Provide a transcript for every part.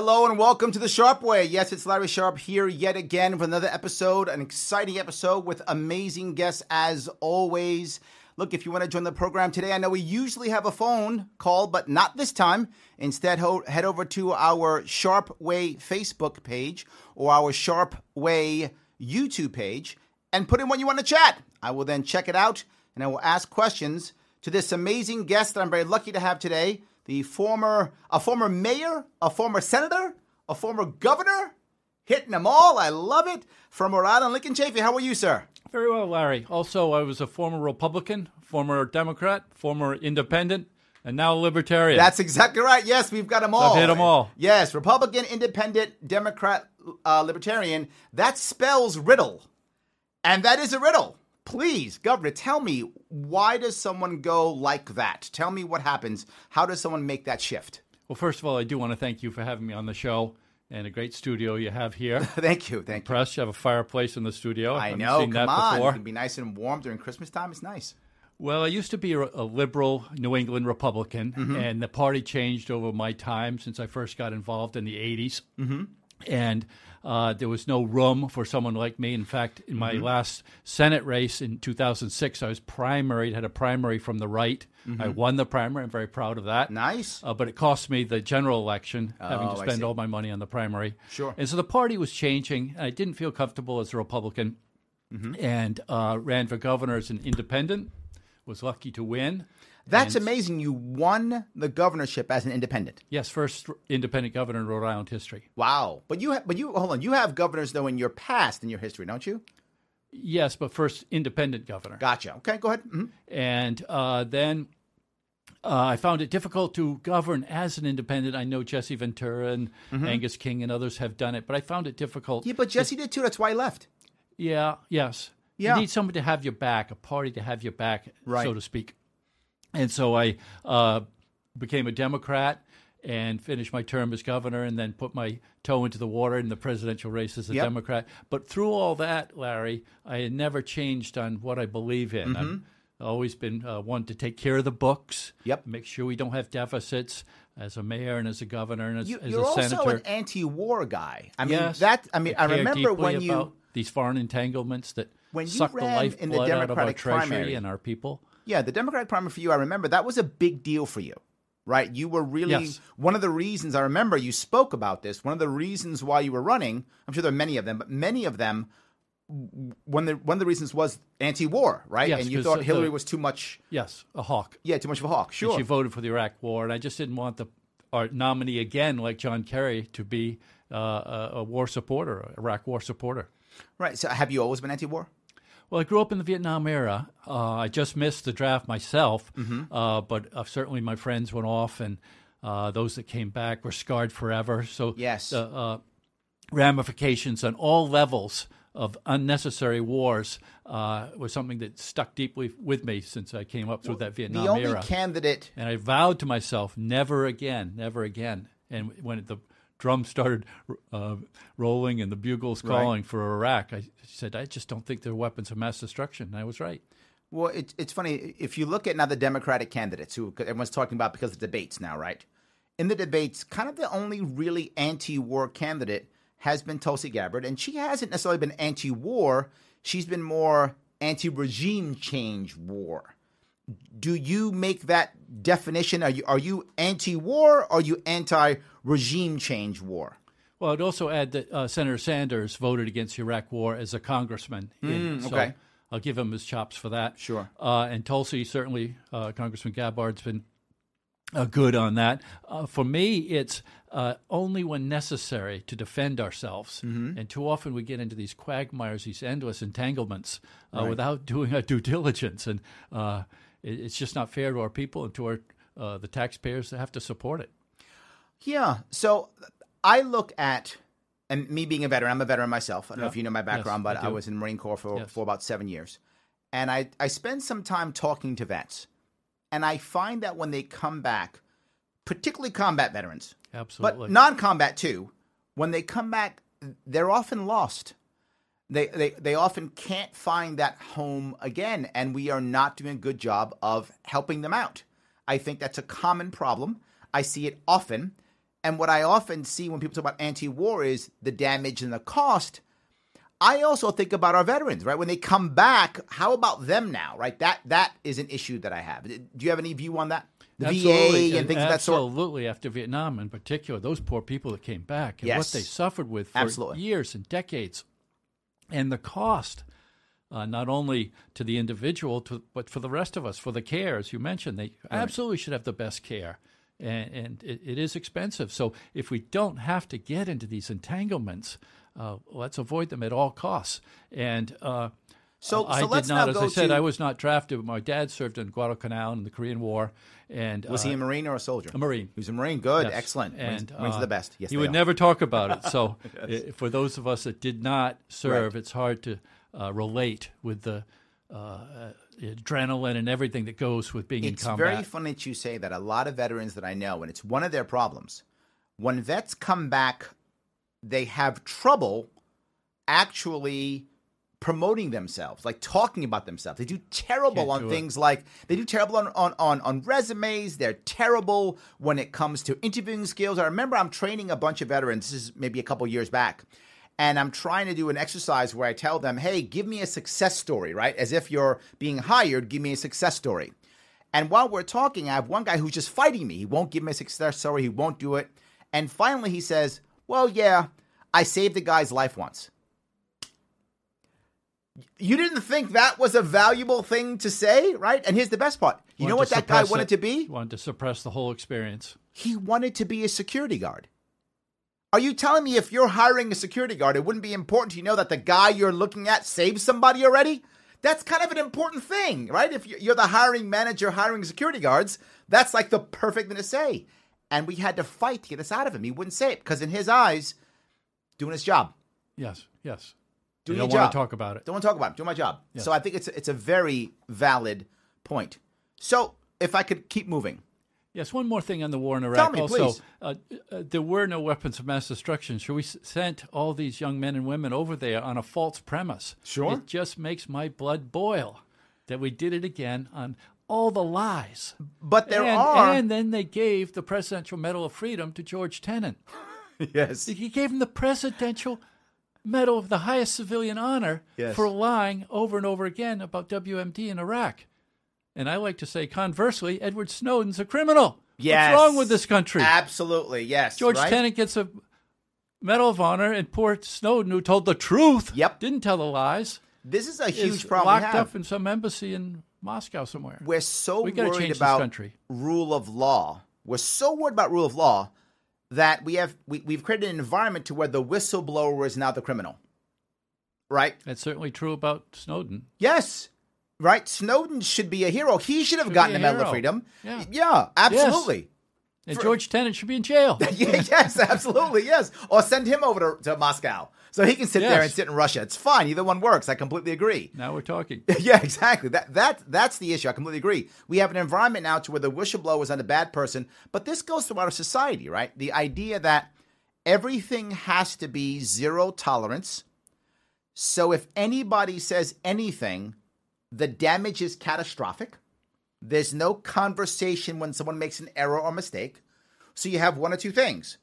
Hello and welcome to the Sharpe Way. Yes, it's Larry Sharpe here yet again with another episode, an exciting episode with amazing guests as always. Look, if you want to join the program today, I know we usually have a phone call, but not this time. Instead, ho- head over to our Sharpe Way Facebook page or our Sharpe Way YouTube page and put in what you want to chat. I will then check it out and I will ask questions to this amazing guest that I'm very lucky to have today the former a former mayor, a former senator, a former governor, hitting them all. I love it. From Rhode Island, Lincoln Chafee. How are you, sir? Very well, Larry. Also, I was a former Republican, former Democrat, former Independent, and now Libertarian. That's exactly right. Yes, we've got them all. I've hit 'em all. Yes, Republican, Independent, Democrat, uh, Libertarian. That spells riddle, and that is a riddle. Please, Governor, tell me why does someone go like that? Tell me what happens. How does someone make that shift? well, first of all, I do want to thank you for having me on the show and a great studio you have here. thank you, thank you. Press, you have a fireplace in the studio. I haven't know. Seen Come that on, before. it can be nice and warm during Christmas time. It's nice. Well, I used to be a, a liberal New England Republican, Mm-hmm. and the party changed over my time since I first got involved in the 80s. Mm-hmm. And uh, there was no room for someone like me. In fact, in Mm-hmm. my last Senate race in 2006, I was primaried, had a primary from the right. Mm-hmm. I won the primary. I'm very proud of that. Nice. Uh, but it cost me the general election, having Oh, to spend all my money on the primary. Sure. And so the party was changing. I didn't feel comfortable as a Republican Mm-hmm. and uh, ran for governor as an independent. Was lucky to win. That's And- amazing. You won the governorship as an independent. Yes, first independent governor in Rhode Island history. Wow. But you, ha- but you, hold on. You have governors though in your past in your history, don't you? Yes, but first independent governor. Gotcha. Okay, go ahead. Mhm. And uh, then uh, I found it difficult to govern as an independent. I know Jesse Ventura and Angus King and others have done it, but I found it difficult. Yeah, but Jesse did too. That's why he left. Yeah, yes. Yeah. You need somebody to have your back, a party to have your back, Right. so to speak. And so I uh, became a Democrat and finished my term as governor and then put my toe into the water in the presidential race as a Yep. Democrat. But through all that, Larry, I had never changed on what I believe in. I've always been uh, one to take care of the books, Mm-hmm. Yep. make sure we don't have deficits as a mayor and as a governor and as, You, as you're a also senator. an anti-war guy. I mean, Yes. that. I mean, I, care remember when you. about these foreign entanglements that When you suck the ran in the lifeblood out of our treasury and our people. Yeah, the Democratic primary for you. I remember that was a big deal for you, right? You were really Yes. one of the reasons. I remember you spoke about this. One of the reasons why you were running. I'm sure there are many of them, but many of them. One of the one of the reasons was anti-war, right? Yes, and you thought the- Hillary was too much. Yes, a hawk. Yeah, too much of a hawk. Sure. She voted for the Iraq War, and I just didn't want the our nominee again, like John Kerry, to be uh, a, a war supporter, Iraq War supporter. Right. So have you always been anti-war? Well, I grew up in the Vietnam era. Uh, I just missed the draft myself, Mm-hmm. uh, but uh, certainly my friends went off, and uh, those that came back were scarred forever. So Yes. the uh, ramifications on all levels of unnecessary wars uh, was something that stuck deeply with me since I came up through that Vietnam the only era. candidate. And I vowed to myself, never again, never again. And when the drum started uh, rolling and the bugles calling for Iraq, I said, I just don't think they're weapons of mass destruction. And I was right. Well, it, it's funny if you look at now the Democratic candidates who everyone's talking about because of debates now, right? In the debates, kind of the only really anti-war candidate has been Tulsi Gabbard, and she hasn't necessarily been anti-war. She's been more anti-regime change war. Do you make that definition? Are you are you anti-war or are you anti-regime change war? Well, I'd also add that uh, Senator Sanders voted against the Iraq War as a congressman. in- so okay. I'll give him his chops for that. Sure. Uh, and Tulsi, certainly, uh, Congressman Gabbard's been uh, good on that. Uh, for me, it's uh, only when necessary to defend ourselves. Mm-hmm. And too often we get into these quagmires, these endless entanglements uh, without doing our due diligence. And uh, it's just not fair to our people and to our uh, the taxpayers that have to support it. Yeah. So I look at, and me being a veteran, I'm a veteran myself. I don't know if you know my background, Yes, but I I, was in Marine Corps for, Yes. for about seven years. and I, I spend some time talking to vets. And I find that when they come back, particularly combat veterans, Absolutely. but non combat too, when they come back, they're often lost. They, they, they often can't find that home again, and we are not doing a good job of helping them out. I think that's a common problem. I see it often. And what I often see when people talk about anti war is the damage and the cost. I also think about our veterans, right? When they come back, how about them now, right? That that is an issue that I have. Do you have any view on that? The Absolutely. VA and things of that sort. Absolutely. After Vietnam, in particular, those poor people that came back and Yes. what they suffered with for Absolutely. years and decades, and the cost, uh, not only to the individual, to, but for the rest of us, for the care, as you mentioned, they absolutely should have the best care. And, and it, it is expensive. So if we don't have to get into these entanglements, uh, let's avoid them at all costs. And uh, So- I so did let's not, as I said, to- I was not drafted. My dad served in Guadalcanal in the Korean War, and Was uh, he a Marine or a soldier? a Marine. He was a Marine. Good, Yes. excellent. Marines, And Marines are uh, the best. Yes, he would are. never talk about it. So, i for those of us that did not serve, Right. it's hard to uh, relate with the uh, uh, adrenaline and everything that goes with being It's in combat. It's very funny that you say that. A lot of veterans that I know, and it's one of their problems. When vets come back, they have trouble actually promoting themselves, like talking about themselves. They do terrible Can't on do it. things like they do terrible on, on, on, on resumes. They're terrible when it comes to interviewing skills. I remember I'm training a bunch of veterans. This is maybe a couple years back. And I'm trying to do an exercise where I tell them, hey, give me a success story, right? As if you're being hired, give me a success story. And while we're talking, I have one guy who's just fighting me. He won't give me a success story. He won't do it. And finally, he says, Well, yeah, I saved a guy's life once. You didn't think that was a valuable thing to say, right? And here's the best part. You know what that guy wanted it. to be? Wanted to suppress the whole experience. He wanted to be a security guard. Are you telling me if you're hiring a security guard, it wouldn't be important to you know that the guy you're looking at saved somebody already? That's kind of an important thing, right? If you're the hiring manager hiring security guards, that's like the perfect thing to say. And we had to fight to get this out of him. He wouldn't say it because, in his eyes, doing his job. Yes, yes. Doing you don't your want to talk about it. Don't want to talk about it. Do my job. Yes. So I think it's it's a very valid point. So if I could keep moving, Yes, one more thing on the war in Iraq. Me, also. Uh, uh, there were no weapons of mass destruction. So we sent all these young men and women over there on a false premise. Sure. It just makes my blood boil that we did it again on all the lies. but there and, are and then they gave the Presidential Medal of Freedom to George Tenet. yes, He gave him the Presidential Medal of the highest civilian honor Yes. for lying over and over again about WMD in Iraq. And I like to say, conversely, Edward Snowden's a criminal. yes. What's wrong with this country? Absolutely, yes. George right? Tenet gets a Medal of Honor, and poor Snowden, who told the truth, Yep. didn't tell the lies, This is a is huge problem. we locked up in some embassy in Moscow somewhere. We're so We worried about country. rule of law. We're so worried about rule of law that we have we, we've created an environment to where the whistleblower is now the criminal. Right? That's certainly true about Snowden. Yes. Right? Snowden should be a hero. He should have Should gotten a Medal of. Freedom. Yeah. Yeah, absolutely. And George Tenet should be in jail. Yes, absolutely, yes. Or send him over to, to Moscow so he can sit there and sit in Russia. It's fine. Either one works. I completely agree. now we're talking. Yeah, exactly. That that that's the issue. I completely agree. We have an environment now to where the whistleblower is not a bad person, but this goes throughout our society, right? The idea that everything has to be zero tolerance. So if anybody says anything, the damage is catastrophic. There's no conversation when someone makes an error or mistake. So you have one or two things.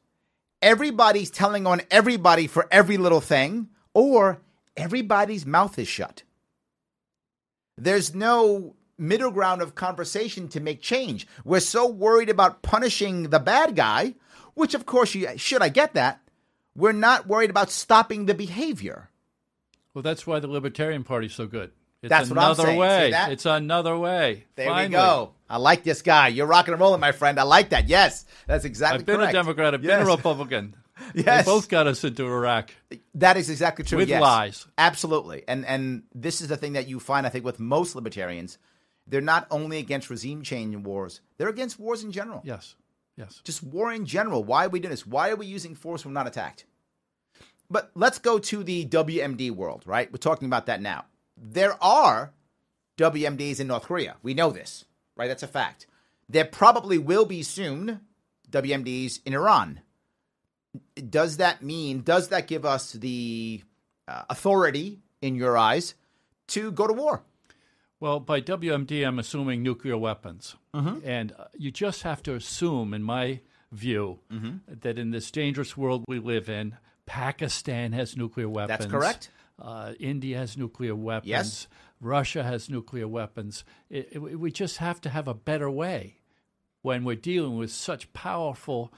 Everybody's telling on everybody for every little thing, or everybody's mouth is shut. There's no middle ground of conversation to make change. We're so worried about punishing the bad guy, which of course you should I get that. We're not worried about stopping the behavior. Well, that's why the Libertarian Party's so good. It's That's what I'm another saying. Way. It's another way. There Finally. we go. I like this guy. You're rocking and rolling, my friend. I like that. Yes, that's exactly I've been correct. a Democrat. I've Yes. been a Republican. Yes. They both got us into Iraq. That is exactly true. With yes. lies. Absolutely. And and this is the thing that you find, I think, with most libertarians. They're not only against regime change wars, they're against wars in general. Yes. Yes. Just war in general. Why are we doing this? Why are we using force when we're not attacked? But let's go to the WMD world, right? We're talking about that now. There are WMDs in North Korea. We know this, right? That's a fact. There probably will be soon WMDs in Iran. Does that mean, does that give us the uh, authority, in your eyes, to go to war? Well, by WMD, I'm assuming nuclear weapons. Mm-hmm. And uh, you just have to assume, in my view, Mm-hmm. that in this dangerous world we live in, Pakistan has nuclear weapons. That's correct. Uh, India has nuclear weapons. Yes. Russia has nuclear weapons. It, it, we just have to have a better way when we're dealing with such powerful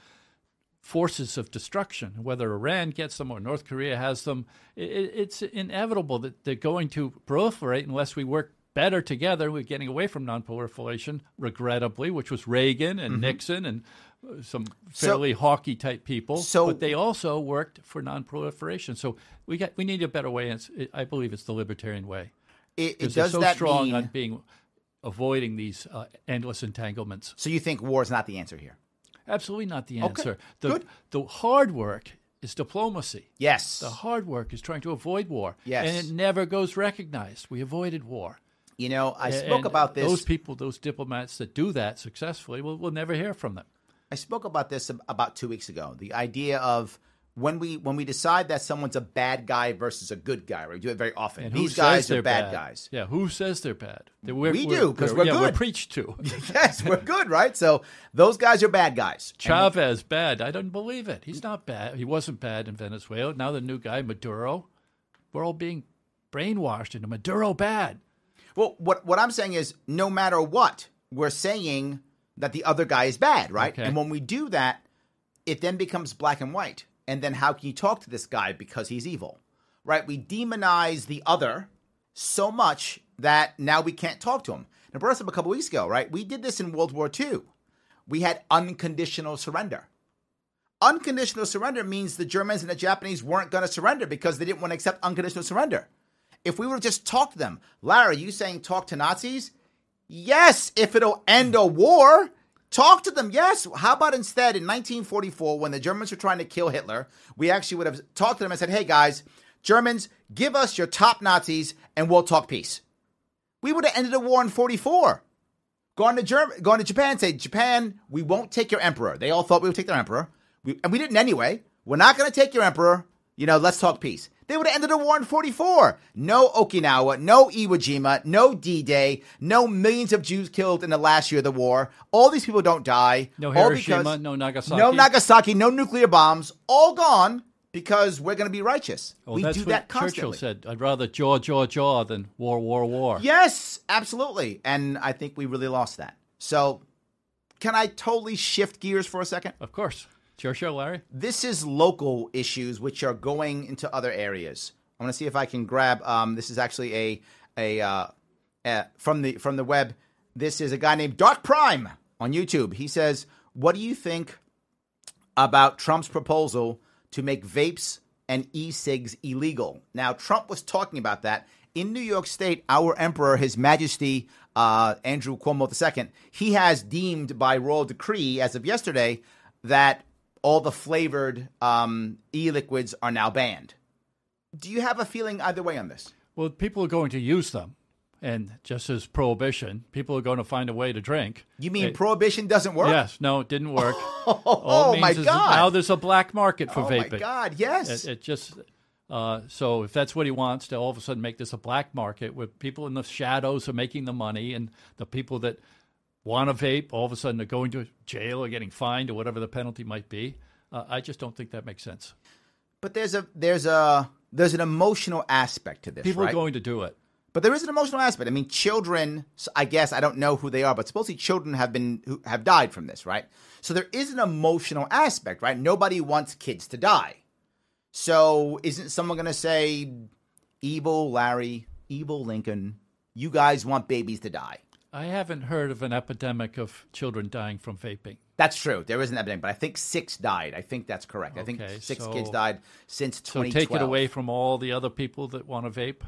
forces of destruction. Whether Iran gets them or North Korea has them, it, it's inevitable that they're going to proliferate unless we work better together. We're getting away from nonproliferation, regrettably, which was Reagan and Nixon and uh, some fairly hawky type people. so- but they also worked for nonproliferation. So we got we need a better way. And it's, I believe it's the libertarian way. It, it does so that strong mean? on being avoiding these uh, endless entanglements. so you think war is not the answer here? Absolutely not the Okay, answer. The good. the hard work is diplomacy. Yes. The hard work is trying to avoid war. Yes. And it never goes recognized. We avoided war. You know, I spoke and about this. Those people, those diplomats that do that successfully, we'll, we'll never hear from them. I spoke about this about two weeks ago. The idea of when we when we decide that someone's a bad guy versus a good guy, right? We do it very often. And These guys they're are bad, guys. Yeah, who says they're bad? We're- We we're- do, 'cause we're yeah, we're good. preached to. yes, we're good, right? So those guys are bad guys. Chavez bad. I don't believe it. He's not bad. He wasn't bad in Venezuela. Now the new guy Maduro. We're all being brainwashed into Maduro bad. Well, what what I'm saying is, no matter what, we're saying that the other guy is bad, right? Okay. And when we do that, it then becomes black and white. And then how can you talk to this guy because he's evil, right? We demonize the other so much that now we can't talk to him. I brought this up a couple weeks ago, right? We did this in World War II. We had unconditional surrender. Unconditional surrender means the Germans and the Japanese weren't going to surrender because they didn't want to accept unconditional surrender. If we were just talk to them, Larry, you saying talk to Nazis? Yes, if it'll end a war, talk to them. Yes. How about instead in 1944, when the Germans were trying to kill Hitler, we actually would have talked to them and said, hey guys, Germans, give us your top Nazis and we'll talk peace. We would have ended the war in 44. Gone to Germ- gone to Japan, say, Japan, we won't take your emperor. They all thought we would take their emperor. We, and we didn't anyway. We're not going to take your emperor. You know, let's talk peace. They would have ended the war in 44. No Okinawa, no Iwo Jima, no D Day, no millions of Jews killed in the last year of the war. All these people don't die. No Hiroshima, no Nagasaki. No Nagasaki, no nuclear bombs. All gone because we're going to be righteous. Well, we do that Churchill constantly. said. I'd rather jaw, jaw, jaw than war, war, war. Yes, absolutely. And I think we really lost that. So, can I totally shift gears for a second? Of course. It's your show, Larry. This is local issues which are going into other areas. I want to see if I can grab. Um, this is actually a a uh, uh, from the from the web. This is a guy named Dark Prime on YouTube. He says, "What do you think about Trump's proposal to make vapes and e-cigs illegal?" Now, Trump was talking about that in New York State. Our Emperor, His Majesty uh, Andrew Cuomo II, he has deemed by royal decree as of yesterday that all the flavored um, e-liquids are now banned. Do you have a feeling either way on this? Well, people are going to use them. And just as prohibition, people are going to find a way to drink. You mean It- prohibition doesn't work? Yes, no, it didn't work. Oh, All it means my is God! Now there's a black market for oh vaping. my God! Yes. It, it just uh, so if that's what he wants to all of a sudden make this a black market where people in the shadows are making the money and the people that want to vape all of a sudden they're going to jail or getting fined or whatever the penalty might be. Uh, I just don't think that makes sense. but there's a there's a there's an emotional aspect to this, People right? are going to do it. But there is an emotional aspect. I mean, children. I guess I don't know who they are, but supposedly children have been who have died from this, right? So there is an emotional aspect, right? Nobody wants kids to die. So isn't someone going to say, "Evil Larry, evil Lincoln, you guys want babies to die"? I haven't heard of an epidemic of children dying from vaping. That's true. There is an epidemic, but I think six died. I think that's correct. I think six so- kids died since So take it away from all the other people that want to vape.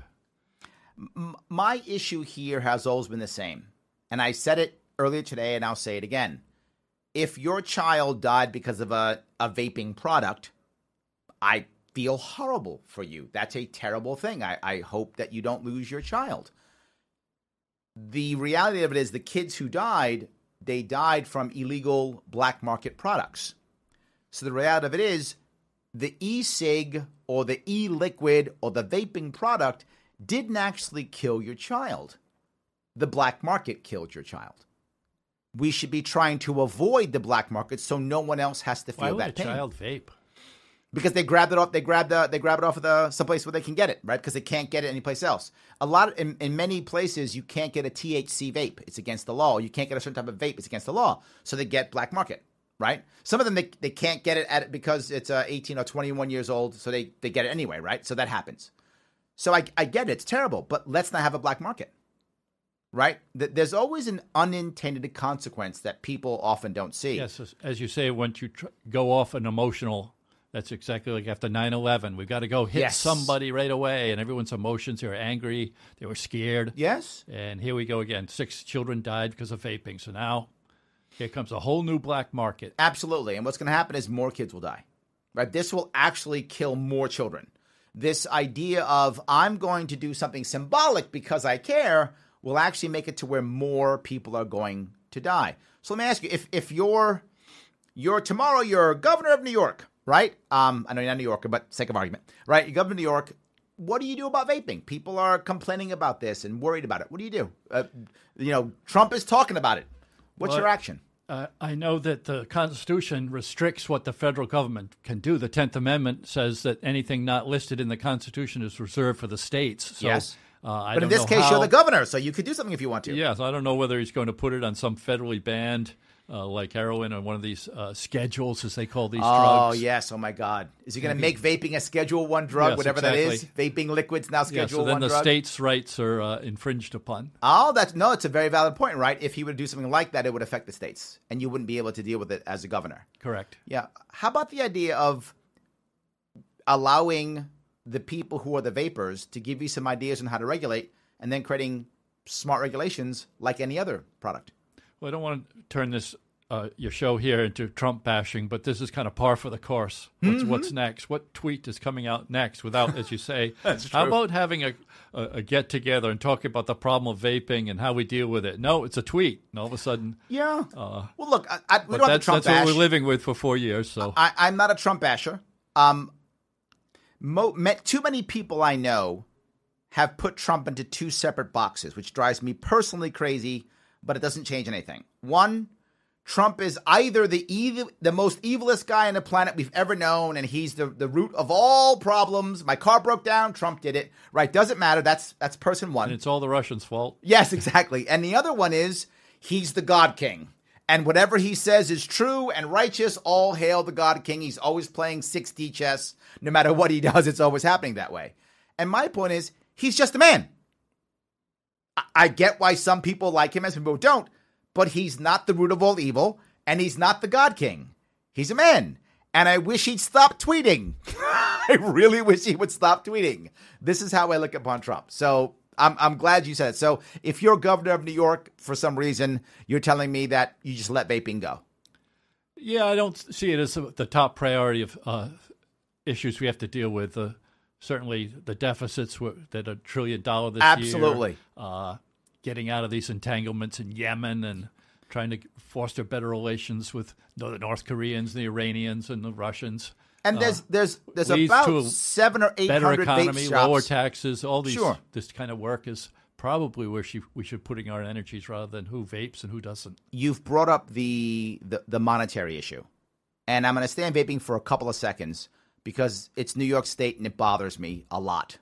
my issue here has always been the same. And I said it earlier today and I'll say it again. If your child died because of a, a vaping product, I feel horrible for you. That's a terrible thing. I, I hope that you don't lose your child. The reality of it is the kids who died, they died from illegal black market products. So the reality of it is the e cig or the e liquid or the vaping product didn't actually kill your child. The black market killed your child. We should be trying to avoid the black market so no one else has to feel Why would that a pain child vape? Because they grabbed it off. They grabbed the, they grab it off of the someplace where they can get it, right? Because they can't get it anyplace else. A lot of, in, in many places you can't get a THC vape; it's against the law. You can't get a certain type of vape; it's against the law. So they get black market, right? Some of them they, they can't get it at because it's uh, 18 or 21 years old, so they they get it anyway, right? So that happens. So I I get it; it's terrible, but let's not have a black market, right? Th- There's always an unintended consequence that people often don't see. Yes, as, as you say, once you tr- go off an emotional, that's exactly like after 9 11. We've got to go hit Yes. somebody right away, and everyone's emotions, they were angry, they were scared. Yes. And here we go again. Six children died because of vaping. So now here comes a whole new black market. Absolutely. And what's going to happen is more kids will die. Right? This will actually kill more children. This idea of I'm going to do something symbolic because I care will actually make it to where more people are going to die. So let me ask you if if you're you're tomorrow you're governor of New York, right? Um I know you're not a New Yorker, but sake of argument, right? You're governor of New York. What do you do about vaping? People are complaining about this and worried about it. What do you do? Uh, you know, Trump is talking about it. What's Well, your action? Uh, I know that the Constitution restricts what the federal government can do. The Tenth Amendment says that anything not listed in the Constitution is reserved for the states. So, Yes. uh, I But in this case, how, you're the governor, so you could do something if you want to. Yes, I don't know whether he's going to put it on some federally banned, uh, like heroin, on one of these uh, schedules, as they call these Oh drugs. Oh yes! Oh my God! Is he going to make vaping a Schedule One drug, Yes, whatever that is? Vaping liquids now Yeah, Schedule so then One the drug. states' rights are uh, infringed upon. Oh, that's no. It's a very valid point, right? If he would do something like that, it would affect the states, and you wouldn't be able to deal with it as a governor. Correct. Yeah. How about the idea of allowing the people who are the vapors to give you some ideas on how to regulate, and then creating smart regulations like any other product? Well, I don't want to turn this uh, your show here into Trump bashing, but this is kind of par for the course. What's, Mm-hmm. what's next? What tweet is coming out next? Without, as you say, how about having a, a, a get together and talking about the problem of vaping and how we deal with it? No, it's a tweet, and all of a sudden, Yeah. well, look, I, I, we Uh, don't have that's, to Trump that's what bash. we're living with for four years. So I, I'm not a Trump basher. Um, mo, met, too many people I know have put Trump into two separate boxes, which drives me personally crazy, but it doesn't change anything. One, Trump is either the evil, the most evilest guy on the planet we've ever known, and he's the, the root of all problems. My car broke down, Trump did it. Right? Doesn't matter. That's that's person one. and it's all the Russians' fault. Yes, exactly. And the other one is he's the God King. And whatever he says is true and righteous. All hail the God King. He's always playing 6D chess. No matter what he does, it's always happening that way. And my point is, he's just a man. I- get why some people like him some people don't, but he's not the root of all evil, and he's not the God King. He's a man. And I wish he'd stop tweeting. I really wish he would stop tweeting. This is how I look upon Trump. So I'm, I'm glad you said it. So if you're governor of New York for some reason, you're telling me that you just let vaping go. Yeah, I don't see it as the top priority of uh, issues we have to deal with. Uh, certainly, the deficits were, that a trillion dollar this Absolutely. year. Uh, getting out of these entanglements in Yemen and trying to foster better relations with the North Koreans, the Iranians, and the Russians. And there's there's there's Uh, leads to about seven or eight Better economy, lower taxes, all these. Sure. This kind of work is probably where she, we should putting our energies rather than who vapes and who doesn't. you've brought up the the, the monetary issue, and I'm going to stay on vaping for a couple of seconds because it's New York State and it bothers me a lot.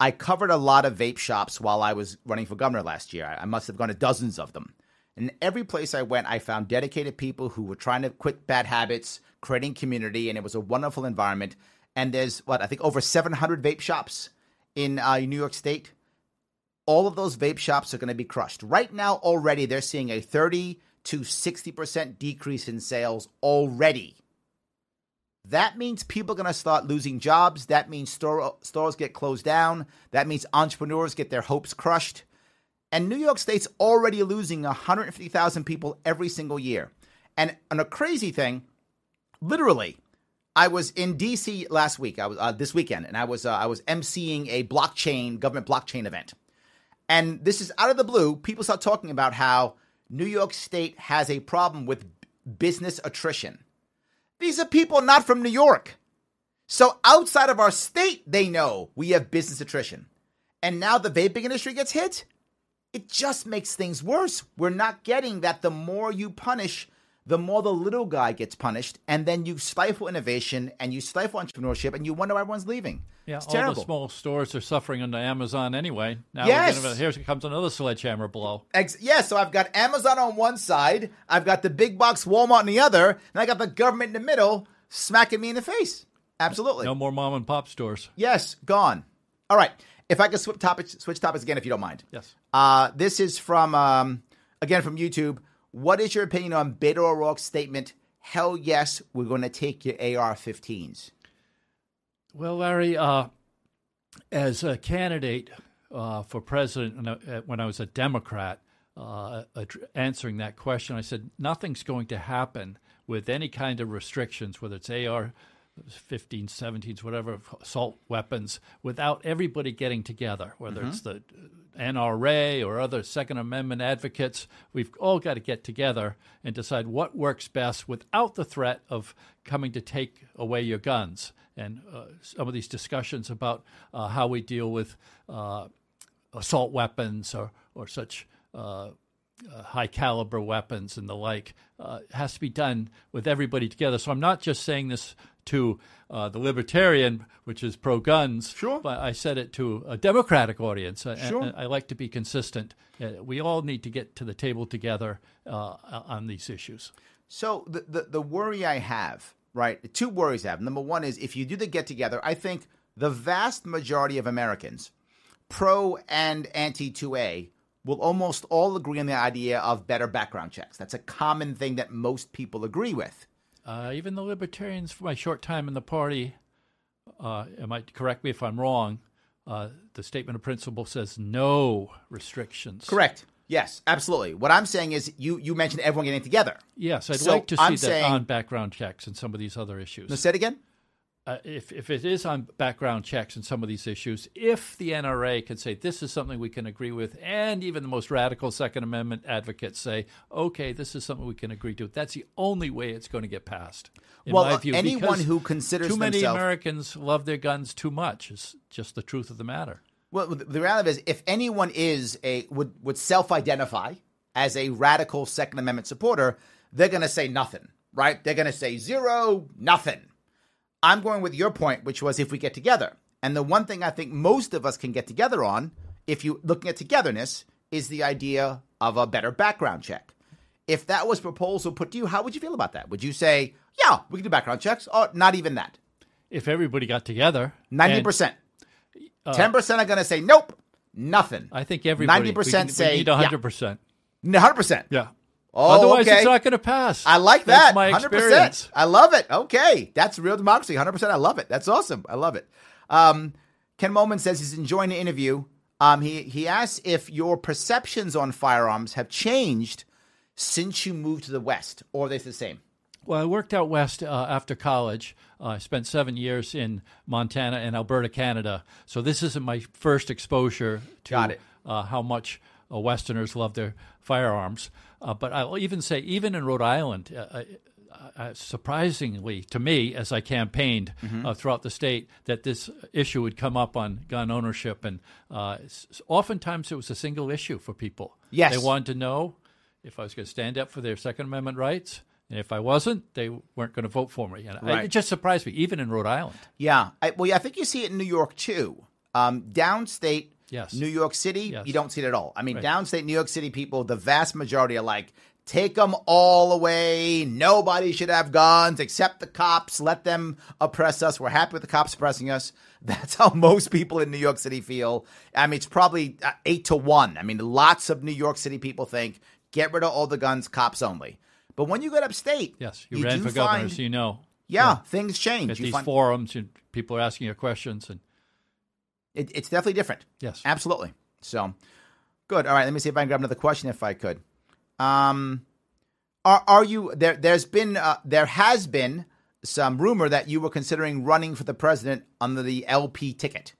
I covered a lot of vape shops while I was running for governor last year. I must have gone to dozens of them. And every place I went, I found dedicated people who were trying to quit bad habits, creating community, and it was a wonderful environment. And there's what I think over 700 vape shops in uh, New York State all of those vape shops are going to be crushed. Right now, already, they're seeing a 30 to 60% decrease in sales already. That means people are going to start losing jobs. That means store, stores get closed down. That means entrepreneurs get their hopes crushed. And New York State's already losing 150,000 people every single year. And on a crazy thing, literally, I was in DC last week. I was uh, this weekend, and I was uh, I was emceeing a blockchain government blockchain event And this is out of the blue. People start talking about how New York State has a problem with business attrition. These are people not from New York. So outside of our state, they know we have business attrition. And now the vaping industry gets hit. It just makes things worse. We're not getting that the more you punish, the more the little guy gets punished, and then you stifle innovation and you stifle entrepreneurship, and you wonder why everyone's leaving. Yeah, it's all terrible. the small stores are suffering under Amazon anyway. Now Yes. gonna, here comes another sledgehammer blow. Ex- yeah, so I've got Amazon on one side, I've got the big box Walmart on the other, and I got the government in the middle smacking me in the face. Absolutely. No more mom and pop stores. Yes, gone. All right. If I could switch topics, switch topics again, if you don't mind. Yes. Uh, this is from um, again from YouTube. What is your opinion on Beto O'Rourke's statement? Hell yes, we're going to take your AR-15s. Well, Larry, uh, as a candidate uh, for president, when I- was a Democrat, uh, answering that question, I said nothing's going to happen with any kind of restrictions, whether it's AR 15, 17s, whatever, assault weapons, without everybody getting together, whether it's the NRA or other Second Amendment advocates. We've all got to get together and decide what works best without the threat of coming to take away your guns. And uh, some of these discussions about uh, how we deal with uh, assault weapons or, or such uh, uh, high caliber weapons and the like uh, has to be done with everybody together. So I'm not just saying this to uh, the libertarian, which is pro guns, Sure. but I said it to a Democratic audience. I- Sure. I, I like to be consistent. Uh, we all need to get to the table together uh, on these issues. So the, the the worry I have, right? the Two worries I have. Number one is if you do the get together, I think the vast majority of Americans, pro and anti 2A, will almost all agree on the idea of better background checks. That's a common thing that most people agree with. Uh, even the libertarians, for my short time in the party, uh, might correct me if I'm wrong. Uh, the statement of principle says no restrictions. Correct. Yes, absolutely. What I'm saying is you you mentioned everyone getting together. Yes, I'd So like to see I'm that saying- on background checks and some of these other issues. Now, say it again. Uh, if if it is on background checks and some of these issues, if the NRA can say this is something we can agree with, and even the most radical Second Amendment advocates say, okay, this is something we can agree to, that's the only way it's going to get passed. In Well, my view, anyone who considers too many themselves- Americans love their guns too much is just the truth of the matter. Well, the reality is, if anyone is a would would self-identify as a radical Second Amendment supporter, they're going to say nothing, right? They're going to say zero, nothing. I'm going with your point, which was if we get together. And the one thing I think most of us can get together on, if you looking at togetherness, is the idea of a better background check. If that was proposal put to you, how would you feel about that? Would you say, yeah, we can do background checks, or not even that? If everybody got together, ninety percent, uh, Ten percent are going to say nope, nothing. I think everybody 90% we can- we say, hundred percent. Hundred percent. Yeah. Oh, Otherwise, okay. it's not going to pass. I like That's that. my Hundred experience. I love it. Okay, that's real democracy. Hundred percent. I love it. That's awesome. I love it. Um, Ken Moman says he's enjoying the interview. Um, he he asks if your perceptions on firearms have changed since you moved to the West, or are they the same? Well, I worked out west uh, after college. Uh, I spent seven years in Montana and Alberta, Canada. So this isn't my first exposure to. Uh, how much uh, Westerners love their firearms. Uh, but I'll even say, even in Rhode Island, uh, uh, uh, surprisingly to me, as I campaigned Mm-hmm. uh, throughout the state, that this issue would come up on gun ownership, and uh, oftentimes it was a single issue for people. Yes. they wanted to know if I was going to stand up for their Second Amendment rights. And if I wasn't, they weren't going to vote for me. And I- it just surprised me, even in Rhode Island. Yeah. I, well, yeah, I think you see it in New York too. Um, downstate, Yes. New York City, Yes. you don't see it at all. I mean, Right. downstate New York City people, the vast majority are like, take them all away. Nobody should have guns except the cops. Let them oppress us. We're happy with the cops oppressing us. That's how most people in New York City feel. I mean, it's probably uh, eight to one. I mean, lots of New York City people think, get rid of all the guns, cops only. But when you get upstate, Yes, you, ran do for governor, find- so you know. yeah, things change. At You these find- forums, you, people are asking you questions, and It, it's definitely different. Yes. Absolutely. So, good. All right. Let me see if I can grab another question if I could. Um, are are you there? There's been uh, there has been some rumor that you were considering running for the president under the LP ticket.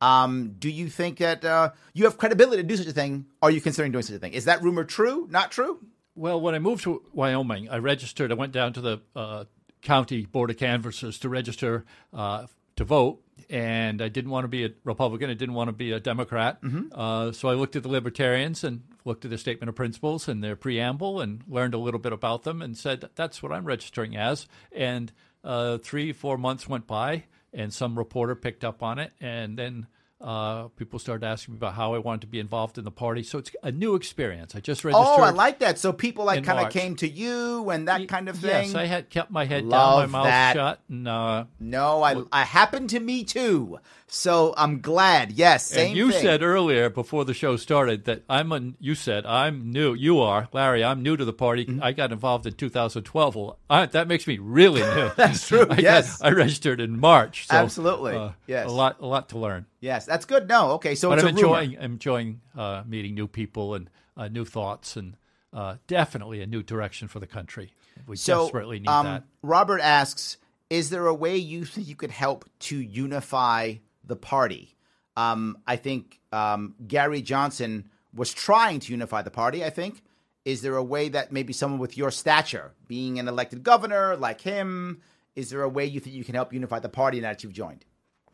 Um, do you think that uh, you have credibility to do such a thing? Are you considering doing such a thing? Is that rumor true? Not true? Well, when I moved to Wyoming, I registered. I went down to the uh, county board of canvassers to register uh, to vote, and I didn't want to be a Republican. I didn't want to be a Democrat. Mm-hmm. Uh, so I looked at the Libertarians and looked at their statement of principles and their preamble and learned a little bit about them and said that's what I'm registering as. And uh, three, four months went by, and some reporter picked up on it, and then uh, people started asking me about how I wanted to be involved in the party. So it's a new experience. I just registered. Oh, I like that. So people like kind of came to you and that kind of thing. Yes, I had kept my head Love down, my mouth that. shut, and uh, no, I I happened to me too. So I'm glad. Yes, same and you thing. said earlier before the show started that I'm a. You said I'm new. You are Larry. I'm new to the party. Mm-hmm. I got involved in 2012. Well, I, that makes me really new. That's true, I got- yes. I registered in March. So, Absolutely, uh, yes. A lot, a lot to learn. Yes, that's good. No, okay. So but it's I'm a rumor. enjoying I'm enjoying uh, meeting new people and uh, new thoughts and uh, definitely a new direction for the country. We So, desperately need um, that. Robert asks, is there a way you think you could help to unify the party? Um, I think um, Gary Johnson was trying to unify the party. I think. Is there a way that maybe someone with your stature, being an elected governor like him, is there a way you think you can help unify the party now that you've joined?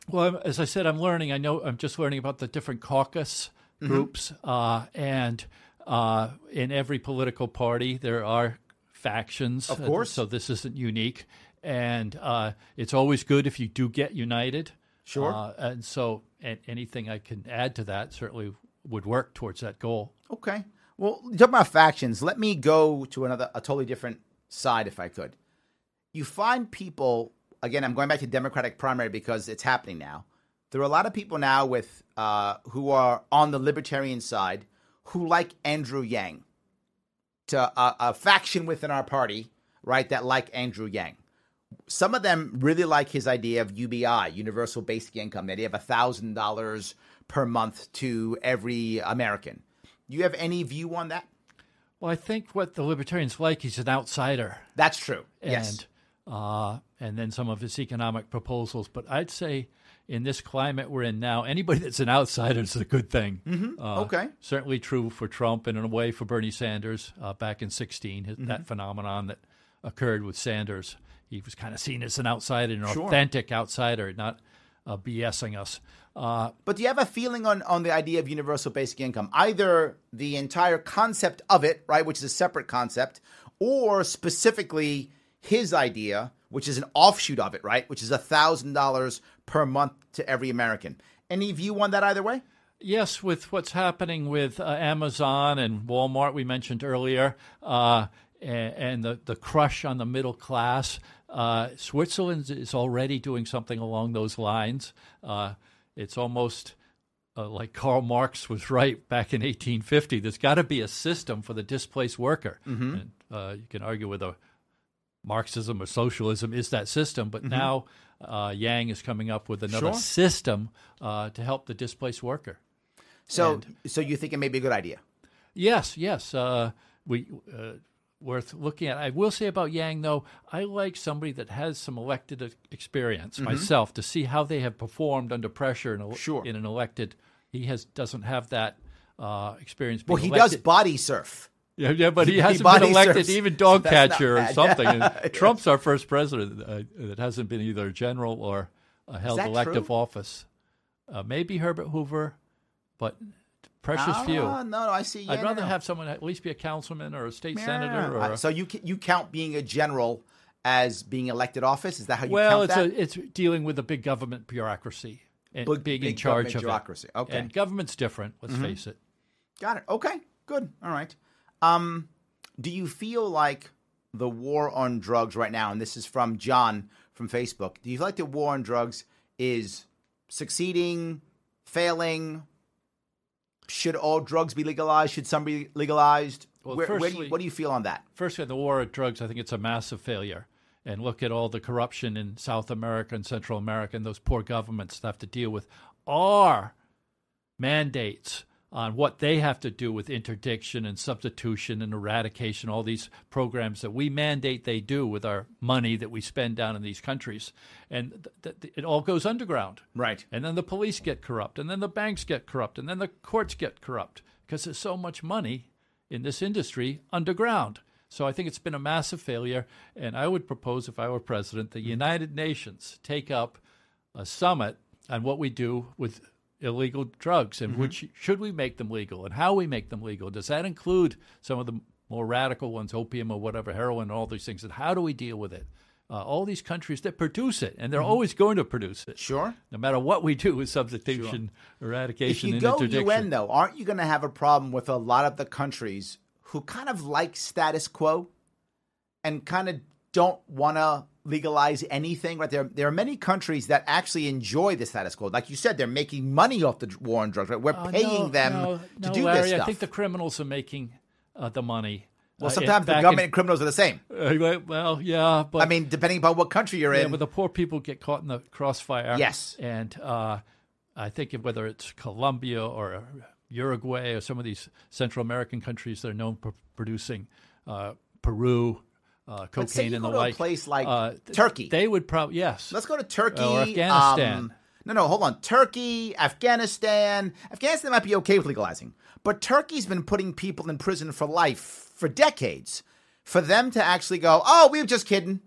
Well, as I said, I'm learning. I know I'm just learning about the different caucus Mm-hmm. groups, uh, and uh, in every political party there are factions. Of Uh, course. so this isn't unique, and uh, it's always good if you do get united. Sure. Uh, and so, a- anything I can add to that certainly would work towards that goal. Okay. Well, talking about factions, let me go to another, a totally different side, if I could. You find people, again, I'm going back to Democratic primary because it's happening now. There are a lot of people now with uh, who are on the libertarian side who like Andrew Yang, to a, a faction within our party, right? That like Andrew Yang. Some of them really like his idea of UBI, universal basic income, the idea of thousand dollars per month to every American. You have any view on that? Well, I think what the libertarians like, is an outsider. That's true. and yes. Uh, and then some of his economic proposals. But I'd say in this climate we're in now, anybody that's an outsider is a good thing. Mm-hmm. Uh, Okay. certainly true for Trump, and in a way for Bernie Sanders uh, back in '16. Mm-hmm. That phenomenon that occurred with Sanders, he was kind of seen as an outsider, an Sure. authentic outsider, not uh, BSing us. Uh, But do you have a feeling on, on the idea of universal basic income? Either the entire concept of it, right, which is a separate concept, or specifically his idea, which is an offshoot of it, right, which is $1,000 per month to every American. Any view on that either way? Yes, with what's happening with uh, Amazon and Walmart, we mentioned earlier, uh, and, and the, the crush on the middle class, uh, Switzerland is already doing something along those lines. Uh, it's almost uh, like Karl Marx was right back in 1850. There's got to be a system for the displaced worker. And, uh, you can argue whether Marxism or socialism is that system, but now uh, Yang is coming up with another Sure. system uh, to help the displaced worker. So, so you think it may be a good idea? Yes, yes. Uh, we uh, worth looking at. I will say about Yang though, I like somebody that has some elected experience myself to see how they have performed under pressure in, a, Sure. in an elected. He has doesn't have that uh, experience. Well, being he does body surf. Yeah, yeah, but he, hasn't been elected even dog catcher or something. Yeah. Trump's our first president uh, that hasn't been either a general or uh, held elective true? office. Uh, maybe Herbert Hoover, but precious few. Ah, no, no, I see. Yeah, I'd rather no. have someone at least be a councilman or a state senator. Or Uh, so you you count being a general as being elected office? Is that how you well, count it's that? a, it's dealing with a big government bureaucracy and Big- being in charge of bureaucracy. it. Okay. Mm-hmm. and government's different. Let's face it. Got it. Okay. Good. All right. Um, do you feel like the war on drugs right now, and this is from John from Facebook, do you feel like the war on drugs is succeeding, failing? Should all drugs be legalized? Should some be legalized? Well, where, where do you, firstly- what do you feel on that? First, on the war on drugs, I think it's a massive failure. And look at all the corruption in South America and Central America and those poor governments that have to deal with our mandates on what they have to do with interdiction and substitution and eradication, all these programs that we mandate they do with our money that we spend down in these countries. And th- th- it all goes underground. Right. And then the police get corrupt, and then the banks get corrupt, and then the courts get corrupt because there's so much money in this industry underground. So I think it's been a massive failure. And I would propose, if I were president, the United Nations take up a summit on what we do with illegal drugs and which should we make them legal and how we make them legal. Does that include some of the more radical ones, opium or whatever, heroin, all these things? And how do we deal with it? Uh, all these countries that produce it, and they're always going to produce it. Sure. No matter what we do with substitution, If eradication, you and go. UN though, aren't you going to have a problem with a lot of the countries who kind of like status quo and kind of don't want to legalize anything? Right there, there are many countries that actually enjoy the status quo. Like you said, they're making money off the war on drugs. Right, we're Uh, paying no, them no, to no, do Larry, this stuff. I think the criminals are making uh, the money. well, Uh, sometimes the government in- and criminals are the same. Uh, well, yeah, but I mean, depending upon what country you're yeah, in. but the poor people get caught in the crossfire. Yes. and uh, I think whether it's Colombia or Uruguay or some of these Central American countries that are known for producing uh, Peru, uh, cocaine, But say you and go the to a like. place like uh, Turkey. They would probably yes. Let's go to Turkey Or Afghanistan. um, no, no, hold on. Turkey, Afghanistan. Afghanistan might be okay with legalizing, but Turkey's been putting people in prison for life for decades. For them to actually go, oh, we were just kidding.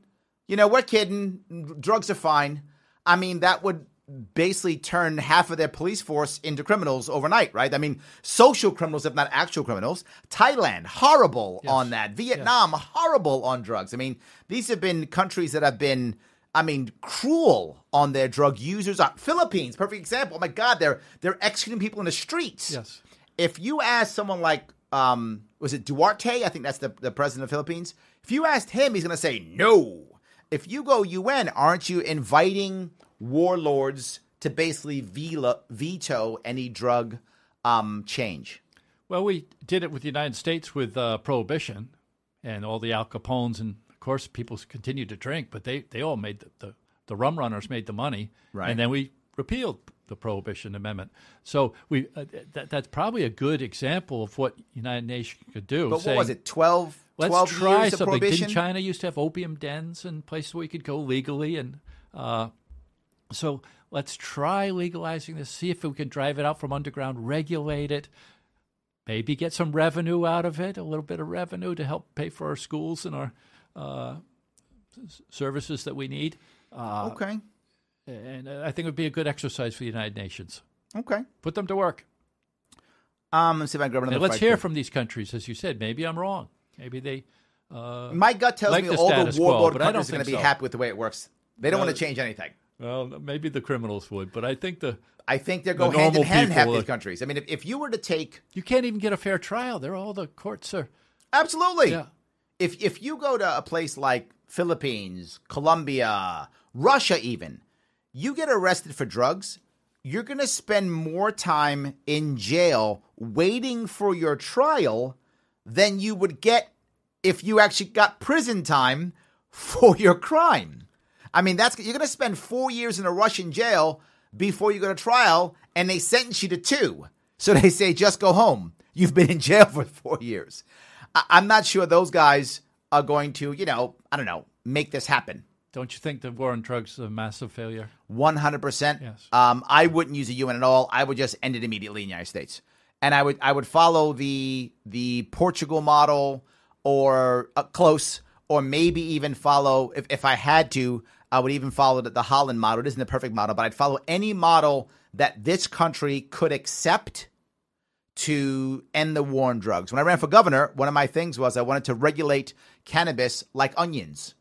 You know, we're kidding. Drugs are fine. I mean, that would basically turn half of their police force into criminals overnight, right? I mean, social criminals, if not actual criminals. Thailand, horrible on that. Vietnam, horrible on drugs. I mean, these have been countries that have been, I mean, cruel on their drug users. Uh, Philippines, perfect example. Oh my God, they're they're executing people in the streets. Yes. If you ask someone like, um, was it Duarte? I think that's the, the president of the Philippines. If you asked him, he's going to say no. If you go UN, aren't you inviting warlords to basically veto any drug um, change? Well, we did it with the United States with uh, prohibition and all the Al Capones, and of course, people continued to drink, but they, they all made the, the, the rum runners made the money, Right. And then we repealed the prohibition amendment. So we uh, that, that's probably a good example of what United Nations could do. But saying, what was it, 12, Let's try years of something. prohibition? Didn't China used to have opium dens and places where you could go legally? And uh, so let's try legalizing this. See if we can drive it out from underground, regulate it, maybe get some revenue out of it, a little bit of revenue to help pay for our schools and our uh, services that we need. Uh, okay. and I think it would be a good exercise for the United Nations. Okay. Put them to work. Um, let's see if I can grab another let's hear from these countries, as you said. Maybe I'm wrong. Maybe they. Uh, My gut tells like me all the quo, warlord but I don't countries are going to be so. happy with the way it works. They don't No. want to change anything. Well, maybe the criminals would, but I think the I think they The go hand in hand in half these countries. I mean, if, if you were to take you can't even get a fair trial. They're all the courts are. absolutely, Yeah. if if you go to a place like Philippines, Colombia, Russia, even, you get arrested for drugs, you're going to spend more time in jail waiting for your trial than you would get if you actually got prison time for your crime. I mean, that's you're going to spend four years in a Russian jail before you go to trial, and they sentence you to two. So they say, just go home. You've been in jail for four years. I- I'm not sure those guys are going to, you know, I don't know, make this happen. Don't you think the war on drugs is a massive failure? One hundred percent. Yes. Um, I wouldn't use a UN at all. I would just end it immediately in the United States, and I would I would follow the the Portugal model or uh, close, or maybe even follow if if I had to. I would even follow the, the Holland model. It isn't the perfect model, but I'd follow any model that this country could accept to end the war on drugs. When I ran for governor, one of my things was I wanted to regulate cannabis like onions.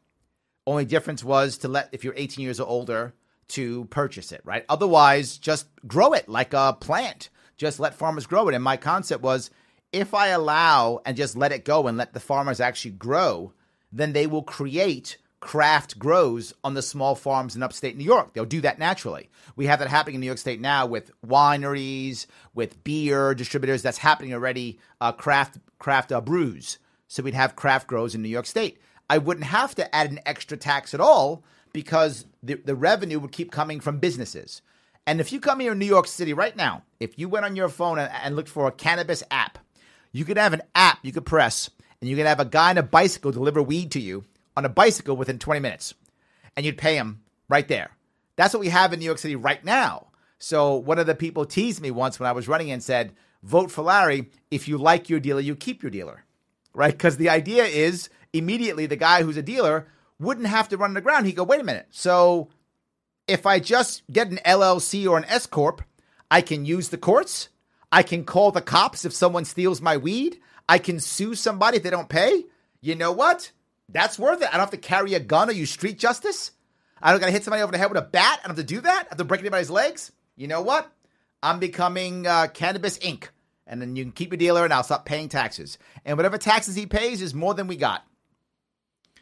Only difference was to let if you're 18 years or older to purchase it, right? Otherwise, just grow it like a plant. Just let farmers grow it. And my concept was if I allow and just let it go and let the farmers actually grow, then they will create craft grows on the small farms in upstate New York. They'll do that naturally. We have that happening in New York State now with wineries, with beer distributors. That's happening already. Uh, craft craft uh, brews. So we'd have craft grows in New York State. I wouldn't have to add an extra tax at all because the, the revenue would keep coming from businesses. And if you come here in New York City right now, if you went on your phone and, and looked for a cannabis app, you could have an app you could press, and you could have a guy on a bicycle deliver weed to you on a bicycle within 20 minutes, and you'd pay him right there. That's what we have in New York City right now. So one of the people teased me once when I was running and said, "Vote for Larry. If you like your dealer, you keep your dealer." Right? Because the idea is immediately the guy who's a dealer wouldn't have to run the ground. He'd go, "Wait a minute. So if I just get an LLC or an S corp, I can use the courts. I can call the cops if someone steals my weed. I can sue somebody if they don't pay. You know what? That's worth it. I don't have to carry a gun or use street justice. I don't got to hit somebody over the head with a bat. I don't have to do that. I have to break anybody's legs. You know what? I'm becoming uh, Cannabis Inc. And then you can keep your dealer and I'll stop paying taxes. And whatever taxes he pays is more than we got.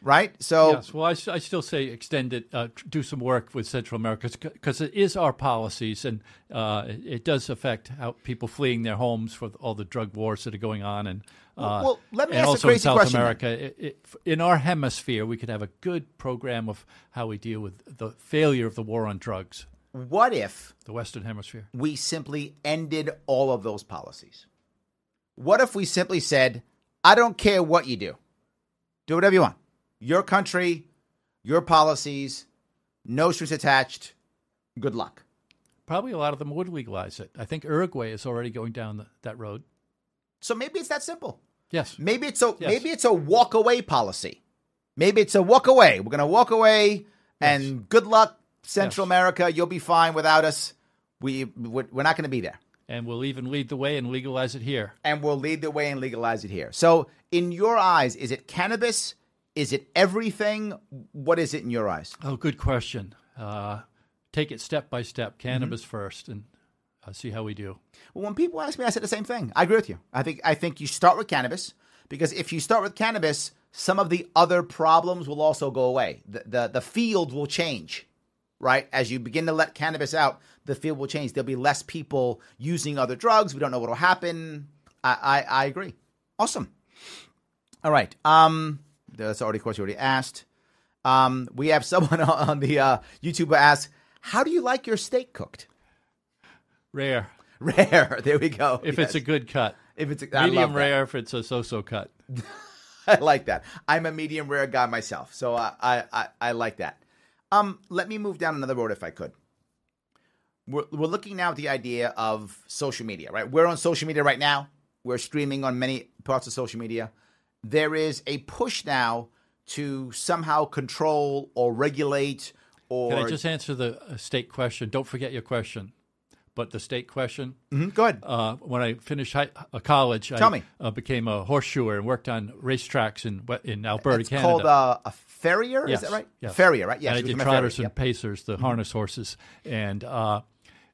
Right? So, Yes, well, I still say extend it, uh, do some work with Central America because it is our policies and uh, it, it does affect how people fleeing their homes for all the drug wars that are going on. And, uh, well, let me and ask a also crazy in South question. America, it, it, in our hemisphere, we could have a good program of how we deal with the failure of the war on drugs, what if the Western Hemisphere. we simply ended all of those policies? What if we simply said, I don't care what you do, do whatever you want. Your country, your policies, no strings attached. Good luck. Probably a lot of them would legalize it. I think Uruguay is already going down the, that road. So maybe it's that simple. Yes. Maybe it's a Yes. maybe it's a walk away policy. Maybe it's a walk away. We're gonna walk away, and good luck, Central Yes. America. You'll be fine without us. We we're we're not gonna be there. And we'll even lead the way and legalize it here. and we'll lead the way and legalize it here. So, in your eyes, is it cannabis? Is it everything? What is it in your eyes? Oh, good question. Uh, take it step by step. Mm-hmm. Cannabis first, and uh, see how we do. Well, when people ask me, I said the same thing. I agree with you. I think I think you start with cannabis because if you start with cannabis, some of the other problems will also go away. The the, the field will change, right? As you begin to let cannabis out, the field will change. There'll be less people using other drugs. We don't know what will happen. I, I, I agree. Awesome. All right. Um, that's already a question you already asked. Um, we have someone on the uh, YouTube ask, "How do you like your steak cooked?" Rare. Rare. There we go. If Yes. it's a good cut. if it's a, Medium rare if it's a so-so cut. I like that. I'm a medium rare guy myself, so I, I, I, I like that. Um, let me move down another road if I could. We're, we're looking now at the idea of social media, right? We're on social media right now. We're streaming on many parts of social media. There is a push now to somehow control or regulate or. Can I just answer the uh, state question? Don't forget your question. But the state question. Mhm, Go ahead. Uh, when I finished high, uh, college, Tell I me. Uh, became a horseshoer and worked on racetracks in in Alberta, it's Canada. called uh, a farrier, Yes, is that right? yes. Farrier, right? Yes. and I did became a farrier, trotters and yep. Mm-hmm. pacers, the harness horses. And uh,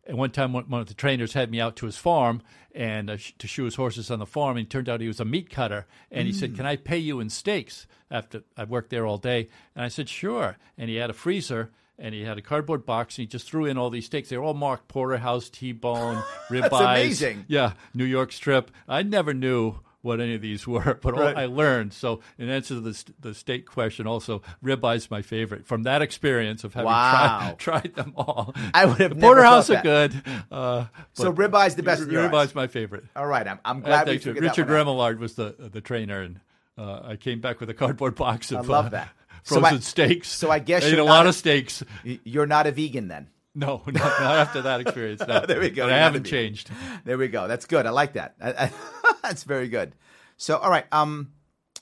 and one time, one, one of the trainers had me out to his farm and uh, sh- to shoe his horses on the farm. And it turned out he was a meat cutter. And he Mm. said, "Can I pay you in steaks?" After I worked there all day, and I said, "Sure." And he had a freezer. And he had a cardboard box, and he just threw in all these steaks. They were all marked porterhouse, T-bone, ribeye. amazing. Yeah, New York strip. I never knew what any of these were, but all Right. I learned. So, in answer to the, the state question, also ribeye's my favorite from that experience of having Wow. tried, tried them all. I would have the porterhouse are good. Uh, So ribeye's the best. Ribeye's my favorite. All right, I'm, I'm And glad we figured Richard that one out. Remillard was the the trainer, and uh, I came back with a cardboard box of love uh, that. So frozen I- steaks. so I guess I ate a lot of steaks. You're not a vegan then. No, not, not after that experience. No. There we go. I haven't changed. There we go. That's good. I like that. I, I, that's very good. So, all right. Um,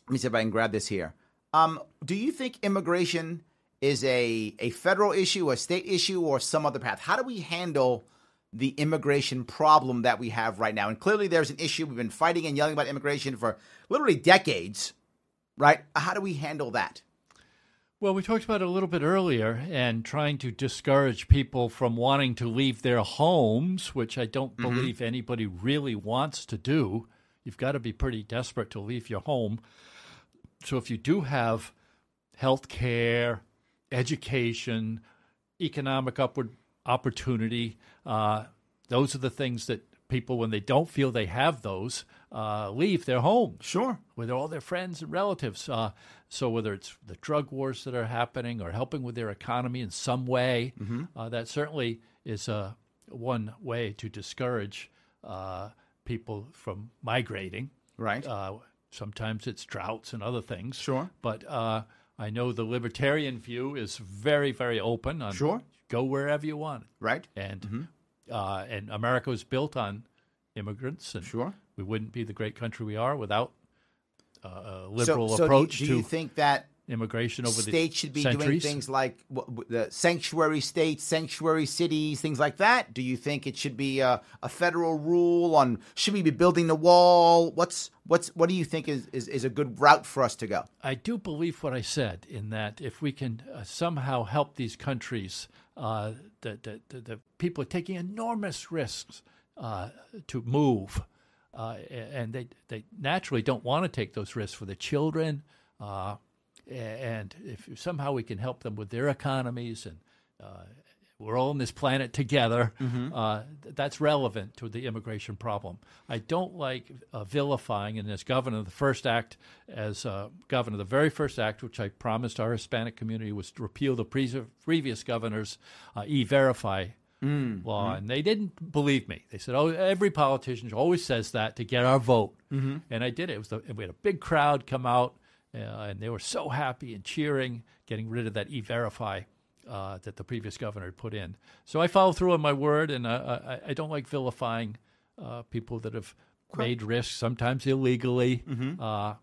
let me see if I can grab this here. Um, do you think immigration is a a federal issue, a state issue, or some other path? How do we handle the immigration problem that we have right now? And clearly, there's an issue. We've been fighting and yelling about immigration for literally decades, right? How do we handle that? Well, we talked about it a little bit earlier and trying to discourage people from wanting to leave their homes, which I don't believe anybody really wants to do. You've got to be pretty desperate to leave your home. So if you do have health care, education, economic upward opportunity, uh, those are the things that people, when they don't feel they have those, uh, leave their homes Sure. with all their friends and relatives. Uh, so whether it's the drug wars that are happening or helping with their economy in some way, uh, that certainly is uh, one way to discourage uh, people from migrating. Right. Uh, sometimes it's droughts and other things. Sure. But uh, I know the libertarian view is very, very open. On Sure. Go wherever you want. right. And uh, and America was built on immigrants, and Sure. we wouldn't be the great country we are without uh, a liberal so, so approach do you, do you to think that immigration over states the states should be centuries. doing things like w- the sanctuary states, sanctuary cities, things like that? Do you think it should be a, a federal rule on should we be building the wall? What's what's what do you think is, is, is a good route for us to go? I do believe what I said in that if we can uh, somehow help these countries, uh, the, the, the, the people are taking enormous risks uh, to move, uh, and they, they naturally don't want to take those risks for the children. Uh, and if somehow we can help them with their economies and uh, we're all on this planet together. Uh, th- that's relevant to the immigration problem. I don't like uh, vilifying in this governor. The first act, as uh, governor, the very first act, which I promised our Hispanic community, was to repeal the pre- previous governor's uh, e-verify law, and they didn't believe me. They said, "Oh, every politician always says that to get our vote," mm-hmm. and I did it. it was the, we had a big crowd come out, uh, and they were so happy and cheering, getting rid of that e-verify uh, that the previous governor had put in. So I follow through on my word, and uh, I, I don't like vilifying uh, people that have made risks, sometimes illegally, uh, uh,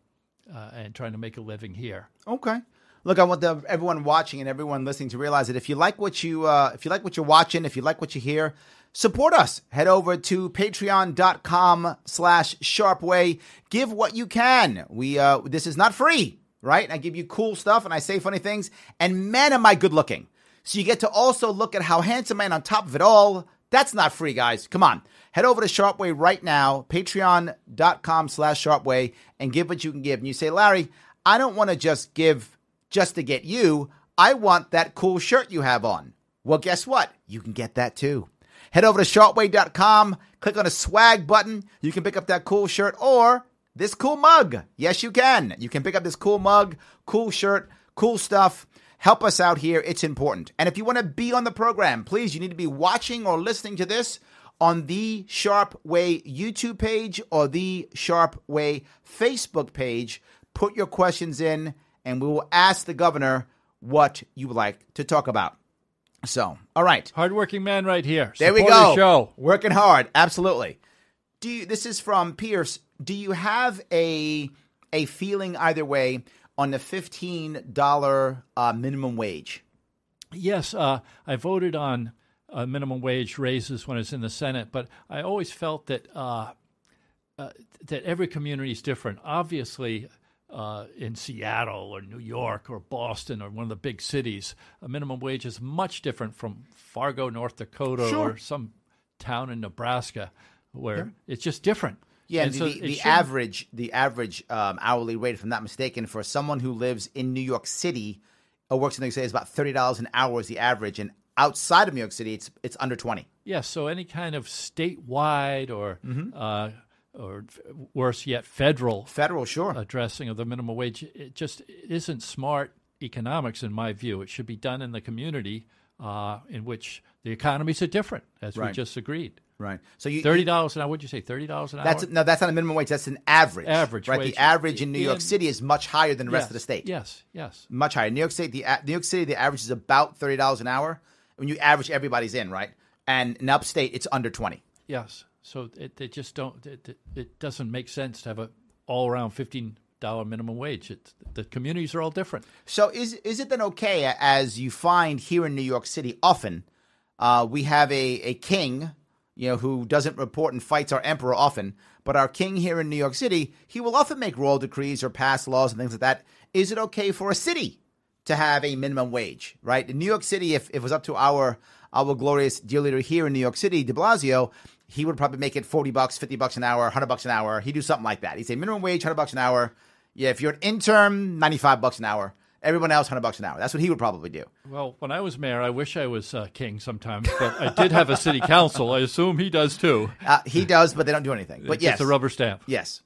and trying to make a living here. Okay. Look, I want the, everyone watching and everyone listening to realize that if you like what you uh, if you like what you're watching, if you like what you hear, support us. Head over to patreon.com slash sharpway. Give what you can. We uh, this is not free, right? I give you cool stuff and I say funny things, and man am I good looking. So you get to also look at how handsome I am on top of it all. That's not free, guys. Come on. Head over to Sharpway right now, patreon.com slash sharpway, and give what you can give. And you say, Larry, I don't want to just give just to get you. I want that cool shirt you have on. Well, guess what? You can get that too. Head over to sharpway.com, click on the swag button. You can pick up that cool shirt or this cool mug. Yes, you can. You can pick up this cool mug, cool shirt, cool stuff. Help us out here. It's important. And if you want to be on the program, please, you need to be watching or listening to this on the Sharpe Way YouTube page or the Sharpe Way Facebook page. Put your questions in and we will ask the governor what you would like to talk about. So, all right. Hardworking man right here. There we go. show. Working hard, absolutely. Do you, this is from Pierce. Do you have a a feeling either way on the fifteen dollar uh, minimum wage? Yes, uh, I voted on uh, minimum wage raises when I was in the Senate, but I always felt that uh, uh, that every community is different. Obviously, uh, in Seattle or New York or Boston or one of the big cities, a minimum wage is much different from Fargo, North Dakota, Sure. or some town in Nebraska, where it's just different. Yeah, And the, so the, the average the average um, hourly rate, if I'm not mistaken, for someone who lives in New York City or works in New York City is about thirty dollars an hour is the average, and outside of New York City, it's it's under twenty. Yes, so any kind of statewide or Mm-hmm. uh, or worse yet, federal Federal, sure. addressing of the minimum wage it just isn't smart economics in my view. It should be done in the community uh, in which the economies are different, as we just agreed. right. So you Thirty dollars an hour. What'd you say? Thirty dollars an hour. That's no, that's not a minimum wage. That's an average. Average right? wage. The average in New York In- City is much higher than the rest of the state. Yes, yes. much higher. New York State, the New York City, the average is about thirty dollars an hour. When you average, everybody's in, right? And in upstate, it's under twenty. Yes. So it, they just don't. It, it, doesn't make sense to have a all around fifteen dollar minimum wage. It, the communities are all different. So is is it then okay, as you find here in New York City often, uh, we have a, a king, you know, who doesn't report and fights our emperor often, but our king here in New York City, he will often make royal decrees or pass laws and things like that. Is it okay for a city to have a minimum wage, right? In New York City, if, if it was up to our our glorious dear leader here in New York City, De Blasio, he would probably make it forty bucks, fifty bucks an hour, hundred bucks an hour. He'd do something like that. He'd say minimum wage, hundred bucks an hour. Yeah, if you're an intern, ninety five bucks an hour. Everyone else, hundred bucks an hour. That's what he would probably do. Well, when I was mayor, I wish I was uh, king sometimes, but I did have a city council. I assume he does too. Uh, he does, but they don't do anything. But It's yes, just a rubber stamp. yes,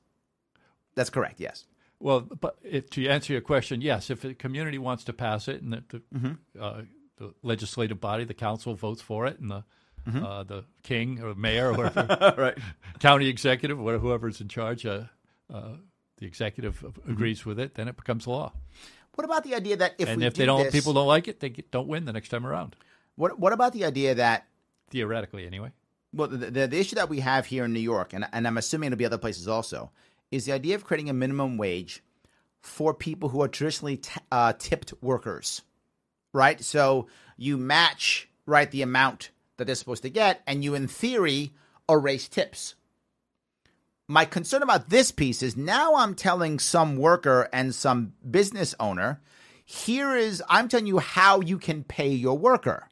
that's correct. Yes, Well, but if, to answer your question, yes, if the community wants to pass it and the, the, Mm-hmm. uh, the legislative body, the council votes for it, and the mm-hmm. uh, the king or mayor or whatever, right. county executive, or whoever's in charge, uh, uh, the executive mm-hmm. agrees with it, then it becomes law. What about the idea that if and if they don't, this, people don't like it, they get, don't win the next time around. What What about the idea that theoretically, anyway? Well, the, the, the issue that we have here in New York, and, and I'm assuming it'll be other places also, is the idea of creating a minimum wage for people who are traditionally t- uh, tipped workers, right? So you match right the amount that they're supposed to get, and you, in theory, erase tips. My concern about this piece is now I'm telling some worker and some business owner, here is, I'm telling you how you can pay your worker.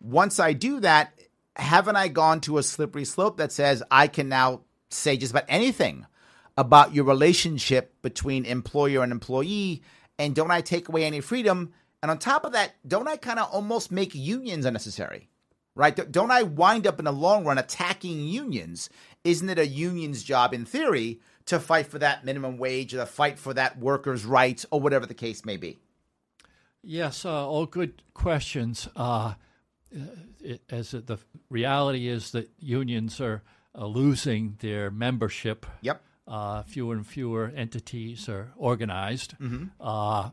Once I do that, haven't I gone to a slippery slope that says I can now say just about anything about your relationship between employer and employee? And don't I take away any freedom? And on top of that, don't I kind of almost make unions unnecessary? Right? Don't I wind up in the long run attacking unions? Isn't it a union's job, in theory, to fight for that minimum wage or to fight for that worker's rights or whatever the case may be? Yes, uh, all good questions. Uh, it, as the reality is that unions are uh, losing their membership. Yep. Uh, fewer and fewer entities are organized mm-hmm. uh,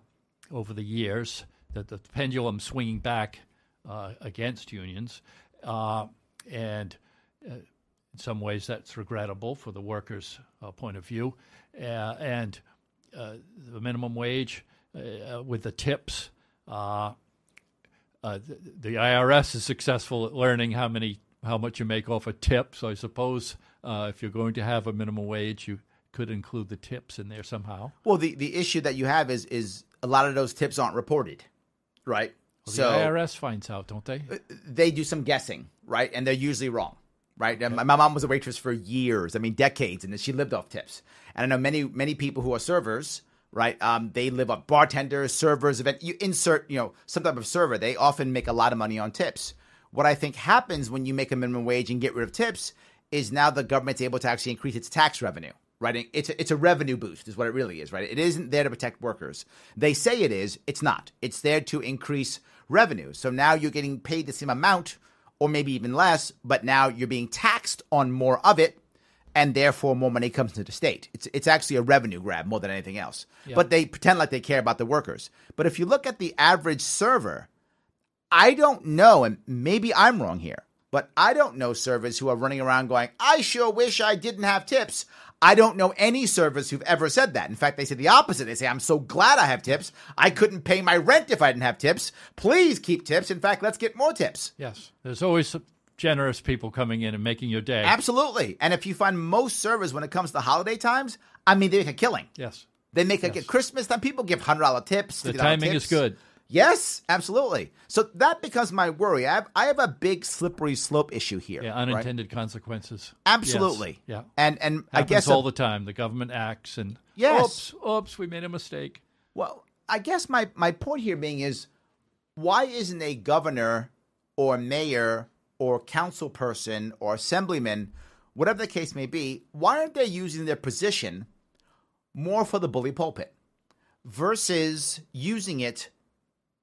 over the years. That the pendulum swinging back uh, against unions, uh, and uh, in some ways that's regrettable for the workers' point of view. and the minimum wage with the tips uh, the, the, IRS is successful at learning how many how much you make off a tip. So I suppose uh, if you're going to have a minimum wage, you could include the tips in there somehow. Well, the, the issue that you have is is a lot of those tips aren't reported, right? Well, so the IRS finds out, don't they? Uh, they do some guessing, right? And they're usually wrong, right? My, my mom was a waitress for years. I mean, decades, and she lived off tips. And I know many many people who are servers right? Um, they live off bartenders, servers, event. You insert, you know, some type of server. They often make a lot of money on tips. What I think happens when you make a minimum wage and get rid of tips is now the government's able to actually increase its tax revenue. Right, it's a, it's a revenue boost, is what it really is. Right, it isn't there to protect workers. They say it is. It's not. It's there to increase revenue. So now you're getting paid the same amount, or maybe even less, but now you're being taxed on more of it and therefore more money comes to the state. It's it's actually a revenue grab more than anything else. Yeah. But they pretend like they care about the workers. But if you look at the average server, I don't know, and maybe I'm wrong here, but I don't know servers who are running around going, "I sure wish I didn't have tips." I don't know any servers who've ever said that. In fact, they say the opposite. They say, I'm so glad I have tips. I couldn't pay my rent if I didn't have tips. Please keep tips. In fact, let's get more tips. Yes. There's always generous people coming in and making your day. Absolutely. And if you find most servers when it comes to holiday times, I mean, they make a killing. Yes. They make a yes. Christmas time. People give hundred dollar tips. The timing tips. is good. Yes, absolutely. So that becomes my worry. I have I have a big slippery slope issue here. Yeah, unintended right? consequences. Absolutely. Yes. Yeah. And and Happens I guess all a, the time. The government acts and yes. oops, oops, we made a mistake. Well, I guess my my point here being is why isn't a governor or mayor or council person or assemblyman, whatever the case may be, why aren't they using their position more for the bully pulpit versus using it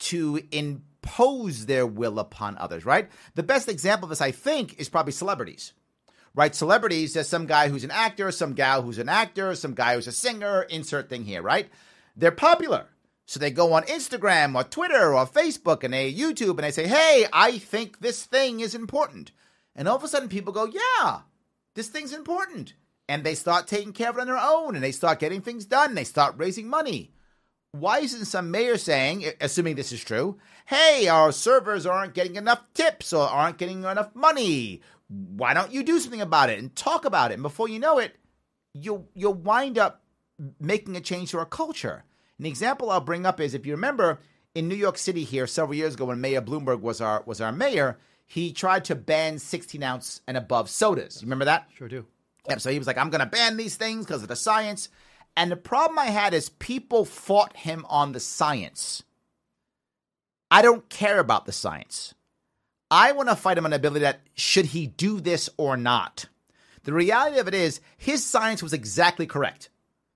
to impose their will upon others, right? The best example of this, I think, is probably celebrities, right? Celebrities, there's some guy who's an actor, some gal who's an actor, some guy who's a singer, insert thing here, right? They're popular. So they go on Instagram or Twitter or Facebook and they YouTube and they say, hey, I think this thing is important. And all of a sudden people go, yeah, this thing's important. And they start taking care of it on their own and they start getting things done. They start raising money. Why isn't some mayor saying, assuming this is true, hey, our servers aren't getting enough tips or aren't getting enough money? Why don't you do something about it and talk about it? And before you know it, you'll, you'll wind up making a change to our culture. An example I'll bring up is if you remember in New York City here several years ago when Mayor Bloomberg was our was our mayor, he tried to ban 16 ounce and above sodas. You remember that? Sure do. Yep. So he was like, I'm going to ban these things because of the science. And the problem I had is people fought him on the science. I don't care about the science. I want to fight him on the ability that should he do this or not. The reality of it is, his science was exactly correct.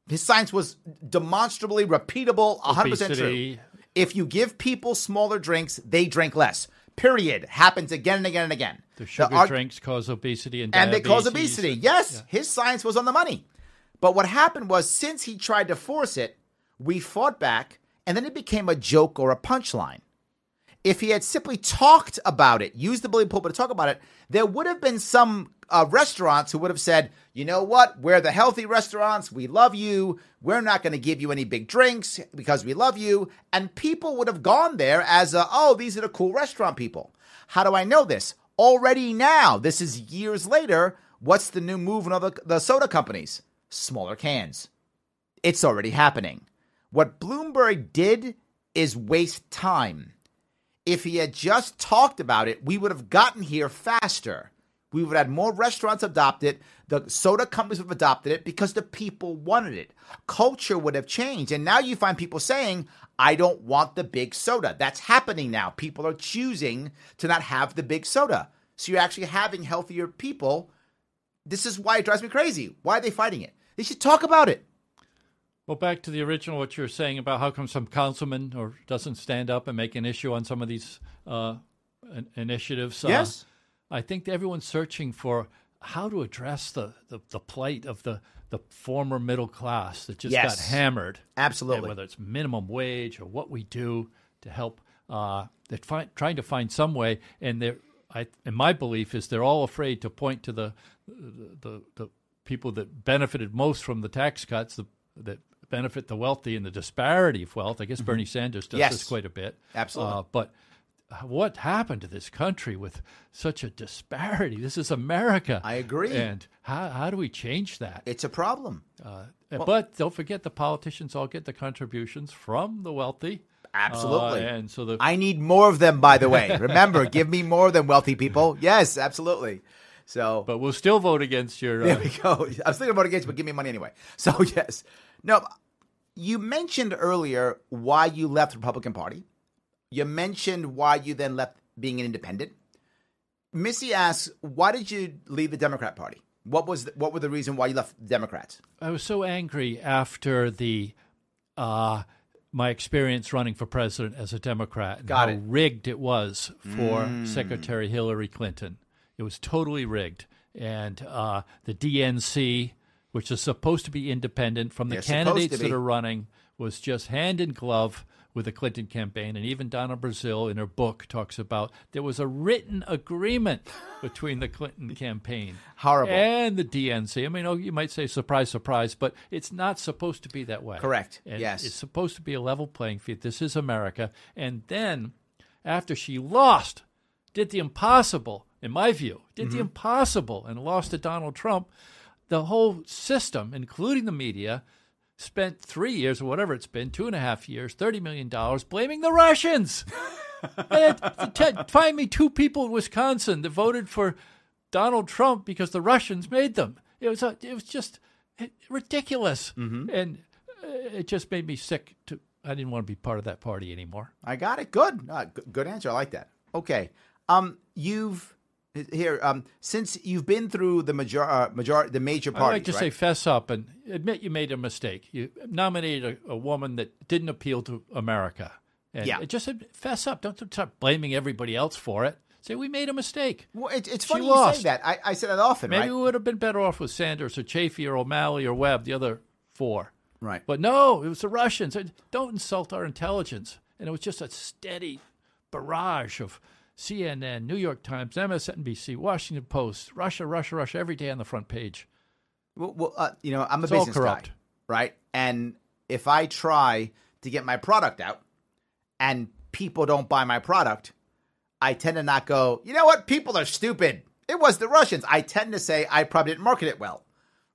His science was demonstrably repeatable, 100% true. If you give people smaller drinks, they drink less. Period. Happens again and again and again. The sugar ar- drinks cause obesity and and they cause obesity. Yes, his science was on the money. But what happened was, since he tried to force it, we fought back, and then it became a joke or a punchline. If he had simply talked about it, used the bully pulpit to talk about it, there would have been some uh, restaurants who would have said, you know what, we're the healthy restaurants, we love you, we're not going to give you any big drinks because we love you. And people would have gone there as, a, oh, these are the cool restaurant people. How do I know this? Already now, this is years later, what's the new move in all the, the soda companies? Smaller cans. It's already happening. What Bloomberg did is waste time. If he had just talked about it, we would have gotten here faster. We would have had more restaurants adopt it. The soda companies would have adopted it because the people wanted it. Culture would have changed. And now you find people saying, I don't want the big soda. That's happening now. People are choosing to not have the big soda. So you're actually having healthier people. This is why it drives me crazy. Why are they fighting it? They should talk about it. Well, back to the original, what you're saying about how come some councilman or doesn't stand up and make an issue on some of these uh, initiatives. Yes. Uh, I think everyone's searching for how to address the, the, the plight of the, the former middle class that just Yes. got hammered. Absolutely. And whether it's minimum wage or what we do to help, uh, they're fi- trying to find some way. And they're, I, and my belief is they're all afraid to point to the, the, the, the people that benefited most from the tax cuts, the, that benefit the wealthy and the disparity of wealth. I guess Bernie Sanders does Mm-hmm. Yes. this quite a bit. Absolutely. Uh, but what happened to this country with such a disparity? This is America. I agree. And how, how do we change that? It's a problem. Uh, but don't forget the politicians all get the contributions from the wealthy. Absolutely. Uh, and so the I need more of them, by the way. Remember, give me more than wealthy people. Yes, absolutely. So but we'll still vote against your. there Uh, we go. I was thinking about against, but give me money anyway. So yes, no. You mentioned earlier why you left the Republican Party. You mentioned why you then left being an independent. Missy asks, why did you leave the Democrat Party? What was the, what were the reason why you left the Democrats? I was so angry after the uh, my experience running for president as a Democrat and Got how it. rigged it was for Secretary Hillary Clinton. It was totally rigged, and uh, the DNC, which is supposed to be independent from the They're candidates that are running, was just hand in glove with the Clinton campaign. And even Donna Brazile, in her book, talks about there was a written agreement between the Clinton campaign Horrible. and the DNC. I mean, oh, you might say surprise, surprise, but it's not supposed to be that way. Correct. And Yes. It's supposed to be a level playing field. This is America. And then, after she lost, did the impossible, in my view, did Mm-hmm. the impossible and lost to Donald Trump, the whole system, including the media, spent three years or whatever it's been, two and a half years, $30 million, blaming the Russians. Find me two people in Wisconsin that voted for Donald Trump because the Russians made them. It was a, it was just ridiculous, Mm-hmm. and uh, it just made me sick. To I didn't want to be part of that party anymore. I got it. Good. Uh, g- good answer. I like that. Okay. Um, you've here um since you've been through the major uh, major the major I parties. like to right? say fess up and admit you made a mistake. You nominated a, a woman that didn't appeal to America. And Yeah. just fess up. Don't start blaming everybody else for it. Say we made a mistake. Well, it, it's She funny you lost. say that. I, I say that often, Maybe right? we would have been better off with Sanders or Chafee or O'Malley or Webb, the other four. Right. But no, it was the Russians. Don't insult our intelligence. And it was just a steady barrage of CNN, New York Times, MSNBC, Washington Post, Russia, Russia, Russia, every day on the front page. Well, well uh, you know, I'm a It's all business corrupt. guy, right? And if I try to get my product out and people don't buy my product, I tend to not go, you know what? People are stupid. It was the Russians. I tend to say I probably didn't market it well,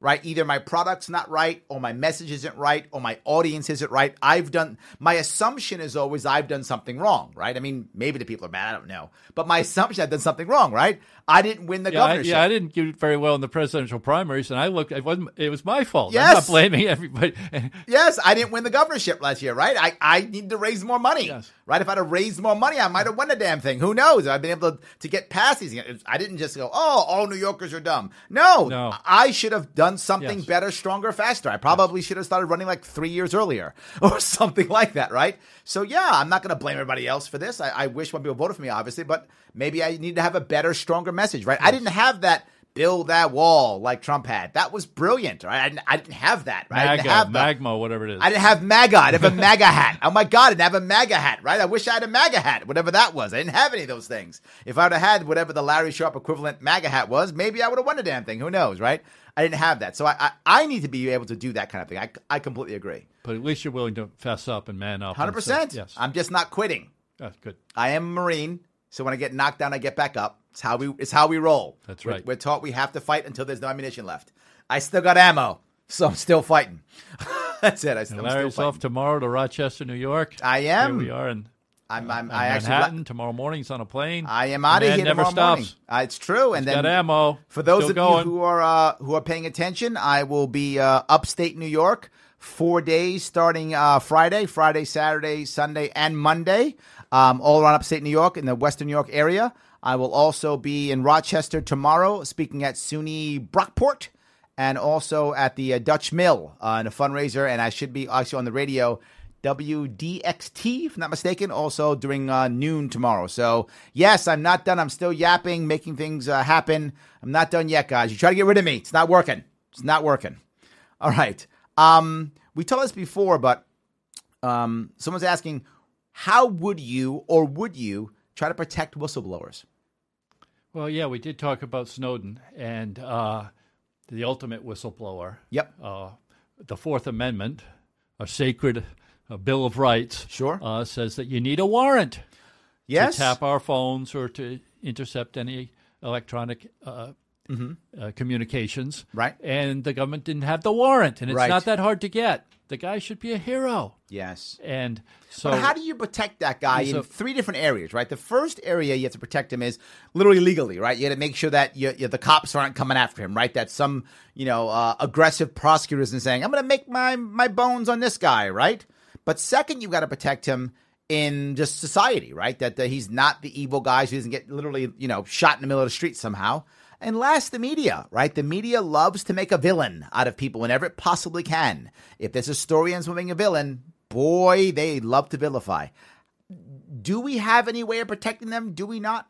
right? Either my product's not right, or my message isn't right, or my audience isn't right. I've done, my assumption is always I've done something wrong, right? I mean, maybe the people are mad. I don't know. But my assumption I've done something wrong, right? I didn't win the Yeah, I, governorship. yeah, I didn't do very well in the presidential primaries, and I looked. It wasn't. It was my fault. I'm Yes. not blaming everybody. Yes, I didn't win the governorship last year, right? I, I need to raise more money. Yes. Right? If I'd have raised more money, I might have won the damn thing. Who knows? I've been able to, to get past these. I didn't just go, oh, all New Yorkers are dumb. No, No. I should have done something Yes. better, stronger, faster. I probably should have started running like three years earlier or something like that, right? So yeah, I'm not going to blame everybody else for this. I, I wish more people voted for me, obviously, but maybe I need to have a better, stronger message, right? I didn't have that. Build that wall like Trump had. That was brilliant, right? I didn't, I didn't have that, right? I didn't MAGA, have the- magma, whatever it is. I didn't have MAGA. I didn't have a MAGA hat. Oh my God, I didn't have a MAGA hat, right? I wish I had a MAGA hat, whatever that was. I didn't have any of those things. If I would have had whatever the Larry Sharpe equivalent MAGA hat was, maybe I would have won a damn thing. Who knows, right? I didn't have that. So I, I, I need to be able to do that kind of thing. I, I completely agree. but at least you're willing to fess up and man up. 100%. Yes. I'm just not quitting. That's good. I am a Marine, so when I get knocked down, I get back up. It's how we it's how we roll. That's We're- right. We're, taught we have to fight until there's no ammunition left. I still got ammo, so I'm still fighting. That's it. I, still Larry's fighting. off tomorrow to Rochester, New York. I am. Here we are in I'm, I'm in I actually Manhattan. tomorrow morning, he's on a plane. I am out of here never tomorrow morning. Uh, it's true. And He's then got ammo. for those Still of going. you who are uh, who are paying attention, I will be uh, upstate New York four days starting uh, Friday, Friday, Saturday, Sunday, and Monday, um, all around upstate New York in the Western New York area. I will also be in Rochester tomorrow, speaking at SUNY Brockport, and also at the uh, Dutch Mill uh, in a fundraiser. And I should be actually on the radio. WDXT, if I'm not mistaken, also during uh, noon tomorrow. So, yes, I'm not done. I'm still yapping, making things uh, happen. I'm not done yet, guys. You try to get rid of me. It's not working. It's not working. All right. Um, we told this before, but um, someone's asking, how would you or would you try to protect whistleblowers? Well, yeah, we did talk about Snowden and uh, the ultimate whistleblower. Yep. Uh, the Fourth Amendment, a sacred uh, Bill of Rights, Sure. uh, says that you need a warrant Yes. to tap our phones or to intercept any electronic uh, uh, communications. Mm-hmm. Right. And the government didn't have the warrant, and it's Right. not that hard to get. The guy should be a hero. Yes. And so, But how do you protect that guy in a- three different areas, right? The first area you have to protect him is literally legally, right? You got to make sure that you, you, the cops aren't coming after him, right? That some, you know, uh, aggressive prosecutor isn't saying, "I'm going to make my my bones on this guy," right? But second, you've got to protect him in just society, right? That, that he's not the evil guy who doesn't get literally, you know, shot in the middle of the street somehow. And last, the media, right? The media loves to make a villain out of people whenever it possibly can. If there's a story ends with being a villain, boy, they love to vilify. Do we have any way of protecting them? Do we not?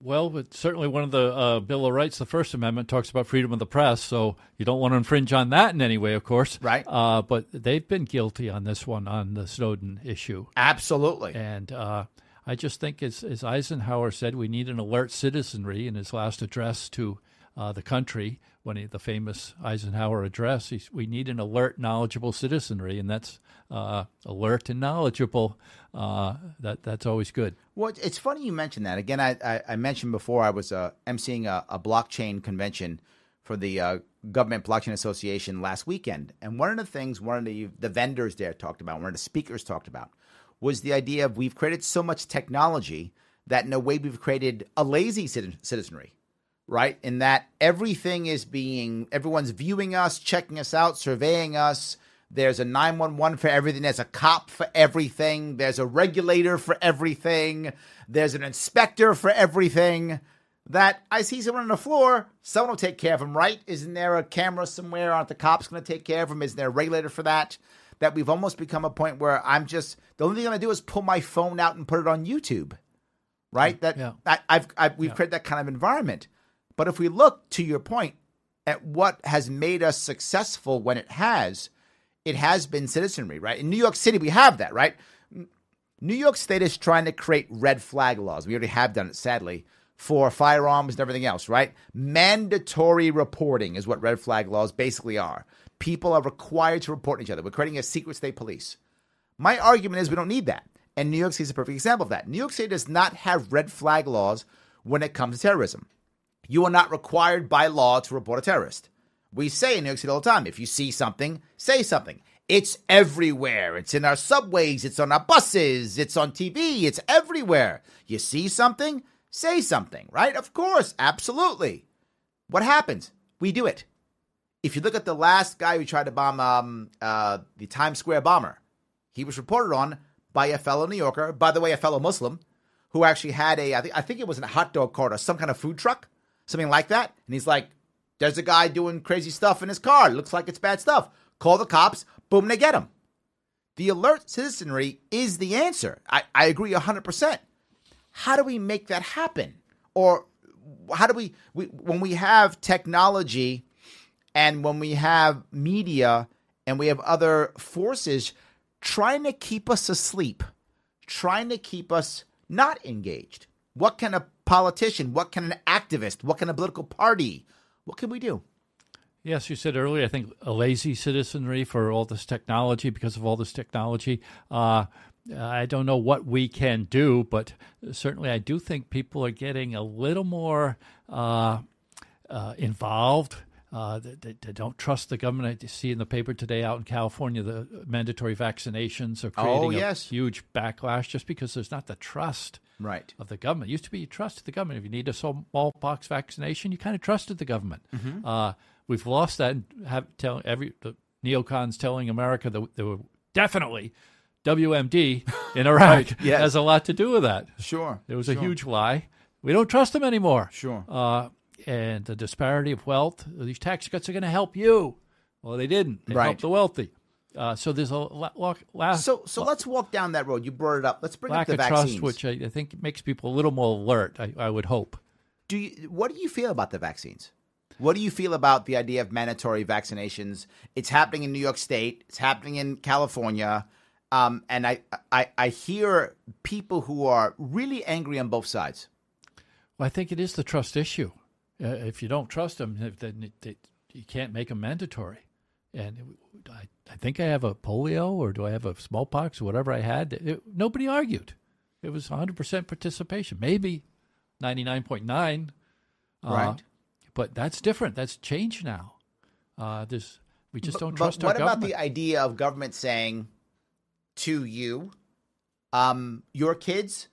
Well, certainly one of the uh, Bill of Rights, the First Amendment, talks about freedom of the press, so you don't want to infringe on that in any way, of course. Right. Uh, but they've been guilty on this one, on the Snowden issue. Absolutely. And uh, I just think, as, as Eisenhower said, we need an alert citizenry in his last address to uh, the country, when he, the famous Eisenhower address, we need an alert, knowledgeable citizenry, and that's uh, alert and knowledgeable. Uh, that that's always good. Well, it's funny you mentioned that. Again, I, I, I mentioned before I was uh, emceeing a, a blockchain convention for the uh, Government Blockchain Association last weekend. And one of the things one of the, the vendors there talked about, one of the speakers talked about, was the idea of we've created so much technology that in a way we've created a lazy citizenry, right? In that everything is being, everyone's viewing us, checking us out, surveying us. There's a 911 for everything. There's a cop for everything. There's a regulator for everything. There's an inspector for everything. That I see someone on the floor, someone will take care of him, right? Isn't there a camera somewhere? Aren't the cops going to take care of him? Isn't there a regulator for that? That we've almost become a point where I'm just the only thing I'm to do is pull my phone out and put it on YouTube, right? Mm, that Yeah. I, I've, I've we've created that kind of environment. But if we look to your point at what has made us successful when it has, it has been citizenry, right? In New York City, we have that, right? New York State is trying to create red flag laws. We already have done it, sadly, for firearms and everything else, right? Mandatory reporting is what red flag laws basically are. People are required to report each other. We're creating a secret state police. My argument is we don't need that. And New York City is a perfect example of that. New York City does not have red flag laws when it comes to terrorism. You are not required by law to report a terrorist. We say in New York City all the time if you see something, say something. It's everywhere. It's in our subways, it's on our buses, it's on TV, it's everywhere. You see something, say something, right? Of course, absolutely. What happens? We do it. If you look at the last guy who tried to bomb um, uh, the Times Square bomber, he was reported on, by a fellow New Yorker, by the way, a fellow Muslim, who actually had a, I think, I think it was a hot dog cart or some kind of food truck, something like that. And he's like, there's a guy doing crazy stuff in his car. looks like it's bad stuff. Call the cops. Boom, they get him. The alert citizenry is the answer. I, I agree 100%. How do we make that happen? Or how do we, we when we have technology and when we have media and we have other forces trying to keep us asleep, trying to keep us not engaged. What can a politician, what can an activist, what can a political party, what can we do? Yes, you said earlier, I think a lazy citizenry for all this technology, because of all this technology. Uh, I don't know what we can do, but certainly I do think people are getting a little more uh, uh, involved uh, they, they, don't trust the government. I see in the paper today out in California the mandatory vaccinations are creating oh, yes. a huge backlash just because there's not the trust right. of the government. It used to be you trusted the government. If you need a smallpox vaccination, you kind of trusted the government. Mm-hmm. Uh, we've lost that. And have tell every the neocons telling America that there were definitely WMD in Iraq right. yes. has a lot to do with that. Sure, there was sure. a huge lie. We don't trust them anymore. Sure. Uh, and the disparity of wealth. These tax cuts are going to help you. Well, they didn't. They right. helped the wealthy. Uh, so there's a lot. last. So so let's walk down that road. You brought it up. Let's bring lack up the of vaccines, trust, which I, I, think makes people a little more alert. I, I would hope. Do you? What do you feel about the vaccines? What do you feel about the idea of mandatory vaccinations? It's happening in New York State. It's happening in California. Um, and I, I, I hear people who are really angry on both sides. Well, I think it is the trust issue. Uh, if you don't trust them, then it, it, you can't make them mandatory. And I, I think I have a polio or do I have a smallpox or whatever I had. It, nobody argued. It was 100% participation, maybe 99.9. Uh, right. But that's different. That's changed now. Uh, there's, we just don't but, trust but what about the idea of government saying to you, um, your kids,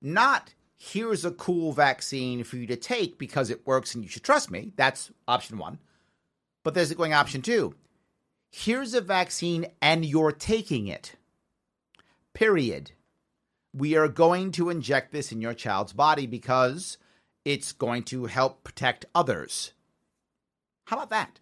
not here's a cool vaccine for you to take because it works and you should trust me. That's option one. But there's a going option two. Here's a vaccine and you're taking it. Period. We are going to inject this in your child's body because it's going to help protect others. How about that?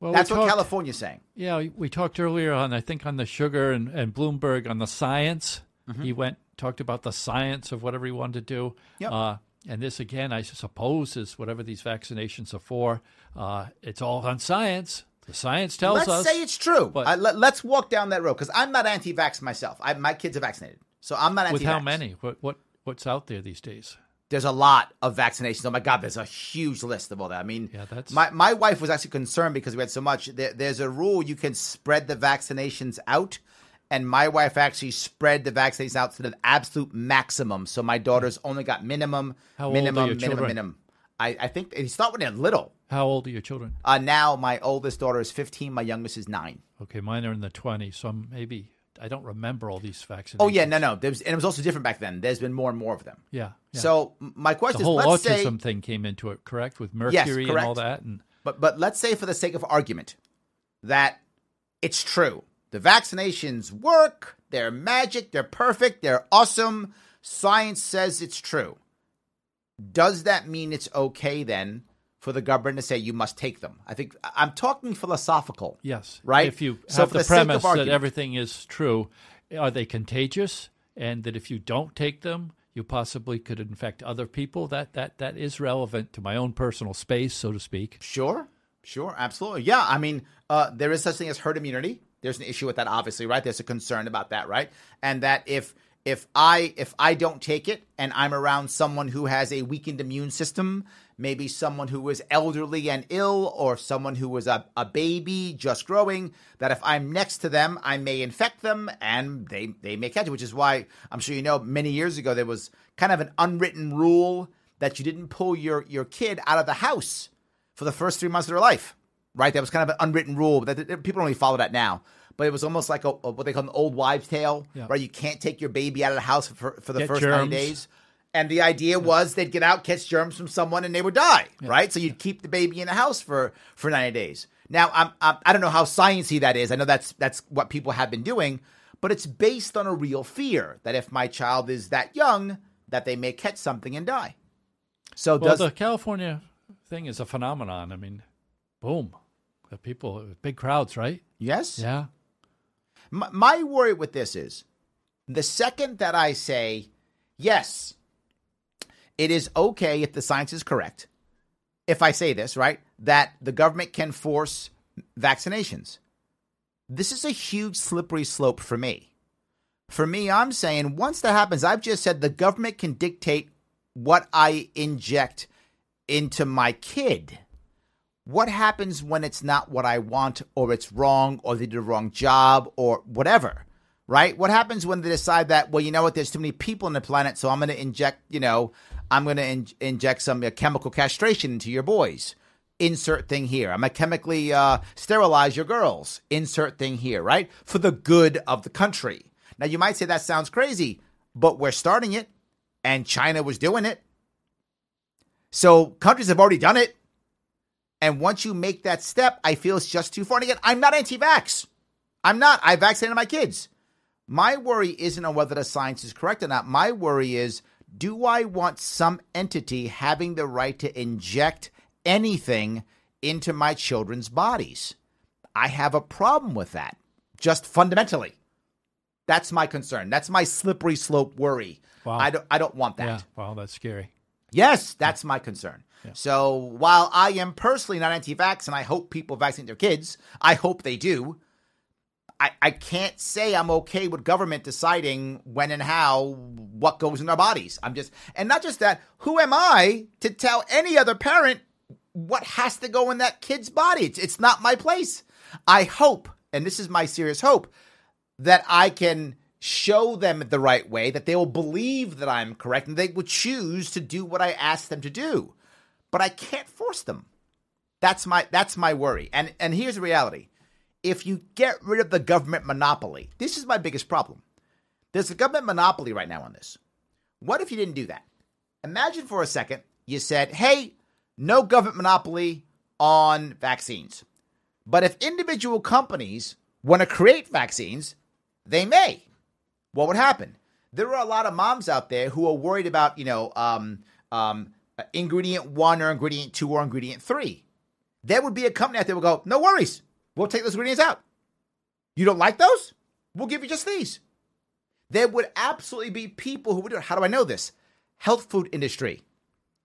Well, That's we what California's saying. Yeah, we talked earlier on, I think, on the sugar and, and Bloomberg on the science. Mm-hmm. He went talked about the science of whatever he wanted to do. Yep. Uh, and this, again, I suppose, is whatever these vaccinations are for. Uh, it's all on science. The science tells let's us. Let's say it's true. But, uh, let, us walk down that road because I'm not anti-vax myself. I, my kids are vaccinated, so I'm not anti-vax. With how many? What, what what's out there these days? There's a lot of vaccinations. Oh my God, there's a huge list of all that. I mean, yeah, that's... my my wife was actually concerned because we had so much. There, there's a rule you can spread the vaccinations out and my wife actually spread the vaccines out to the absolute maximum. So my daughters only got minimum, How minimum, old are your minimum, children? minimum. I, I think he started when they're little. How old are your children? Uh, now my oldest daughter is 15. My youngest is nine. Okay, mine are in the 20s. So I'm maybe I don't remember all these vaccinations. Oh yeah, no, no. There's, and it was also different back then. There's been more and more of them. Yeah. yeah. So my question the whole is, let's autism say, thing came into it, correct? With mercury yes, correct. and all that, and but but let's say for the sake of argument that it's true. The vaccinations work. They're magic. They're perfect. They're awesome. Science says it's true. Does that mean it's okay then for the government to say you must take them? I think I'm talking philosophical. Yes. Right. If you so have the, the premise that everything is true, are they contagious? And that if you don't take them, you possibly could infect other people. That that that is relevant to my own personal space, so to speak. Sure. Sure. Absolutely. Yeah. I mean, uh, there is such thing as herd immunity there's an issue with that obviously right? There's a concern about that right? And that if if i if i don't take it and i'm around someone who has a weakened immune system maybe someone who is elderly and ill or someone who is a, a baby just growing that if i'm next to them i may infect them and they they may catch it which is why i'm sure you know many years ago there was kind of an unwritten rule that you didn't pull your your kid out of the house for the first three months of their life right? That was kind of an unwritten rule that people only follow that now. But it was almost like a, a, what they call an old wives' tale, yeah. right? You can't take your baby out of the house for, for the get first germs. 90 days. And the idea was they'd get out, catch germs from someone, and they would die, yeah. right? So you'd keep the baby in the house for, for 90 days. Now, I'm, I'm I don't know how sciencey that is. I know that's that's what people have been doing, but it's based on a real fear that if my child is that young, that they may catch something and die. So well, does the California thing is a phenomenon. I mean, boom, the people, big crowds, right? yes? Yeah. My, my worry with this is the second that I say yes, it is okay if the science is correct. If I say this, right, that the government can force vaccinations. This is a huge slippery slope for me. For me, I'm saying once that happens, I've just said the government can dictate what I inject into my kid. What happens when it's not what I want, or it's wrong, or they did the wrong job, or whatever? Right? What happens when they decide that, well, you know what, there's too many people on the planet, so I'm going to inject, you know, I'm going to in- inject some uh, chemical castration into your boys. Insert thing here. I'm going to chemically uh, sterilize your girls. Insert thing here, right? For the good of the country. Now, you might say that sounds crazy, but we're starting it, and China was doing it. So countries have already done it. And once you make that step, I feel it's just too far. And again, I'm not anti vax. I'm not. I vaccinated my kids. My worry isn't on whether the science is correct or not. My worry is do I want some entity having the right to inject anything into my children's bodies? I have a problem with that, just fundamentally. That's my concern. That's my slippery slope worry. Wow. I don't, I don't want that. Yeah. Wow, that's scary. Yes, that's my concern. So while I am personally not anti-vax and I hope people vaccinate their kids, I hope they do. I, I can't say I'm okay with government deciding when and how what goes in our bodies. I'm just and not just that, who am I to tell any other parent what has to go in that kid's body? It's, it's not my place. I hope, and this is my serious hope, that I can show them the right way, that they will believe that I'm correct, and they will choose to do what I ask them to do. But I can't force them. That's my that's my worry. And and here's the reality. If you get rid of the government monopoly, this is my biggest problem. There's a government monopoly right now on this. What if you didn't do that? Imagine for a second you said, "Hey, no government monopoly on vaccines." But if individual companies want to create vaccines, they may. What would happen? There are a lot of moms out there who are worried about, you know, um, um, Uh, ingredient one or ingredient two or ingredient three. There would be a company out there would go, no worries, we'll take those ingredients out. You don't like those? We'll give you just these. There would absolutely be people who would do it. How do I know this? Health food industry.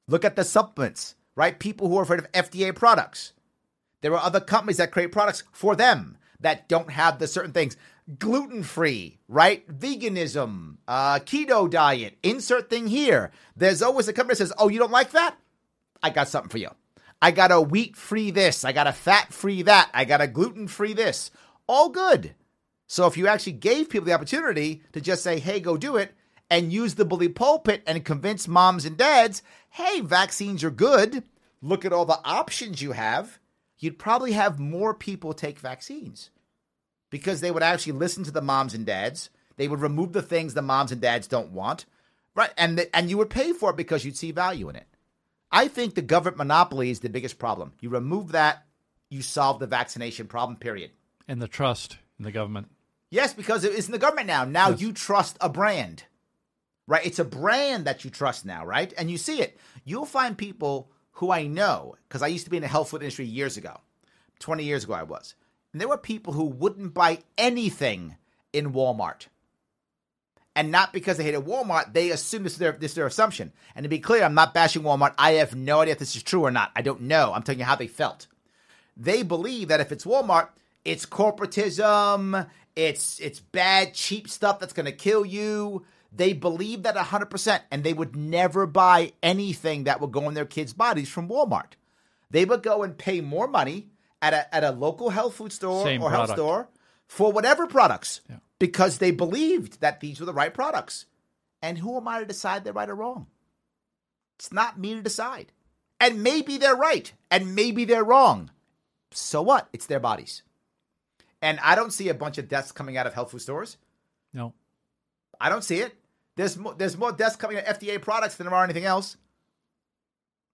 Look at the supplements, right? People who are afraid of FDA products. There are other companies that create products for them that don't have the certain things. Gluten free, right? Veganism, uh, keto diet, insert thing here. There's always a company that says, oh, you don't like that? I got something for you. I got a wheat free this. I got a fat free that. I got a gluten free this. All good. So if you actually gave people the opportunity to just say, hey, go do it, and use the bully pulpit and convince moms and dads, hey, vaccines are good. Look at all the options you have. You'd probably have more people take vaccines because they would actually listen to the moms and dads. They would remove the things the moms and dads don't want, right? And the, and you would pay for it because you'd see value in it. I think the government monopoly is the biggest problem. You remove that, you solve the vaccination problem. Period. And the trust in the government. Yes, because it's in the government now. Now you trust a brand, right? It's a brand that you trust now, right? And you see it. You'll find people who I know because I used to be in the health food industry years ago. Twenty years ago, I was. And there were people who wouldn't buy anything in Walmart. And not because they hated Walmart, they assumed this is, their, this is their assumption. And to be clear, I'm not bashing Walmart. I have no idea if this is true or not. I don't know. I'm telling you how they felt. They believe that if it's Walmart, it's corporatism, it's it's bad, cheap stuff that's going to kill you. They believe that 100%, and they would never buy anything that would go in their kids' bodies from Walmart. They would go and pay more money at a, at a local health food store Same or health store for whatever products Yeah. because they believed that these were the right products. And who am I to decide they're right or wrong? It's not me to decide. And maybe they're right, and maybe they're wrong. So what? It's their bodies. And I don't see a bunch of deaths coming out of health food stores. No. I don't see it. There's more, there's more deaths coming out of FDA products than there are anything else.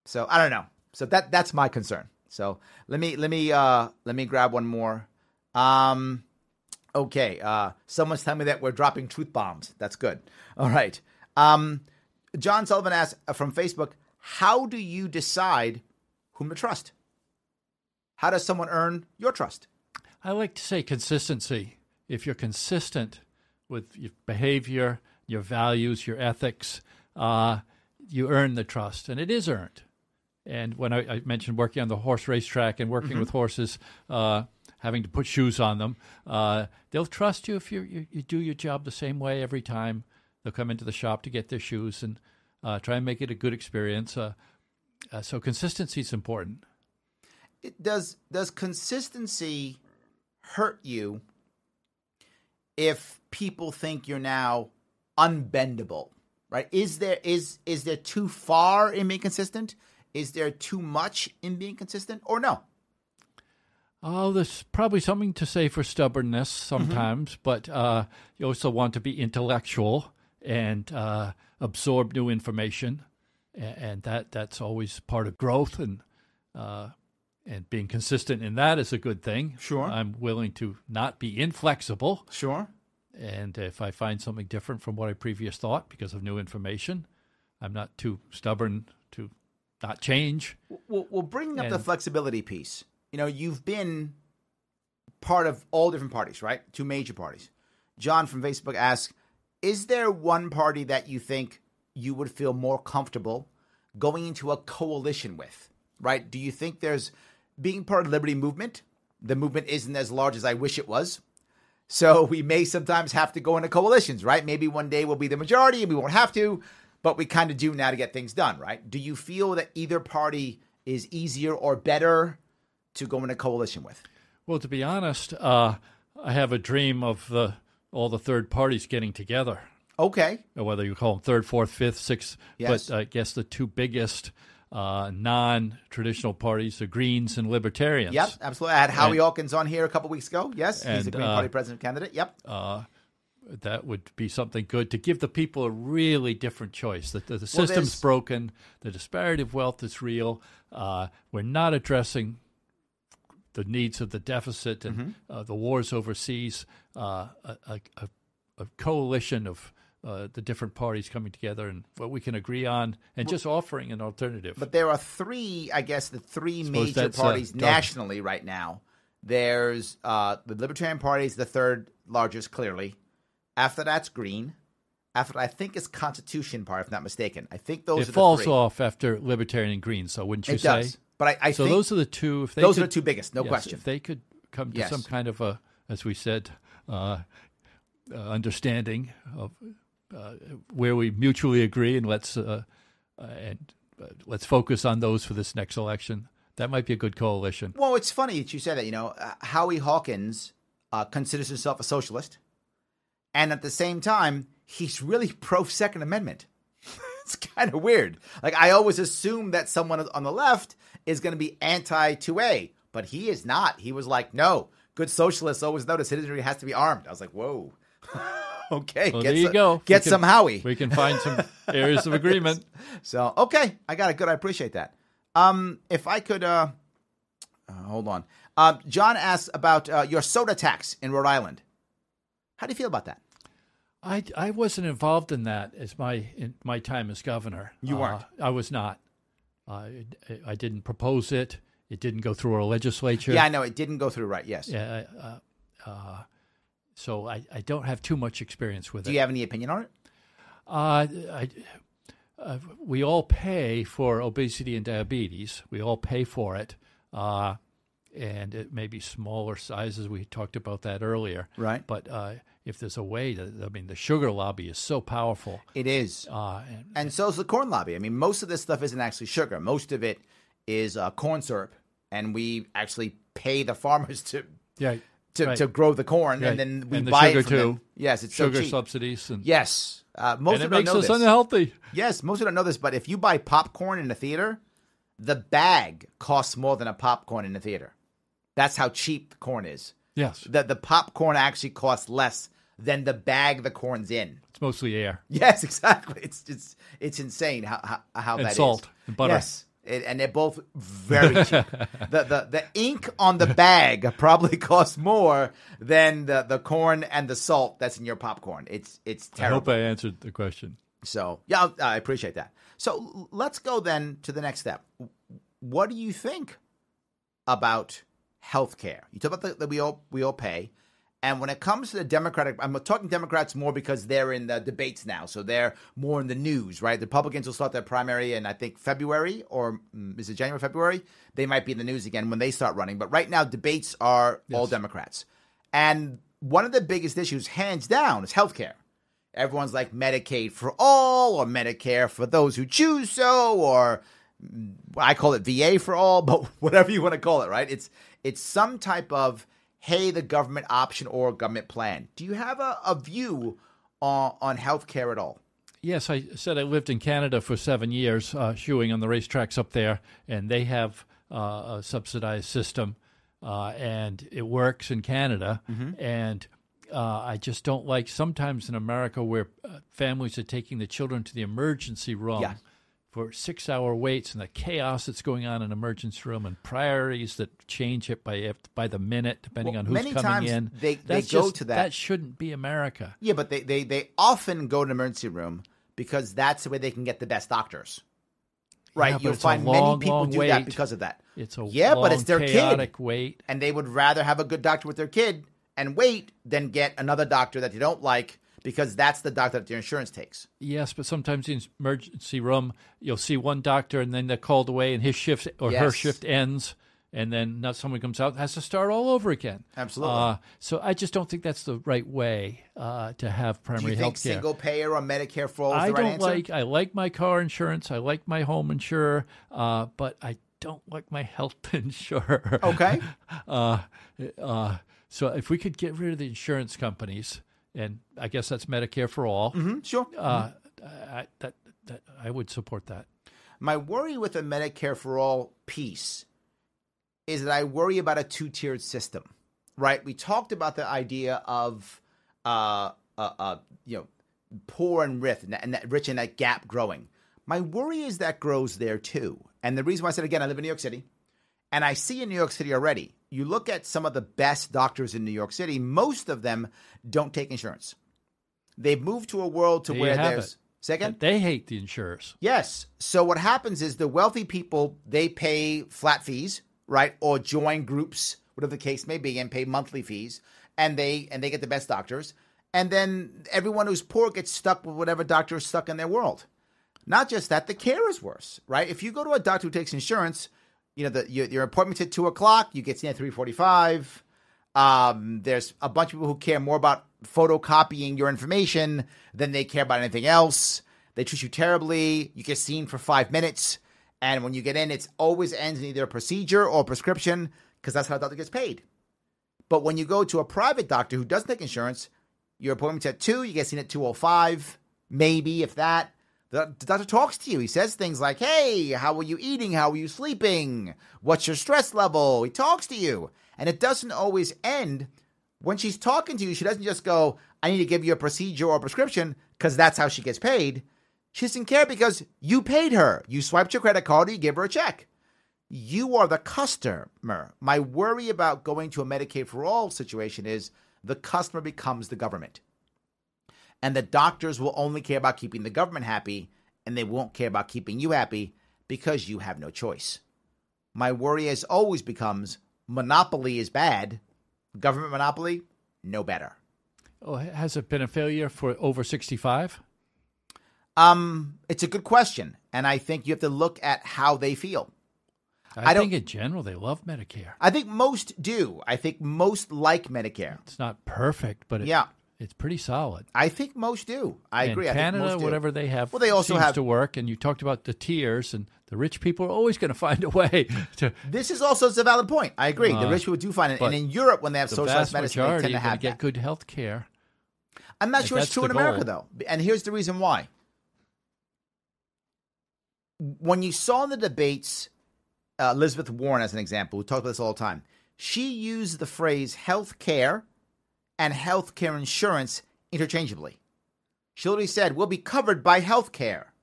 So I don't know. So that that's my concern. So let me let me uh let me grab one more. Um okay, uh someone's telling me that we're dropping truth bombs. That's good. All right. Um John Sullivan asks uh, from Facebook, how do you decide whom to trust? How does someone earn your trust? I like to say consistency. If you're consistent with your behavior, your values, your ethics, uh, you earn the trust, and it is earned. And when I, I mentioned working on the horse racetrack and working with horses, uh, having to put shoes on them, uh, they'll trust you if you, you, you do your job the same way every time. They'll come into the shop to get their shoes and uh, try and make it a good experience. Uh, uh, so consistency is important. It does does consistency hurt you if people think you're now unbendable? Right? Is there is is there too far in being consistent? Is there too much in being consistent or no? Oh, there's probably something to say for stubbornness sometimes, but uh, you also want to be intellectual and uh, absorb new information, and, and that that's always part of growth and uh, and being consistent in that is a good thing. Sure. I'm willing to not be inflexible, Sure. and if I find something different from what I previous thought because of new information, I'm not too stubborn to not change. Well, well bringing up the flexibility piece, you know, you've been part of all different parties, right? Two major parties. John from Facebook asks, is there one party that you think you would feel more comfortable going into a coalition with, right? Do you think there's being part of the Liberty Movement? The movement isn't as large as I wish it was. So we may sometimes have to go into coalitions, right? Maybe one day we'll be the majority and we won't have to, but we kind of do now to get things done, right? Do you feel that either party is easier or better to go in a coalition with? Well, to be honest, uh, I have a dream of the all the third parties getting together. Okay. or whether you call them third, fourth, fifth, sixth. Yes. But I guess the two biggest uh, non-traditional parties, the Greens and Libertarians. Yep, absolutely. I had Howie And- Hawkins on here a couple weeks ago. Yes, he's a Green uh, Party president candidate. Yep. That would be something good to give the people a really different choice. The, the, the Well, system's broken. The disparity of wealth is real. Uh, we're not addressing the needs of the deficit and Mm-hmm. uh, the wars overseas. Uh, a, a, a, coalition of uh, the different parties coming together and what we can agree on, and just offering an alternative. But there are three, I guess, the three major uh, parties nationally right now. There's uh, the Libertarian Party is the third largest, clearly. After that's Green. After that, I think it's Constitution Party, if I'm not mistaken. I think those it are falls the three. off after Libertarian and Green, so wouldn't you It say? does. But I, I So those are the two. If they those could, are the two biggest, no yes, question. If they could come to Yes. some kind of a, as we said, uh, uh, understanding of uh, where we mutually agree, and let's uh, uh, and uh, let's focus on those for this next election. That might be a good coalition. Well, it's funny that you said that. You know, uh, Howie Hawkins uh, considers himself a socialist, and at the same time, he's really pro Second Amendment. it's kind of weird. Like I always assume that someone on the left is going to be anti two A, but he is not. He was like, no, good socialists always know the citizenry has to be armed. I was like, whoa. okay, Well, get there you some, go. Get can- some Howie. We can find some areas of agreement. So okay, I got it. Good. I appreciate that. Um, if I could, uh, uh hold on. Uh, John asks about uh, your soda tax in Rhode Island. How do you feel about that? I, I wasn't involved in that as my in my time as governor. You Uh, weren't? I was not. I I didn't propose it. It didn't go through our legislature. Yeah, I know it didn't go through right. Yes. Yeah. Uh, uh, so I, I don't have too much experience with Do it. Do you have any opinion on it? Uh, I, uh, we all pay for obesity and diabetes. We all pay for it. Uh, and it may be smaller sizes. We talked about that earlier. Right. But uh, if there's a way to, I mean, the sugar lobby is so powerful. It is, Uh, and, and so is the corn lobby. I mean, most of this stuff isn't actually sugar. Most of it is uh, corn syrup, and we actually pay the farmers to yeah, to, right. to grow the corn, Right. and then we And the buy sugar, it from them. too. Yes, it's sugar so subsidies. And, Yes, uh, most and it makes know us this. unhealthy. Yes, most people don't know this, but if you buy popcorn in a theater, the bag costs more than a popcorn in the theater. That's how cheap corn is. Yes. The the popcorn actually costs less than the bag the corn's in. It's mostly air. Yes, exactly. It's it's it's insane how how, how And that is. salt and butter. Yes, It, and they're both very cheap. the, the the ink on the bag probably costs more than the, the corn and the salt that's in your popcorn. It's it's terrible. I hope. I answered the question. So yeah, I appreciate that. So let's go then to the next step. What do you think about healthcare? You talk about the, that we all we all pay, and when it comes to the Democratic, I'm talking Democrats more because they're in the debates now, so they're more in the news, right? The Republicans will start their primary in I think February or mm, is it January, February? They might be in the news again when they start running, but right now debates are all Democrats, and one of the biggest issues, hands down, is healthcare. Everyone's like Medicaid for all or Medicare for those who choose so or I call it VA for all, but whatever you want to call it, right? It's it's some type of hey, the government option or government plan. Do you have a, a view on on healthcare at all? Yes, I said I lived in Canada for seven years, uh, shoeing on the racetracks up there, and they have uh, a subsidized system, uh, and it works in Canada. And uh, I just don't like sometimes in America where uh, families are taking the children to the emergency room. Yeah. For six-hour waits and the chaos that's going on in emergency room and priorities that change it by by the minute depending Well, on who's many coming times in. they- they That's go just- to that. That shouldn't be America. Yeah, but they, they, they often go to emergency room because that's the way they can get the best doctors. Right? Yeah, You'll find long, many people long do that because of that. It's a Yeah, but it's long, their kid. wait. and they would rather have a good doctor with their kid and wait than get another doctor that they don't like because that's the doctor that their insurance takes. Yes, but sometimes in emergency room, you'll see one doctor and then they're called away and his shift or her shift ends. And then now someone comes out has to start all over again. Absolutely. Uh, so I just don't think that's the right way uh, to have primary healthcare. Do you think health care. single payer or Medicare for all is I the right don't answer? like. I like my car insurance. I like my home insurer, uh, but I don't like my health insurer. Okay. Uh, uh, so if we could get rid of the insurance companies, and I guess that's Medicare for all, Mhm, sure. uh, I, that, that I would support that. My worry with the Medicare for all piece is that I worry about a two tiered system, right? We talked about the idea of, uh, uh, uh, you know, poor and rich, and that, and that rich and that gap growing. My worry is that grows there too. And the reason why I said again, I live in New York City, and I see in New York City already. You look at some of the best doctors in New York City; most of them don't take insurance. They've moved to a world to where there's it. second. They hate the insurers. Yes. So what happens is the wealthy people they pay flat fees, right, or join groups, whatever the case may be, and pay monthly fees, and they and they get the best doctors, and then everyone who's poor gets stuck with whatever doctor is stuck in their world. Not just that, the care is worse, right? If you go to a doctor who takes insurance, you know the your, your appointment's at two o'clock, you get seen at three forty-five. Um, there's a bunch of people who care more about photocopying your information than they care about anything else. They treat you terribly. You get seen for five minutes, and when you get in, it's always ends in either a procedure or a prescription because that's how a doctor gets paid. But when you go to a private doctor who doesn't take insurance, your appointment's at two. You get seen at two o five, maybe if that. The, doctor talks to you. He says things like, "Hey, how are you eating? How are you sleeping? What's your stress level?" He talks to you, and it doesn't always end when she's talking to you, she doesn't just go, I need to give you a procedure or a prescription because that's how she gets paid. She doesn't care because you paid her. You swiped your credit card or you give her a check. You are the customer. My worry about going to a Medicaid for all situation is the customer becomes the government. And the doctors will only care about keeping the government happy and they won't care about keeping you happy because you have no choice. My worry as always becomes monopoly is bad Government monopoly, no better. Oh, has it been a failure for over 65? Um, it's a good question, and I think you have to look at how they feel. I, I think in general they love Medicare. I think most do. I think most like Medicare. It's not perfect, but it, Yeah, it's pretty solid. I think most do. I And agree. I Canada, think most do. whatever they have, Well, they also have- to work. And you talked about the tiers, and the rich people are always going to find a way to. This is also a valid point. I agree. the Uh, rich people do find it, and in Europe, when they have The socialized medicine, they tend to have get good health care. I'm not If sure it's true in America, goal. though. And here's the reason why. When you saw in the debates, uh, Elizabeth Warren, as an example, who talked about this all the time, she used the phrase health care and health care insurance interchangeably. She said, We'll be covered by health care.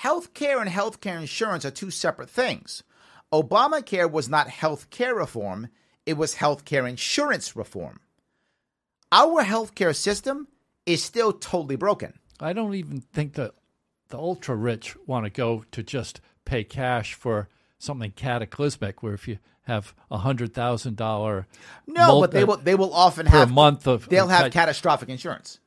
Healthcare and healthcare insurance are two separate things. Obamacare was not healthcare reform, it was healthcare insurance reform. Our healthcare system is still totally broken. I don't even think that the ultra rich want to go to just pay cash for something cataclysmic where if you have a hundred thousand dollar no but they will they will often have a month of they'll have catastrophic insurance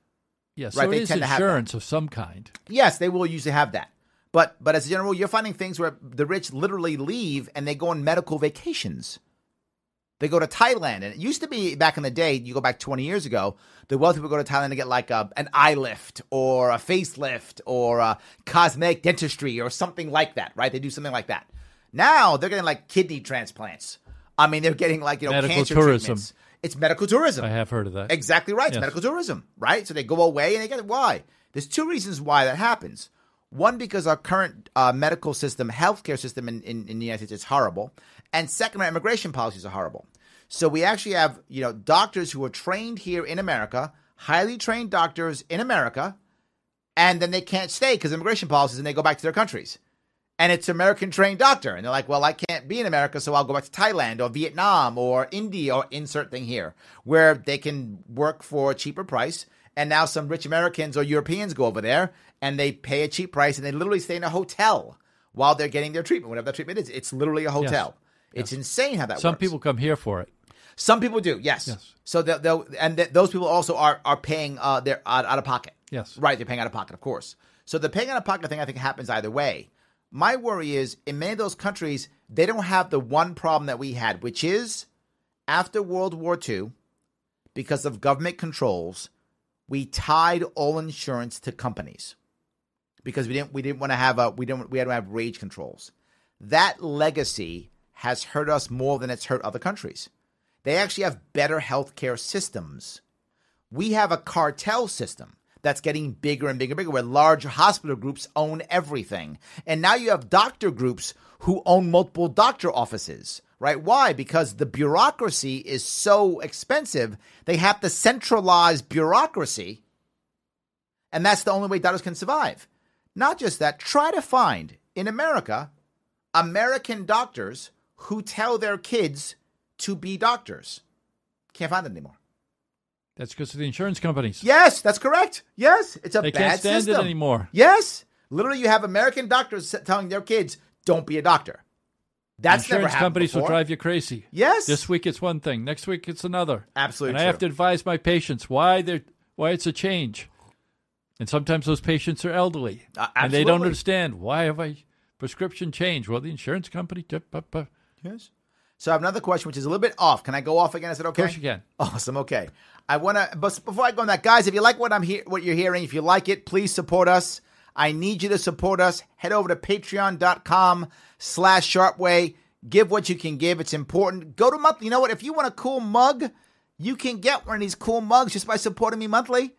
yes right so it is insurance of some kind yes they will usually have that but but as a general you're finding things where the rich literally leave and they go on medical vacations they go to Thailand, and it used to be back in the day. You go back 20 years ago, the wealthy would go to Thailand to get like a, an eye lift or a facelift or a cosmetic dentistry or something like that, right? They do something like that. Now they're getting like kidney transplants. I mean, they're getting like you know medical cancer tourism. treatments. It's medical tourism. I have heard of that. Exactly right. It's yes. medical tourism, right? So they go away and they get it. Why? There's two reasons why that happens. One, because our current uh, medical system, healthcare system in, in, in the United States is horrible. And second, our immigration policies are horrible. So we actually have, you know, doctors who are trained here in America, highly trained doctors in America, and then they can't stay because immigration policies and they go back to their countries. And it's American trained doctor. And they're like, well, I can't be in America, so I'll go back to Thailand or Vietnam or India or insert thing here where they can work for a cheaper price. And now some rich Americans or Europeans go over there and they pay a cheap price and they literally stay in a hotel while they're getting their treatment, whatever that treatment is. It's literally a hotel. Yes. It's yes. insane how that works. Some works. people come here for it. Some people do, yes. yes. So they'll, they'll and th- those people also are are paying uh they're out, out of pocket. Yes, right. They're paying out of pocket, of course. So the paying out of pocket thing, I think, happens either way. My worry is in many of those countries, they don't have the one problem that we had, which is after World War II, because of government controls, we tied all insurance to companies because we didn't we didn't want to have a we didn't we had to have wage controls. That legacy has hurt us more than it's hurt other countries. They actually have better healthcare systems. We have a cartel system that's getting bigger and bigger and bigger, where large hospital groups own everything. And now you have doctor groups who own multiple doctor offices, right? Why? Because the bureaucracy is so expensive, they have to centralize bureaucracy. And that's the only way doctors can survive. Not just that, try to find in America American doctors who tell their kids to be doctors. Can't find it anymore. That's because of the insurance companies. Yes, that's correct. Yes, it's a they bad can't stand system. it anymore. Yes, literally, you have American doctors telling their kids, "Don't be a doctor." That's insurance never companies before. will drive you crazy. Yes, this week it's one thing, next week it's another. Absolutely, and true. I have to advise my patients why they why it's a change. And sometimes those patients are elderly, uh, and they don't understand why have I prescription change. Well, the insurance company. Yes. So I have another question, which is a little bit off. Can I go off again? Is it okay? Of course you can. Awesome. Okay. I want to, but before I go on that, guys, if you like what I'm here, what you're hearing, if you like it, please support us. I need you to support us. Head over to patreon.com slash sharpway. Give what you can give. It's important. Go to monthly. You know what? If you want a cool mug, you can get one of these cool mugs just by supporting me monthly.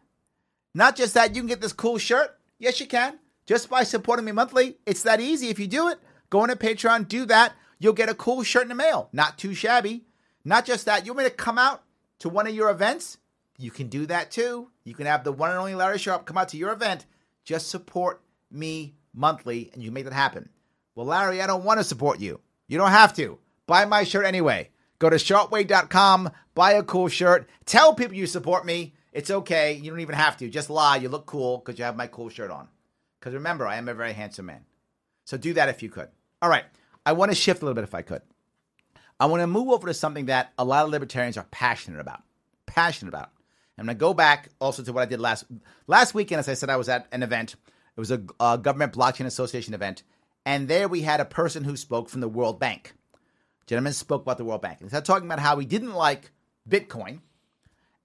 Not just that, you can get this cool shirt. Yes, you can. Just by supporting me monthly. It's that easy. If you do it, go on into Patreon, do that you'll get a cool shirt in the mail. Not too shabby. Not just that, you want me to come out to one of your events? You can do that too. You can have the one and only Larry Sharpe come out to your event. Just support me monthly and you make that happen. Well, Larry, I don't want to support you. You don't have to. Buy my shirt anyway. Go to sharpway.com, buy a cool shirt, tell people you support me. It's okay. You don't even have to. Just lie. You look cool because you have my cool shirt on. Because remember, I am a very handsome man. So do that if you could. All right. I want to shift a little bit if I could. I want to move over to something that a lot of libertarians are passionate about. Passionate about. I'm going to go back also to what I did last last weekend. As I said, I was at an event. It was a, a government blockchain association event, and there we had a person who spoke from the World Bank. Gentleman spoke about the World Bank. He started talking about how he didn't like Bitcoin,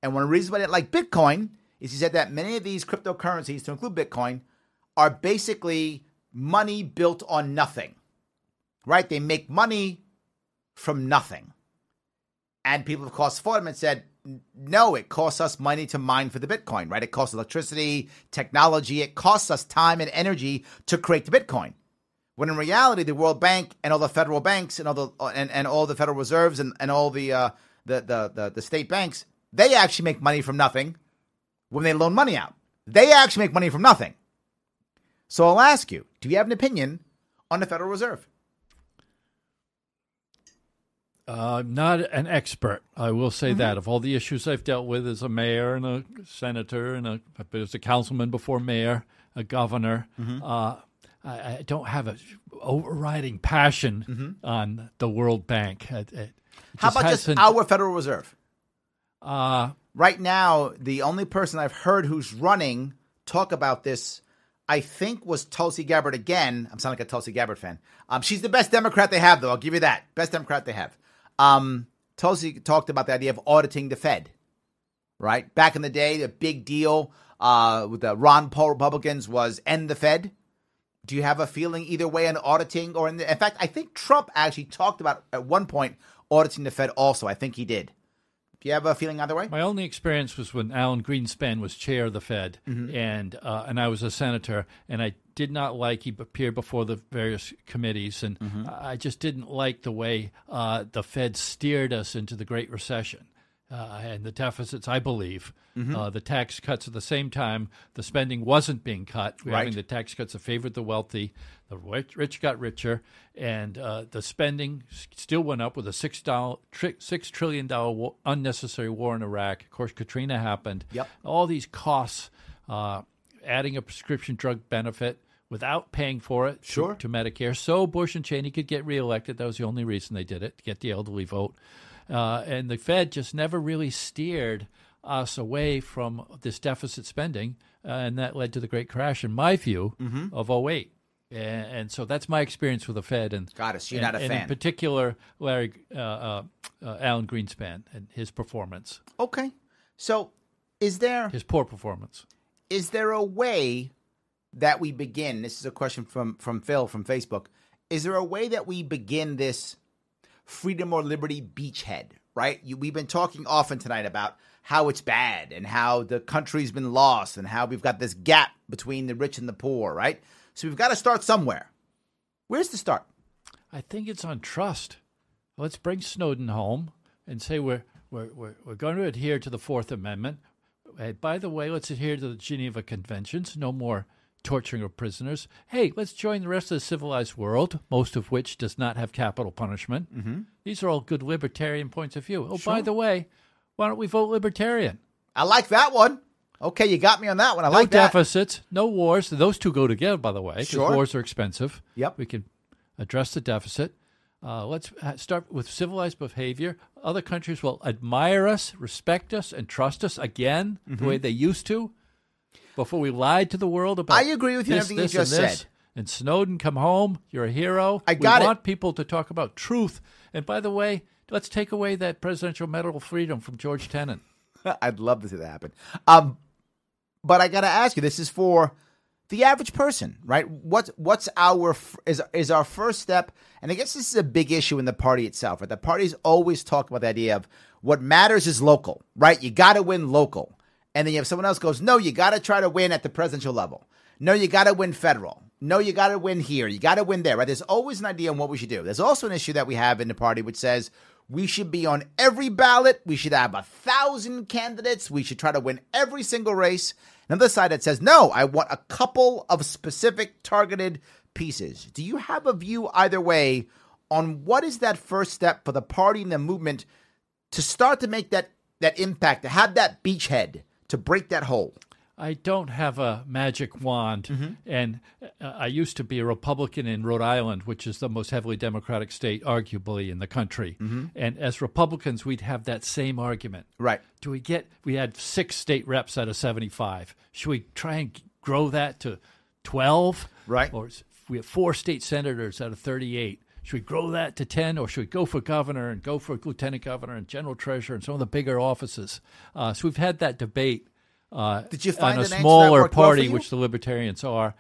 and one of the reasons why he didn't like Bitcoin is he said that many of these cryptocurrencies, to include Bitcoin, are basically money built on nothing right? They make money from nothing. And people, of course, fought him and said, no, it costs us money to mine for the Bitcoin, right? It costs electricity, technology, it costs us time and energy to create the Bitcoin. When in reality, the World Bank and all the federal banks and all the and, and all the Federal Reserves and, and all the, uh, the, the the the state banks, they actually make money from nothing when they loan money out. They actually make money from nothing. So I'll ask you: Do you have an opinion on the Federal Reserve? Uh, I'm not an expert. I will say mm-hmm. that. Of all the issues I've dealt with as a mayor and a senator and a, as a councilman before mayor, a governor, mm-hmm. uh, I, I, don't have an overriding passion mm-hmm. on the World Bank. It, it How about just our Federal Reserve? Uh, right now, the only person I've heard who's running talk about this, I think, was Tulsi Gabbard again. I'm sounding like a Tulsi Gabbard fan. Um, she's the best Democrat they have, though. I'll give you that. Best Democrat they have. Um, Tulsi talked about the idea of auditing the Fed. Right back in the day, the big deal uh, with the Ron Paul Republicans was end the Fed. Do you have a feeling either way on auditing or in, the, in fact, I think Trump actually talked about at one point auditing the Fed also. I think he did. Do you have a feeling either way? My only experience was when Alan Greenspan was chair of the Fed, mm-hmm. and uh, and I was a senator, and I did not like he appeared before the various committees, and mm-hmm. I just didn't like the way uh, the Fed steered us into the Great Recession uh, and the deficits, I believe. Mm-hmm. Uh, the tax cuts at the same time, the spending wasn't being cut. We're right. having the tax cuts that favored the wealthy. The rich got richer, and uh, the spending still went up with a six dollar six trillion dollar war, unnecessary war in Iraq. Of course, Katrina happened. Yep. All these costs, uh, adding a prescription drug benefit without paying for it sure. to, to Medicare, so Bush and Cheney could get reelected. That was the only reason they did it to get the elderly vote. Uh, and the Fed just never really steered us away from this deficit spending, uh, and that led to the great crash, in my view, mm-hmm. of 08. And, and, so that's my experience with the Fed. And got us. You're and, not a and fan. in particular, Larry uh, uh, uh, Alan Greenspan and his performance. Okay, so is there his poor performance? Is there a way that we begin? This is a question from from Phil from Facebook. Is there a way that we begin this freedom or liberty beachhead, right? You, we've been talking often tonight about how it's bad and how the country's been lost and how we've got this gap between the rich and the poor, right? So we've got to start somewhere. Where's the start? I think it's on trust. Let's bring Snowden home and say we're we're we're, we're going to adhere to the Fourth Amendment. Hey, by the way, let's adhere to the Geneva Conventions. No more torturing of prisoners. Hey, let's join the rest of the civilized world, most of which does not have capital punishment. Mm-hmm. These are all good libertarian points of view. Oh, sure. by the way, why don't we vote libertarian? I like that one. Okay, you got me on that one. I no like that. deficits, no wars. Those two go together, by the way, because sure. wars are expensive. Yep. We can address the deficit. Uh, let's start with civilized behavior. Other countries will admire us, respect us, and trust us again mm-hmm. the way they used to before we lied to the world about. I agree with you this, everything this, you just and this. said. And Snowden, come home. You're a hero. I got we it. want people to talk about truth. And by the way, let's take away that Presidential Medal of Freedom from George Tenet. I'd love to see that happen. Um, but I got to ask you, this is for the average person, right? What's what's our is is our first step? And I guess this is a big issue in the party itself. Right? The parties always talk about the idea of what matters is local, right? You got to win local. And then you have someone else goes, no, you got to try to win at the presidential level. No, you got to win federal. No, you got to win here. You got to win there, right? There's always an idea on what we should do. There's also an issue that we have in the party which says we should be on every ballot. We should have a thousand candidates. We should try to win every single race. Another side that says, no, I want a couple of specific targeted pieces. Do you have a view either way on what is that first step for the party and the movement to start to make that, that impact, to have that beachhead? to break that hole? I don't have a magic wand, mm-hmm. and uh, I used to be a Republican in Rhode Island, which is the most heavily Democratic state, arguably, in the country. Mm-hmm. And as Republicans, we'd have that same argument. Right. Do we get? We had six state reps out of seventy-five. Should we try and grow that to twelve? Right. Or we have four state senators out of thirty-eight. Should we grow that to 10 or should we go for governor and go for lieutenant governor and general treasurer and some of the bigger offices? Uh, so we've had that debate uh, Did you find on a an smaller well party, which the libertarians are.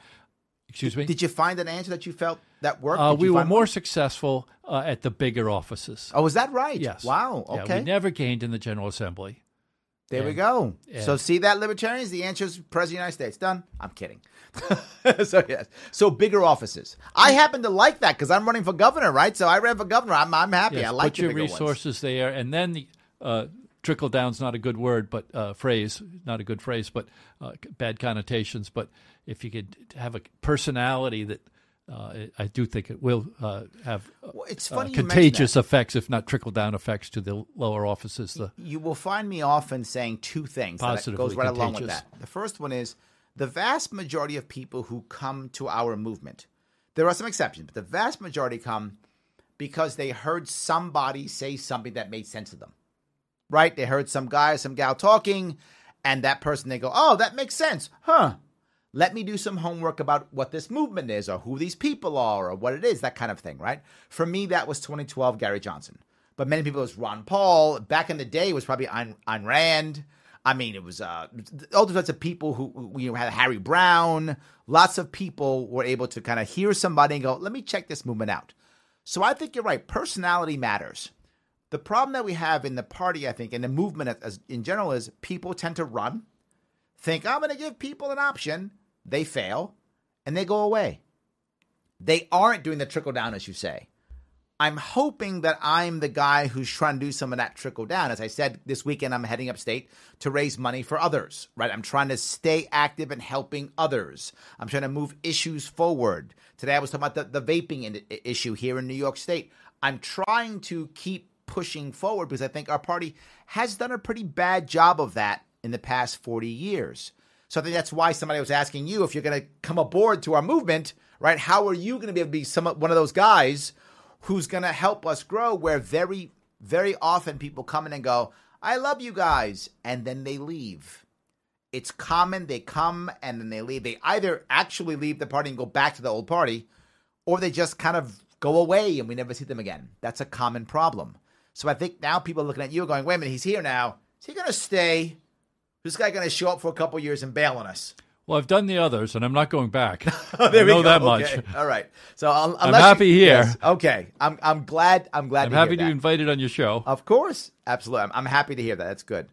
Excuse me? Did you find an answer that you felt that worked? Uh, we were more one? successful uh, at the bigger offices. Oh, is that right? Yes. Wow. Yeah, okay. we never gained in the General Assembly. There and, we go. So see that libertarians, the answer is President of the United States. Done. I'm kidding. so yes. So bigger offices. I happen to like that because I'm running for governor, right? So I ran for governor. I'm I'm happy. Yes, I like put the your resources ones. there, and then the uh, trickle down's not a good word, but uh, phrase, not a good phrase, but uh, bad connotations. But if you could have a personality that uh, I do think it will uh, have Well, it's uh, funny contagious effects, if not trickle down effects, to the lower offices. The You will find me often saying two things that goes right along with that. The first one is the vast majority of people who come to our movement. There are some exceptions, but the vast majority come because they heard somebody say something that made sense to them. Right? They heard some guy some gal talking, and that person they go, "Oh, that makes sense, huh?" Let me do some homework about what this movement is, or who these people are, or what it is, that kind of thing, right? For me, that was 2012 Gary Johnson. But many people, it was Ron Paul. Back in the day, it was probably Ayn, Ayn Rand. I mean, it was uh, all sorts of people who, who you know, had Harry Browne. Lots of people were able to kind of hear somebody and go, let me check this movement out. So I think you're right. Personality matters. The problem that we have in the party, I think, and the movement as, as in general is people tend to run, think, I'm going to give people an option. They fail and they go away. They aren't doing the trickle down, as you say. I'm hoping that I'm the guy who's trying to do some of that trickle down. As I said, this weekend I'm heading upstate to raise money for others, right? I'm trying to stay active and helping others. I'm trying to move issues forward. Today I was talking about the, the vaping in, issue here in New York State. I'm trying to keep pushing forward because I think our party has done a pretty bad job of that in the past 40 years. So I think that's why somebody was asking you if you're going to come aboard to our movement, right? How are you going to be able to be some one of those guys who's going to help us grow? Where very, very often people come in and go, "I love you guys," and then they leave. It's common they come and then they leave. They either actually leave the party and go back to the old party, or they just kind of go away and we never see them again. That's a common problem. So I think now people are looking at you going, "Wait a minute, he's here now. Is he going to stay?" This guy going to show up for a couple years and bail on us? well, I've done the others, and I'm not going back. Oh, there I we know go. that Okay. much. All right. So um, I'm happy you- here. yes. Okay. I'm I'm glad. I'm glad. I'm to happy to be invited on your show. Of course, absolutely. I'm, I'm happy to hear that. That's good.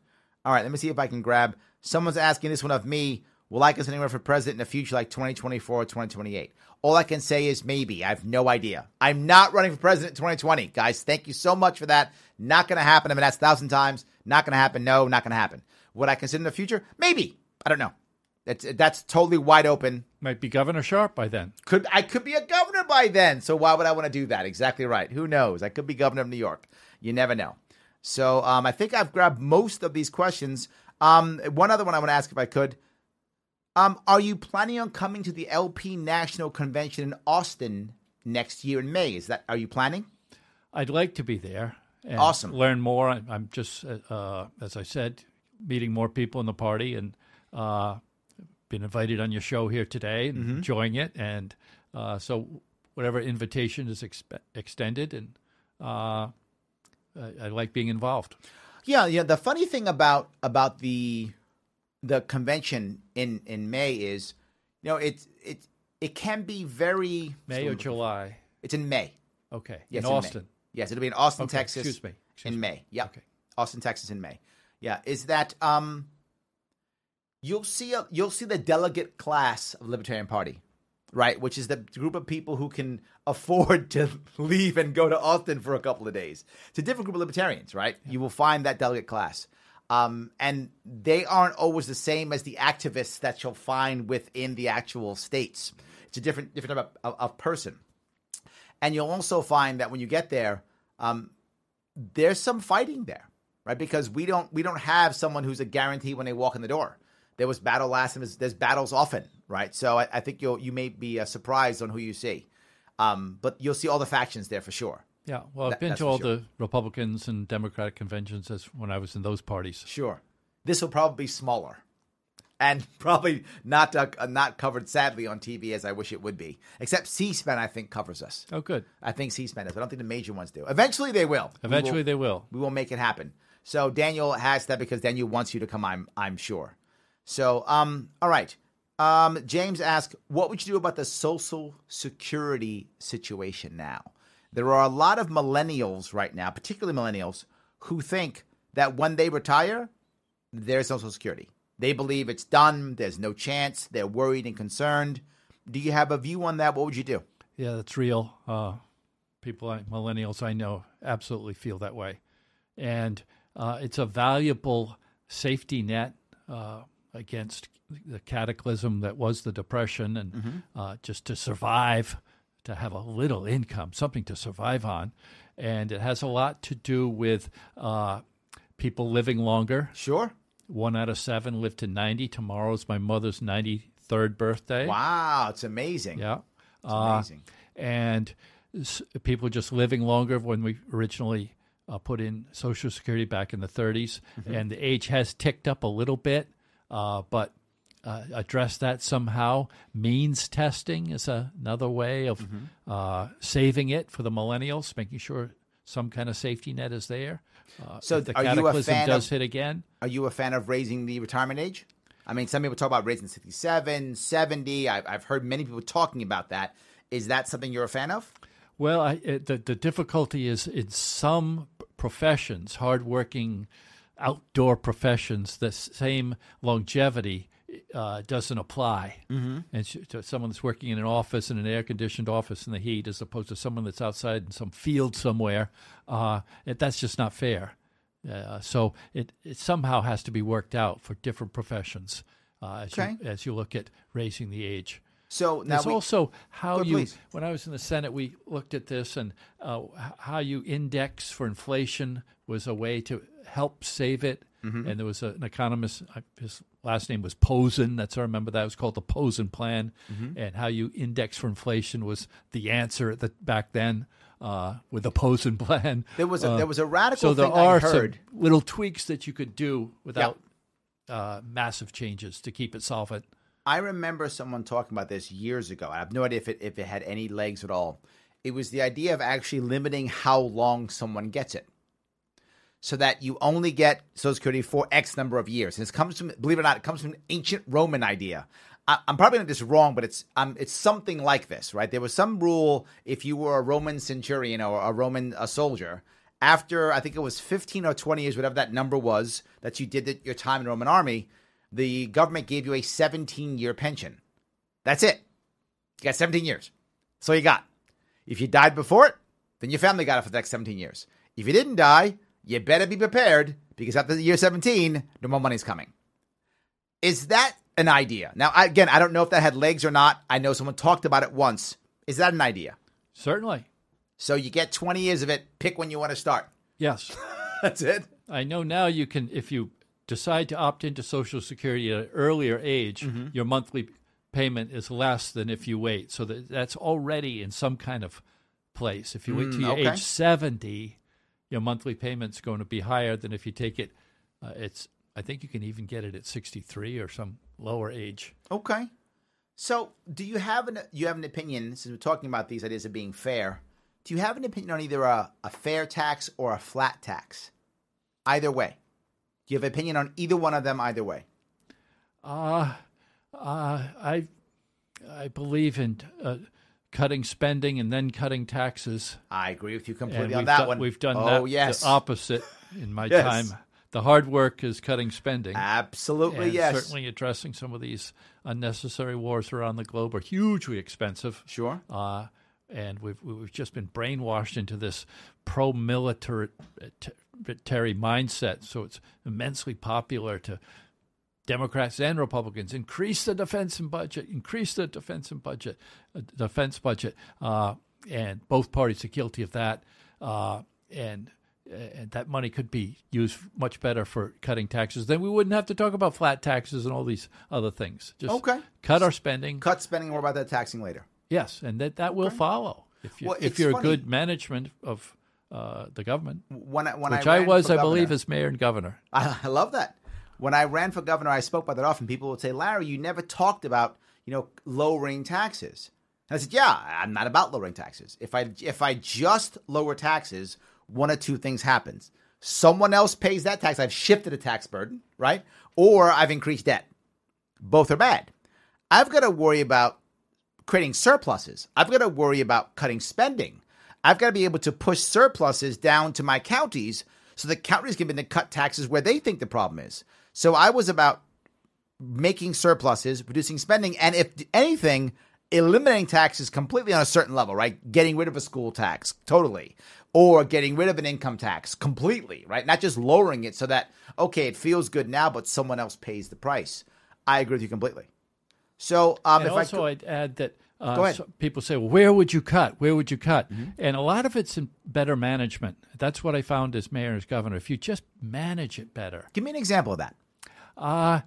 All right, let me see if I can grab. Someone's asking this one of me. Will I consider anywhere for president in the future, like 2024 or 2028? All I can say is maybe. I have no idea. I'm not running for president in 2020, guys. Thank you so much for that. Not going to happen. I mean, that's a thousand times. Not going to happen. No, not going to happen. Would I consider in the future? Maybe. I don't know. That's that's totally wide open. Might be Governor Sharpe by then. Could I could be a governor by then? So why would I want to do that? Exactly right. Who knows? I could be governor of New York. You never know. So um, I think I've grabbed most of these questions. Um, one other one I want to ask if I could. Um, are you planning on coming to the LP National Convention in Austin next year in May? Is that are you planning? I'd like to be there. And Awesome. Learn more. I'm just, uh, as I said, meeting more people in the party and uh, been invited on your show here today and Mm-hmm. enjoying it. And uh, so, whatever invitation is expe- extended, and uh, I, I like being involved. Yeah, yeah. The funny thing about about the the convention in in May is, you know, it's it it can be very May or July? It's in May. Okay. Yes, in May. Austin. Yes, it'll be in Austin, Okay, Texas. excuse me. Excuse in. May. Yeah. Okay. Austin, Texas in May. Yeah. Is that um you'll see a, you'll see the delegate class of the Libertarian Party, right? Which is the group of people who can afford to leave and go to Austin for a couple of days. It's a different group of libertarians, right? You will find that delegate class. Um, and they aren't always the same as the activists that you'll find within the actual states. It's a different different type of, of, of person. And you'll also find that when you get there, um, there's some fighting there, right? Because we don't we don't have someone who's a guarantee when they walk in the door. There was battle last, and there's, there's battles often, right? So I, I think you'll you may be uh, surprised on who you see, um, but you'll see all the factions there for sure. Yeah. Well, I've That- been to all sure. the Republicans and Democratic conventions as when I was in those parties. Sure, this will probably be smaller, and probably not uh, not covered sadly on TV as I wish it would be. Except C-SPAN, I think covers us. Oh, good. I think C-SPAN does. I don't think the major ones do. Eventually, they will. We will- Eventually, they will. we will make it happen. So Daniel has that because Daniel wants you to come. I'm I'm sure. So um, all right. Um, James asked, "What would you do about the social security situation now?" There are a lot of millennials right now, particularly millennials, who think that when they retire, there's no social security. They believe it's done. There's no chance. They're worried and concerned. Do you have a view on that? What would you do? Yeah, that's real. Uh, people, I- millennials I know, absolutely feel that way. And uh, it's a valuable safety net uh, against the cataclysm that was the depression, and Mm-hmm. just to survive, to have a little income, something to survive on, and it has a lot to do with uh, people living longer. Sure. One out of seven live to ninety. Tomorrow's my mother's ninety-third birthday. Wow, it's amazing. Yeah. It's Uh, amazing. and s- people just living longer when we originally uh, put in Social Security back in the 30s, Mm-hmm. and the age has ticked up a little bit, uh, but uh, address that somehow. Means testing is a, another way of Mm-hmm. uh, saving it for the millennials, making sure some kind of safety net is there. Uh, So the are you a cataclysm does of- hit again. Are you a fan of raising the retirement age? I mean, some people talk about raising 67, 70. I've, I've heard many people talking about that. Is that something you're a fan of? Well, I, it, the the difficulty is in some professions, hardworking, outdoor professions, the same longevity uh, doesn't apply. Mm-hmm. And sh- to someone that's working in an office in an air conditioned office in the heat, as opposed to someone that's outside in some field somewhere, uh, it, that's just not fair. Uh, so it, it somehow has to be worked out for different professions uh, as, Okay. you, as you look at raising the age. So now There's we, also how you. please. When I was in the Senate, we looked at this and uh, how you index for inflation was a way to help save it. Mm-hmm. And there was a, an economist. uh, His last name was Pozen. That's I remember that it was called the Pozen Plan. Mm-hmm. And how you index for inflation was the answer at the, back then uh, with the Pozen Plan. there was a, Uh, there was a radical so there thing I are heard. some little tweaks that you could do without uh, massive changes to keep it solvent. I remember someone talking about this years ago. I have no idea if it if it had any legs at all. It was the idea of actually limiting how long someone gets it, so that you only get Social Security for X number of years. And it comes from, believe it or not, it comes from an ancient Roman idea. I, I'm probably getting this wrong, but it's um, it's something like this, right? There was some rule if you were a Roman centurion or a Roman a soldier. After I think it was 15 or 20 years, whatever that number was, that you did your time in the Roman army, the government gave you a 17 year pension. That's it. You got 17 years. So you got. If you died before it, then your family got it for the next 17 years. If you didn't die, you better be prepared because after the year 17, no more money's coming. Is that an idea? Now, again, I don't know if that had legs or not. I know someone talked about it once. Is that an idea? Certainly, So you get 20 years of it, pick when you want to start. yes. That's it. I know now you can, if you decide to opt into Social Security at an earlier age, Mm-hmm. your monthly payment is less than if you wait. So that, that's already in some kind of place. If you wait till Mm, you're okay. age 70, your monthly payment's going to be higher than if you take it. Uh, it's I think you can even get it at 63 or some lower age. Okay. So, do you have an you have an opinion? Since we're talking about these ideas of being fair, do you have an opinion on either a, a fair tax or a flat tax? Either way, do you have an opinion on either one of them? Either way, Uh, uh, I I believe in uh, cutting spending and then cutting taxes. I agree with you completely on that done, one. We've done oh, that yes, the opposite in my Yes. time. The hard work is cutting spending. absolutely yes. certainly addressing some of these unnecessary wars around the globe are hugely expensive. Sure. Uh, and we've we've just been brainwashed into this pro-military mindset. So it's immensely popular to Democrats and Republicans increase the defense and budget, increase the defense and budget, uh, defense budget, uh, and both parties are guilty of that. Uh, and and that money could be used much better for cutting taxes. Then we wouldn't have to talk about flat taxes and all these other things. Just Okay. cut our spending. Cut spending. More about that taxing later. Yes, and that that will follow if you, well, if you're funny. a good management of uh, the government, When I, when which I, I, was, I believe, governor- as mayor and governor. I, I love that. When I ran for governor, I spoke about that often. People would say, "Larry, you never talked about you know lowering taxes." And I said, "Yeah, I'm not about lowering taxes. If I if I just lower taxes, one of two things happens: someone else pays that tax. I've shifted a tax burden, right? Or I've increased debt. Both are bad. I've got to worry about creating surpluses. I've got to worry about cutting spending. I've got to be able to push surpluses down to my counties so the counties can begin to cut taxes where they think the problem is. So I was about making surpluses, reducing spending, and if anything, eliminating taxes completely on a certain level, right? Getting rid of a school tax, totally. Or getting rid of an income tax completely, right? Not just lowering it so that, okay, it feels good now, but someone else pays the price. I agree with you completely. So, um, and if also, I I'd add that uh, so people say, well, where would you cut? Where would you cut? Mm-hmm. And a lot of it's in better management. That's what I found as mayor and as governor. If you just manage it better, give me an example of that. Uh,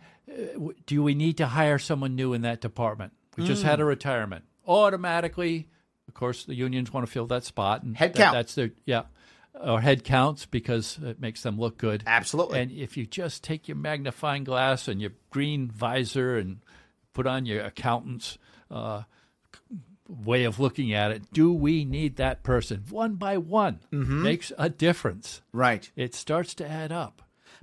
do we need to hire someone new in that department? We just Mm. had a retirement. Automatically, of course, the unions want to fill that spot. And Head that- count. That's their, yeah. Or head counts because it makes them look good. Absolutely. And if you just take your magnifying glass and your green visor and put on your accountant's uh, way of looking at it, do we need that person? One by one Mm-hmm. makes a difference. right. It starts to add up.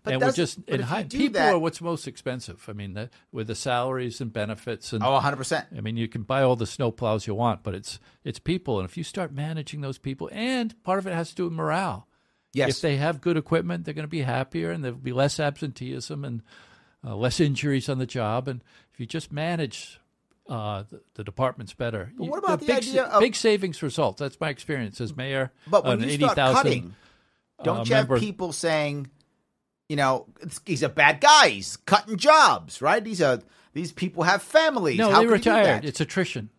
But and we're just and high, people that- are what's most expensive. I mean, the, with the salaries and benefits and Oh, 100%. I mean, you can buy all the snowplows you want, but it's it's people, and if you start managing those people, and part of it has to do with morale. Yes. If they have good equipment, they're going to be happier, and there'll be less absenteeism and uh, less injuries on the job. And if you just manage uh, the, the departments better, But what about the big, idea of- big savings results? That's my experience as mayor. But when you start 80,000, cutting, don't uh, you have people saying, you know, he's a bad guy, he's cutting jobs, right? These are these people have families. No, How they can you do retired. It's attrition.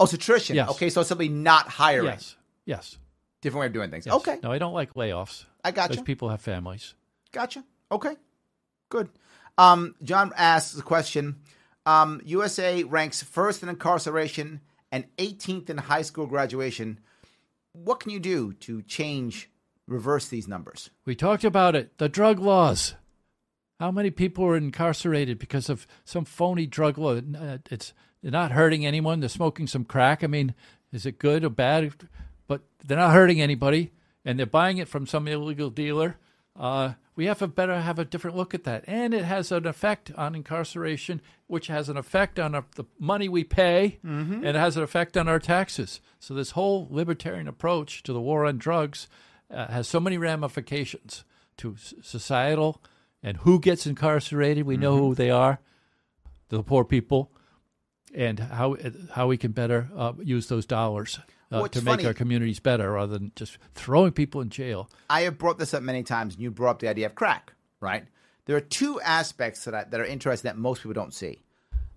oh, it's attrition. Yes. Okay, so it's simply not hiring. Yes, yes. Different way of doing things. yes. Okay, No, I don't like layoffs. I got Those you. people have families. Gotcha. Okay, good. Um, John asks the question: um, USA ranks first in incarceration and 18th in high school graduation. What can you do to change, reverse these numbers? We talked about it. The drug laws. How many people are incarcerated because of some phony drug law? Uh, It's they're not hurting anyone. They're smoking some crack. I mean, is it good or bad? But they're not hurting anybody, and they're buying it from some illegal dealer. Uh, we have to better have a different look at that, and it has an effect on incarceration, which has an effect on our, the money we pay, and it has an effect on our taxes. So this whole libertarian approach to the war on drugs uh, has so many ramifications to societal and who gets incarcerated. We know who they are, the poor people, and how how we can better uh, use those dollars uh, to make our communities better, rather than just throwing people in jail. I have brought this up many times, and you brought up the idea of crack, right? There are two aspects that, I, that are interesting that most people don't see.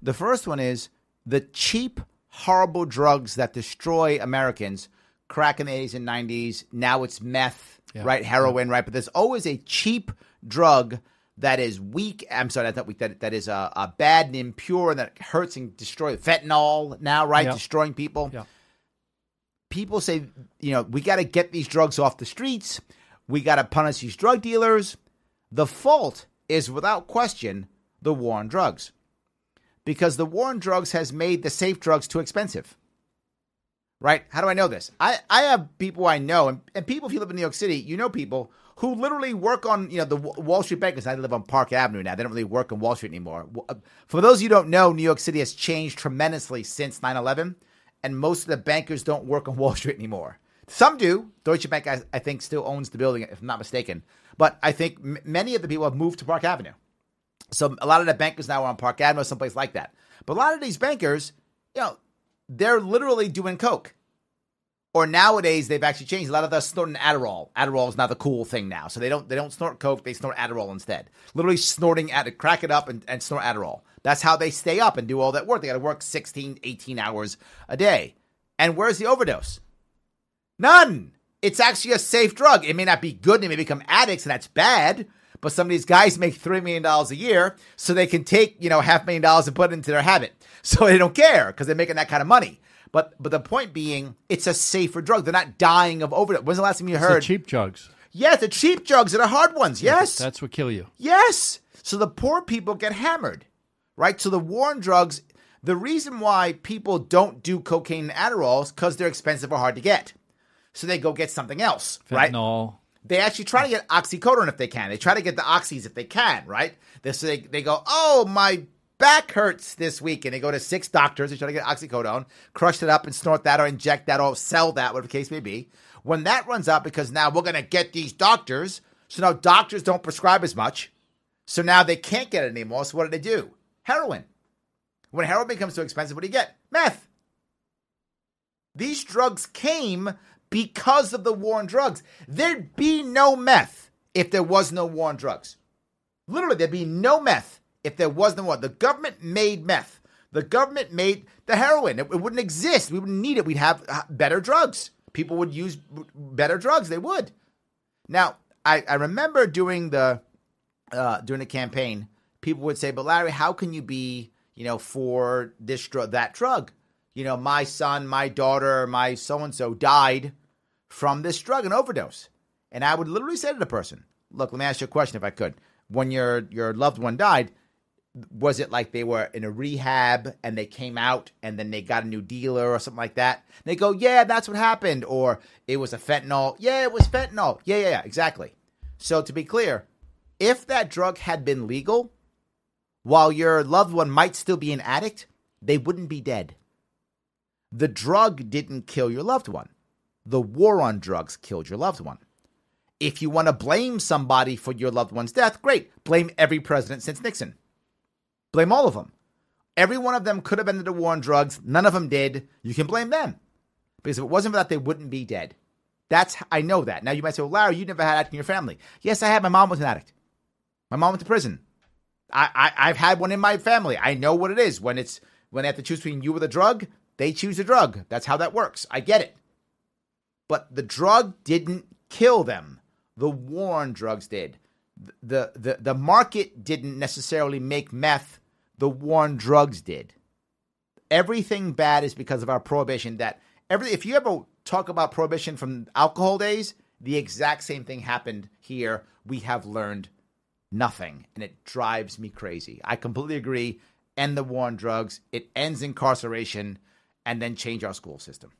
The first one is the cheap, horrible drugs that destroy Americans. Crack in the 80s and 90s. Now it's meth, Yeah. right? Heroin, right? But there's always a cheap drug that is weak. I'm sorry, not weak. That, that is a, uh, bad and impure and that hurts and destroys. Fentanyl now, right? Yeah. Destroying people Yeah. people say, you know, we got to get these drugs off the streets. We got to punish these drug dealers. The fault is without question the war on drugs. Because the war on drugs has made the safe drugs too expensive. Right? How do I know this? I, I have people I know, and, and people, if you live in New York City, you know people who literally work on, you know, the Wa- Wall Street bankers. I live on Park Avenue now. They don't really work on Wall Street anymore. uh, For those you don't know, New York City has changed tremendously since 9 11, and most of the bankers don't work on Wall Street anymore. Some do. Deutsche Bank, I, I think, still owns the building, if I'm not mistaken. But I think m- many of the people have moved to Park Avenue. So a lot of the bankers now are on Park Avenue, someplace like that. But a lot of these bankers, you know, they're literally doing coke. Or nowadays they've actually changed. A lot of are snorting Adderall. Adderall is not the cool thing now. So they don't they don't snort coke, they snort Adderall instead. Literally snorting at it, crack it up and, and snort Adderall. That's how they stay up and do all that work. They gotta work 16, 18 hours a day. And where's the overdose? None. It's actually a safe drug. It may not be good, they may become addicts, and that's bad. But some of these guys make three million dollars a year, so they can take you know half a million dollars and put it into their habit. So they don't care because they're making that kind of money. But but the point being, it's a safer drug. They're not dying of overdose. When's the last time you It's the heard? cheap drugs. yes, the cheap drugs are the hard ones. Yes, That's what kill you. Yes. So the poor people get hammered, right? So the war on drugs, the reason why people don't do cocaine and Adderall is because they're expensive or hard to get. So they go get something else, right? They actually try to get oxycodone if they can. They try to get the oxys if they can, right? They, so they, they go, oh, my back hurts this week. And they go to six doctors. They try to get oxycodone, crush it up and snort that or inject that or sell that, whatever the case may be. When that runs out, because now we're going to get these doctors. So now doctors don't prescribe as much. So now they can't get it anymore. So what do they do? Heroin. When heroin becomes too expensive, what do you get? Meth. These drugs came because of the war on drugs. There'd be no meth if there was no war on drugs. Literally, there'd be no meth if there was no war. The government made meth. The government made the heroin. It, it wouldn't exist. We wouldn't need it. We'd have uh, better drugs. People would use better drugs. They would. Now, I, I remember during the uh, during the campaign, people would say, "But Larry, how can you be, you know, for this drug, that drug? You know, my son, my daughter, my so and so died from this drug, an overdose." And I would literally say to the person, "Look, let me ask you a question, if I could. When your your loved one died, was it like they were in a rehab and they came out and then they got a new dealer or something like that? And they go, yeah, that's what happened. Or it was a fentanyl. Yeah, it was fentanyl. Yeah, yeah, yeah, exactly. So to be clear, if that drug had been legal, while your loved one might still be an addict, they wouldn't be dead. The drug didn't kill your loved one. The war on drugs killed your loved one. If you want to blame somebody for your loved one's death, great. Blame every president since Nixon. Blame all of them. Every one of them could have ended the war on drugs. None of them did. You can blame them. Because if it wasn't for that, they wouldn't be dead. That's I know that. Now you might say, well, Larry, you never had addict in your family. Yes, I had. My mom was an addict. My mom went to prison. I, I have had one in my family. I know what it is when it's when they have to choose between you or the drug. They choose the drug. That's how that works. I get it. But the drug didn't kill them. The war on drugs did. The the the market didn't necessarily make meth. The war on drugs did. Everything bad is because of our prohibition. That every if you ever talk about prohibition from alcohol days, the exact same thing happened here. We have learned nothing, and it drives me crazy. I completely agree. End the war on drugs. It ends incarceration, and then change our school system.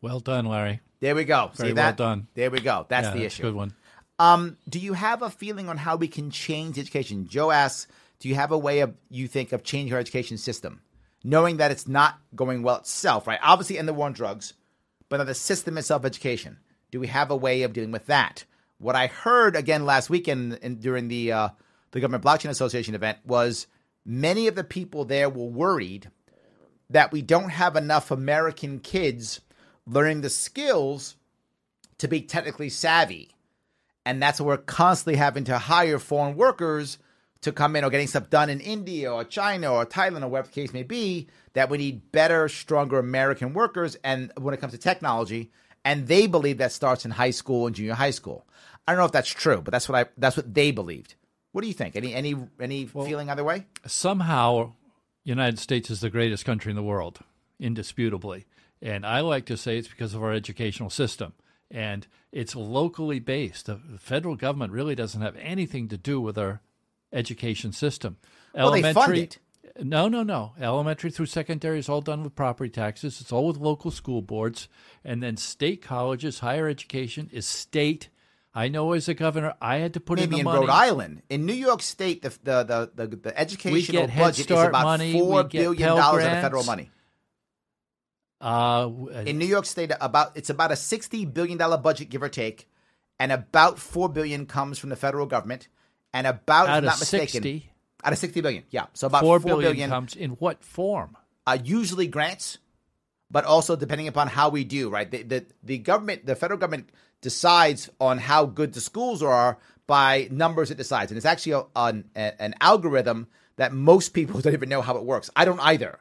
Well done, Larry. There we go. Very See well that? done. There we go. That's Yeah, the that's issue. Good one. Um, do you have a feeling on how we can change education? Joe asks, do you have a way of you think of changing our education system, knowing that it's not going well itself, right? Obviously, in the war on drugs, but on the system itself, education. Do we have a way of dealing with that? What I heard again last weekend in, during the uh, the Government Blockchain Association event was many of the people there were worried that we don't have enough American kids learning the skills to be technically savvy and that's why we're constantly having to hire foreign workers to come in or getting stuff done in India or China or Thailand or whatever the case may be. That we need better, stronger American workers, and when it comes to technology, and they believe that starts in high school and junior high school. I don't know if that's true, but that's what I that's what they believed. What do you think? Any any any feeling either way? Somehow, United States is the greatest country in the world, indisputably. And I like to say it's because of our educational system. And it's locally based. The federal government really doesn't have anything to do with our education system. Well, they fund it. No, no, no. Elementary through secondary is all done with property taxes. It's all with local school boards. And then state colleges, higher education is state. I know as a governor, I had to put Maybe in the in money. Rhode Island, in New York State, the the the, the, educational budget is about money, four we get billion Pell dollars of federal money. Uh, in New York State about it's about a 60 billion dollar budget give or take and about 4 billion comes from the federal government and about out if not mistaken 60, out of 60 billion yeah. So about four 4 billion billion comes in what form? are usually grants but also depending upon how we do right? The, the the government the federal government decides on how good the schools are by numbers it decides. And it's actually a, an, an algorithm that most people don't even know how it works. I don't either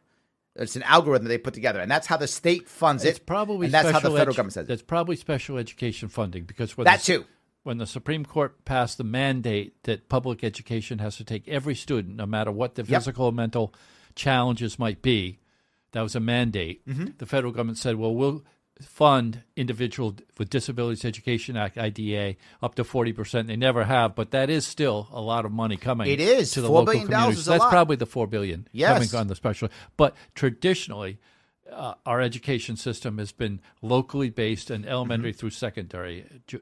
it's an algorithm they put together and that's how the state funds It's it probably and that's how the special federal edu- government says it That's probably special education funding because when that the, too when the Supreme Court passed the mandate that public education has to take every student, no matter what the physical or mental challenges might be, that was a mandate. Mm-hmm. The federal government said, "Well, we'll fund individual with disabilities education act IDA up to forty percent." They never have, but that is still a lot of money coming. It is. to the $4 local communities. That's lot. probably the four billion Yes. coming on the special. But traditionally, uh, our education system has been locally based and elementary Mm-hmm. through secondary, ju-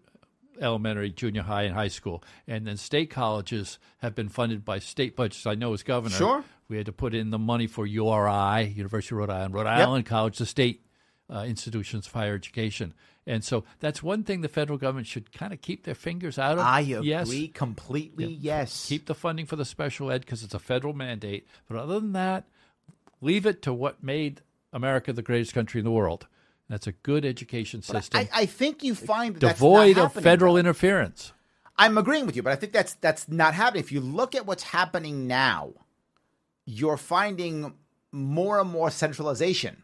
elementary, junior high, and high school. And then state colleges have been funded by state budgets. I know as governor, Sure. we had to put in the money for URI, University of Rhode Island, Rhode Island College, the state uh, institutions of higher education. And so that's one thing the federal government should kind of keep their fingers out of. I agree Yes, completely. Yes. keep the funding for the special ed because it's a federal mandate. But other than that, leave it to what made America the greatest country in the world. That's a good education system, I, I think you find devoid of federal though. interference. I'm agreeing with you, but I think that's that's not happening. If you look at what's happening now, you're finding more and more centralization.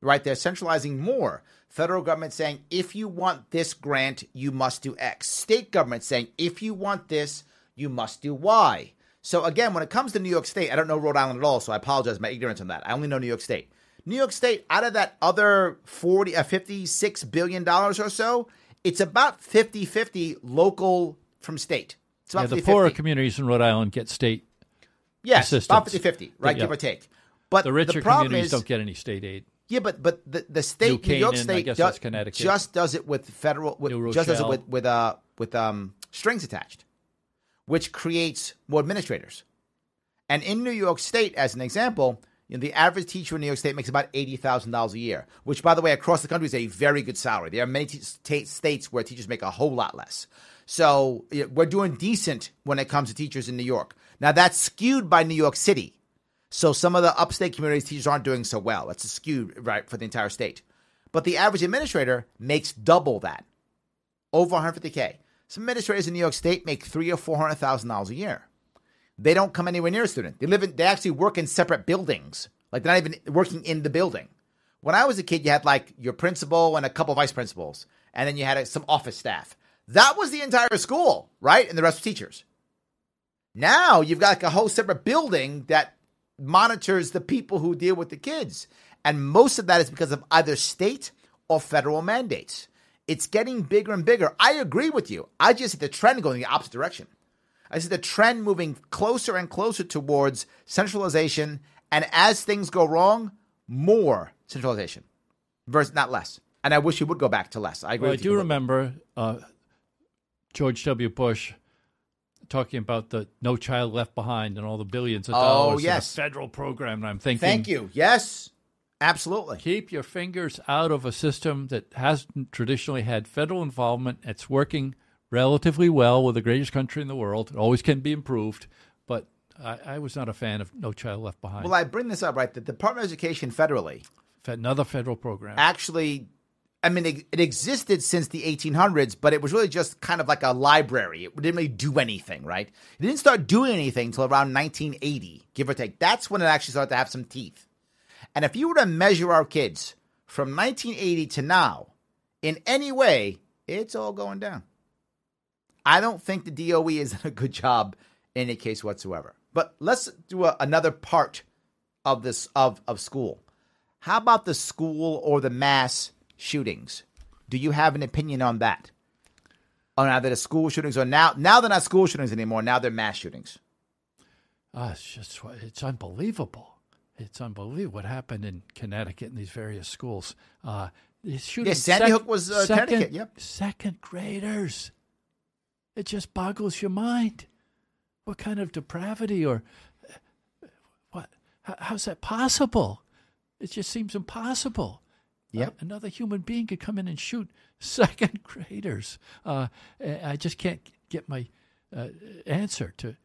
Right? They're centralizing more. Federal government saying if you want this grant, you must do X. State government saying if you want this, you must do Y. So again, when it comes to New York State, I don't know Rhode Island at all, so I apologize my ignorance on that. I only know New York State. New York State, out of that other 40 uh, 56 billion dollars or so, it's about 50-50 local from state. It's Yeah, about the 50-50. poorer communities in Rhode Island get state. Yes, about assistance. 50-50, right, Yeah. give or take. But The richer problem communities is, don't get any state aid. Yeah, but but the, the state, New New, York Canaan, State, guess do- Connecticut. just does it with federal, with, just does it with with uh with um strings attached, which creates more administrators. And in New York State, as an example, you know, the average teacher in New York State makes about eighty thousand dollars a year, which, by the way, across the country is a very good salary. There are many t- sta- states where teachers make a whole lot less. So yeah, we're doing decent when it comes to teachers in New York. Now that's skewed by New York City. So some of the upstate communities teachers aren't doing so well. It's skewed right for the entire state. But the average administrator makes double that, over 150k. Some administrators in New York State make three or four hundred thousand dollars a year. They don't come anywhere near a student. They live in. They actually work in separate buildings. Like they're not even working in the building. When I was a kid, you had like your principal and a couple vice principals, and then you had uh, some office staff. That was the entire school, right? And the rest were teachers. Now you've got like a whole separate building that monitors the people who deal with the kids. And most of that is because of either state or federal mandates. It's getting bigger and bigger. I agree with you. I just see the trend going in the opposite direction. I see the trend moving closer and closer towards centralization. And as things go wrong, more centralization versus not less. And I wish you would go back to less. I agree Well, I with you. do remember uh, George W. Bush talking about the No Child Left Behind and all the billions of dollars Oh, dollars yes. in a federal program. And I'm thinking, Thank you. Yes, absolutely. keep your fingers out of a system that hasn't traditionally had federal involvement. It's working relatively well with the greatest country in the world. It always can be improved, but I, I was not a fan of No Child Left Behind. Well, I bring this up, right? The Department of Education federally Another federal program. actually i mean it, it existed since the 1800s but it was really just kind of like a library. It didn't really do anything right? It didn't start doing anything until around 1980 give or take. That's when it actually started to have some teeth. And if you were to measure our kids from 1980 to now in any way it's all going down. I don't think the DOE is done a good job in any case whatsoever. But let's do a, another part of this of, of school. How about the school or the mass shootings? Do you have an opinion on that? On either the school shootings or now now they're not school shootings anymore. Now they're mass shootings. Ah, it's just it's unbelievable. It's unbelievable what happened in Connecticut in these various schools. Uh, shooting Yeah, Sandy Hook was, uh, second, Connecticut, yep. second graders. It just boggles your mind. What kind of depravity or what? How, how's that possible? It just seems impossible. Yep. Uh, another human being could come in and shoot second graders. Uh, I just can't get my uh, answer to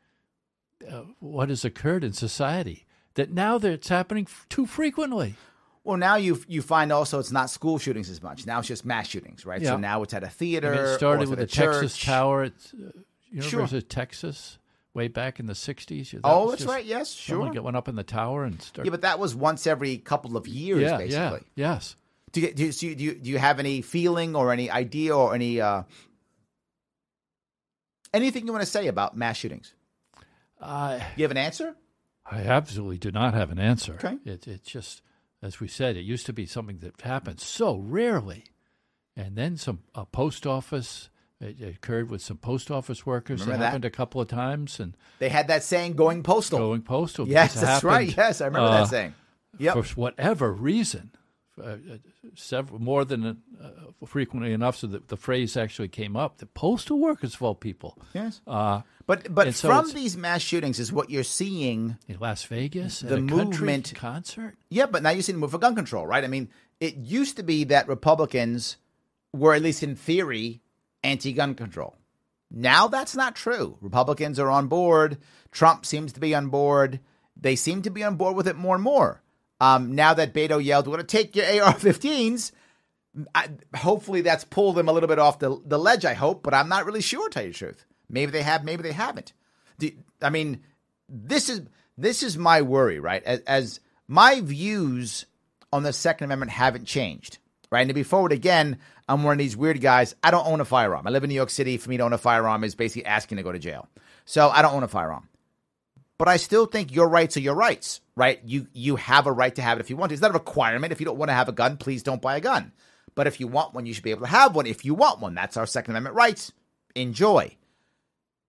uh, what has occurred in society. That now that it's happening f- too frequently. Well, now you you find also it's not school shootings as much. Now it's just mass shootings, right? Yeah. So now it's at a theater. mean, it started with the a Texas. Tower at uh, University Sure. of Texas way back in the '60s. That Oh, that's right. Yes, sure. get one up in the tower and start. Yeah, but that was once every couple of years, yeah, basically. yeah, yes. Do you, do, you, do you do you have any feeling or any idea or any uh, anything you want to say about mass shootings? I You have an answer? I absolutely do not have an answer. Okay. It, it's just, as we said, it used to be something that happened so rarely. And then some a post office, it, it occurred with some post office workers. Remember it that? happened a couple of times and They had that saying, "Going postal." going postal. yes, it that's right. Yes, I remember uh, that saying. Yep. For whatever reason, uh, uh, several more than uh, frequently enough, so that the phrase actually came up. The postal workers of all people. Yes. Uh, But but so from these mass shootings is what you're seeing. in Las Vegas, The movement- concert. Yeah, but now you're seeing the move for gun control, right? I mean, it used to be that Republicans were at least in theory anti-gun control. Now that's not true. Republicans are on board. Trump seems to be on board. They seem to be on board with it more and more. Um, now that Beto yelled, "We're going to take your AR-15s," I, hopefully that's pulled them a little bit off the, the ledge, I hope, but I'm not really sure, to tell you the truth. Maybe they have, maybe they haven't. Do, I mean, this is this is my worry, right? As, as my views on the Second Amendment haven't changed, right? And to be forward again, I'm one of these weird guys. I don't own a firearm. I live in New York City. For me to own a firearm is basically asking to go to jail. So I don't own a firearm. But I still think your rights are your rights, right? You you have a right to have it if you want to. It's not a requirement. If you don't want to have a gun, please don't buy a gun. But if you want one, you should be able to have one. If you want one, that's our Second Amendment rights. Enjoy.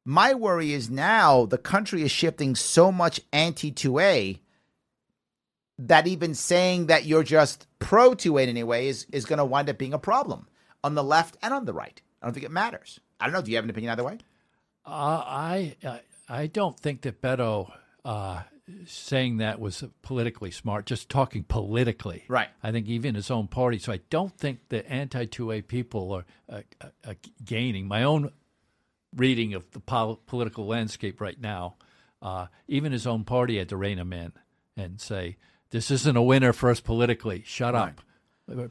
My worry is now the country is shifting so much anti 2A that even saying that you're just pro 2A in any way is, is going to wind up being a problem on the left and on the right. I don't think it matters. I don't know. Do you have an opinion either way? Uh, I I don't think that Beto uh, saying that was politically smart. Just talking politically, right? I think even his own party. So I don't think the anti two A people are uh, uh, uh, gaining. My own reading of the pol- political landscape right now, uh, even his own party had to rein him in and say, "This isn't a winner for us politically. Shut up."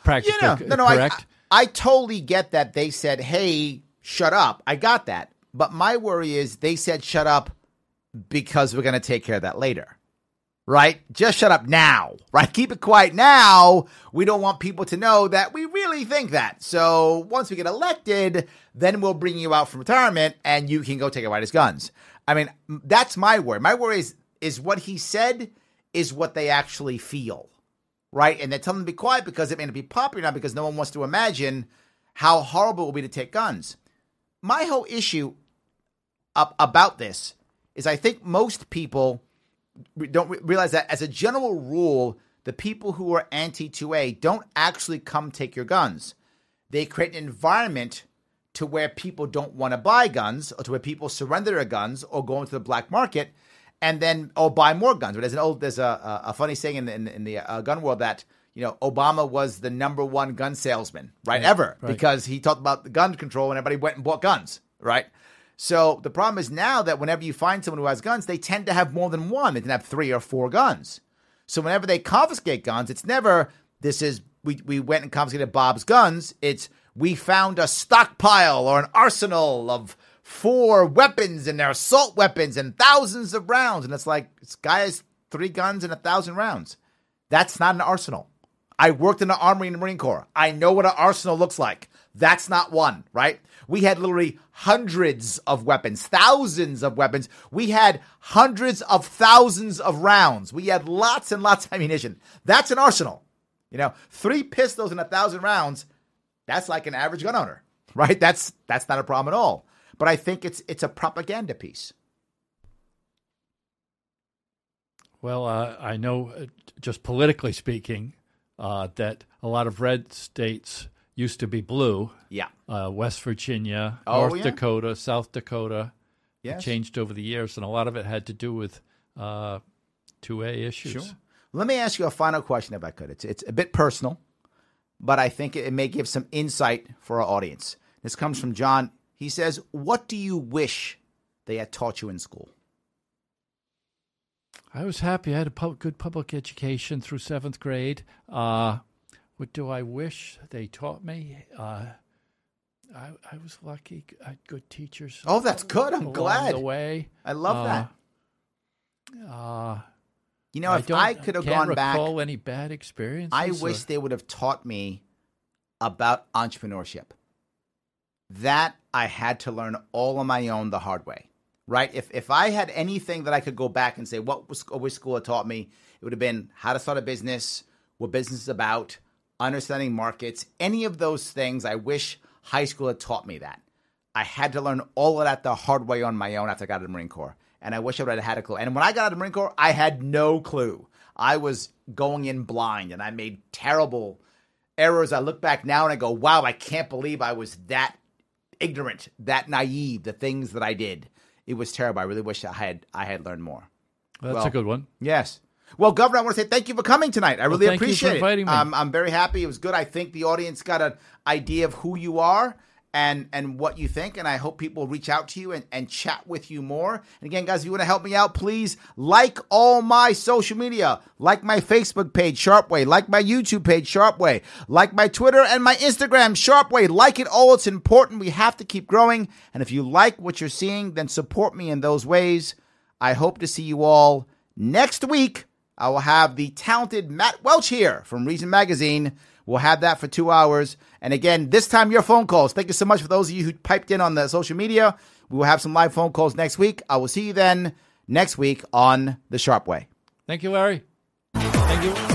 Practically, yeah, no, no, no, correct. I, I totally get that. They said, "Hey, shut up." I got that, but my worry is they said, "Shut up," because we're going to take care of that later. Right? Just shut up now. Right? Keep it quiet now. We don't want people to know that we really think that. So once we get elected, then we'll bring you out from retirement and you can go take away his guns. I mean, that's my worry. My worry is is what he said is what they actually feel. Right? And they tell them to be quiet because it may not be popular now because no one wants to imagine how horrible it will be to take guns. My whole issue up about this is I think most people don't realize that as a general rule, the people who are anti 2A don't actually come take your guns. They create an environment to where people don't want to buy guns or to where people surrender their guns or go into the black market and then or buy more guns. But there's an old there's a a, funny saying in the, in, in the uh, gun world that you know Obama was the number one gun salesman right, right ever right. because he talked about the gun control and everybody went and bought guns right. So the problem is now that whenever you find someone who has guns, they tend to have more than one. They can have three or four guns. So whenever they confiscate guns, it's never this is we we went and confiscated Bob's guns. It's we found a stockpile or an arsenal of four weapons and their assault weapons and thousands of rounds. And it's like this guy has three guns and a thousand rounds. That's not an arsenal. I worked in the Army and Marine Corps. I know what an arsenal looks like. That's not one, right? We had literally hundreds of weapons, thousands of weapons. We had hundreds of thousands of rounds. We had lots and lots of ammunition. That's an arsenal. You know, three pistols and a thousand rounds, that's like an average gun owner, right? That's that's not a problem at all. But I think it's it's a propaganda piece. Well, uh, I know, uh, just politically speaking, uh, that a lot of red states used to be blue. Yeah. Uh, West Virginia, oh, North yeah? Dakota, South Dakota. Yeah. Changed over the years, and a lot of it had to do with uh, 2A issues. Sure. Let me ask you a final question, if I could. It's, it's a bit personal, but I think it may give some insight for our audience. This comes from John. He says, What do you wish they had taught you in school? I was happy. I had a pub- good public education through seventh grade. Uh, what do I wish they taught me? Uh, I, I was lucky. I had good teachers. Oh, that's good. I'm glad. The way I love uh, that. Uh, you know, if I, I could have gone back, any bad experiences. I wish they would have taught me about entrepreneurship. That I had to learn all on my own the hard way. Right? If if I had anything that I could go back and say what was which school had taught me, it would have been how to start a business, what business is about, understanding markets, any of those things. I wish high school had taught me that. I had to learn all of that the hard way on my own after I got out of the Marine Corps. And I wish I would have had a clue. And when I got out of the Marine Corps, I had no clue. I was going in blind and I made terrible errors. I look back now and I go, wow, I can't believe I was that ignorant, that naive, the things that I did. It was terrible. I really wish I had I had learned more. That's well, a good one. Yes. Well, Governor, I want to say thank you for coming tonight. I really well, appreciate it. Um, I'm very happy. It was good. I think the audience got an idea of who you are and and what you think. And I hope people reach out to you and, and chat with you more. And again, guys, if you want to help me out, please like all my social media, like my Facebook page, Sharpe Way, like my YouTube page, Sharpe Way, like my Twitter and my Instagram, Sharpe Way. Like it all. It's important. We have to keep growing. And if you like what you're seeing, then support me in those ways. I hope to see you all next week. I will have the talented Matt Welch here from Reason Magazine. We'll have that for two hours. And again, this time your phone calls. Thank you so much for those of you who piped in on the social media. We will have some live phone calls next week. I will see you then next week on The Sharpe Way. Thank you, Larry. Thank you.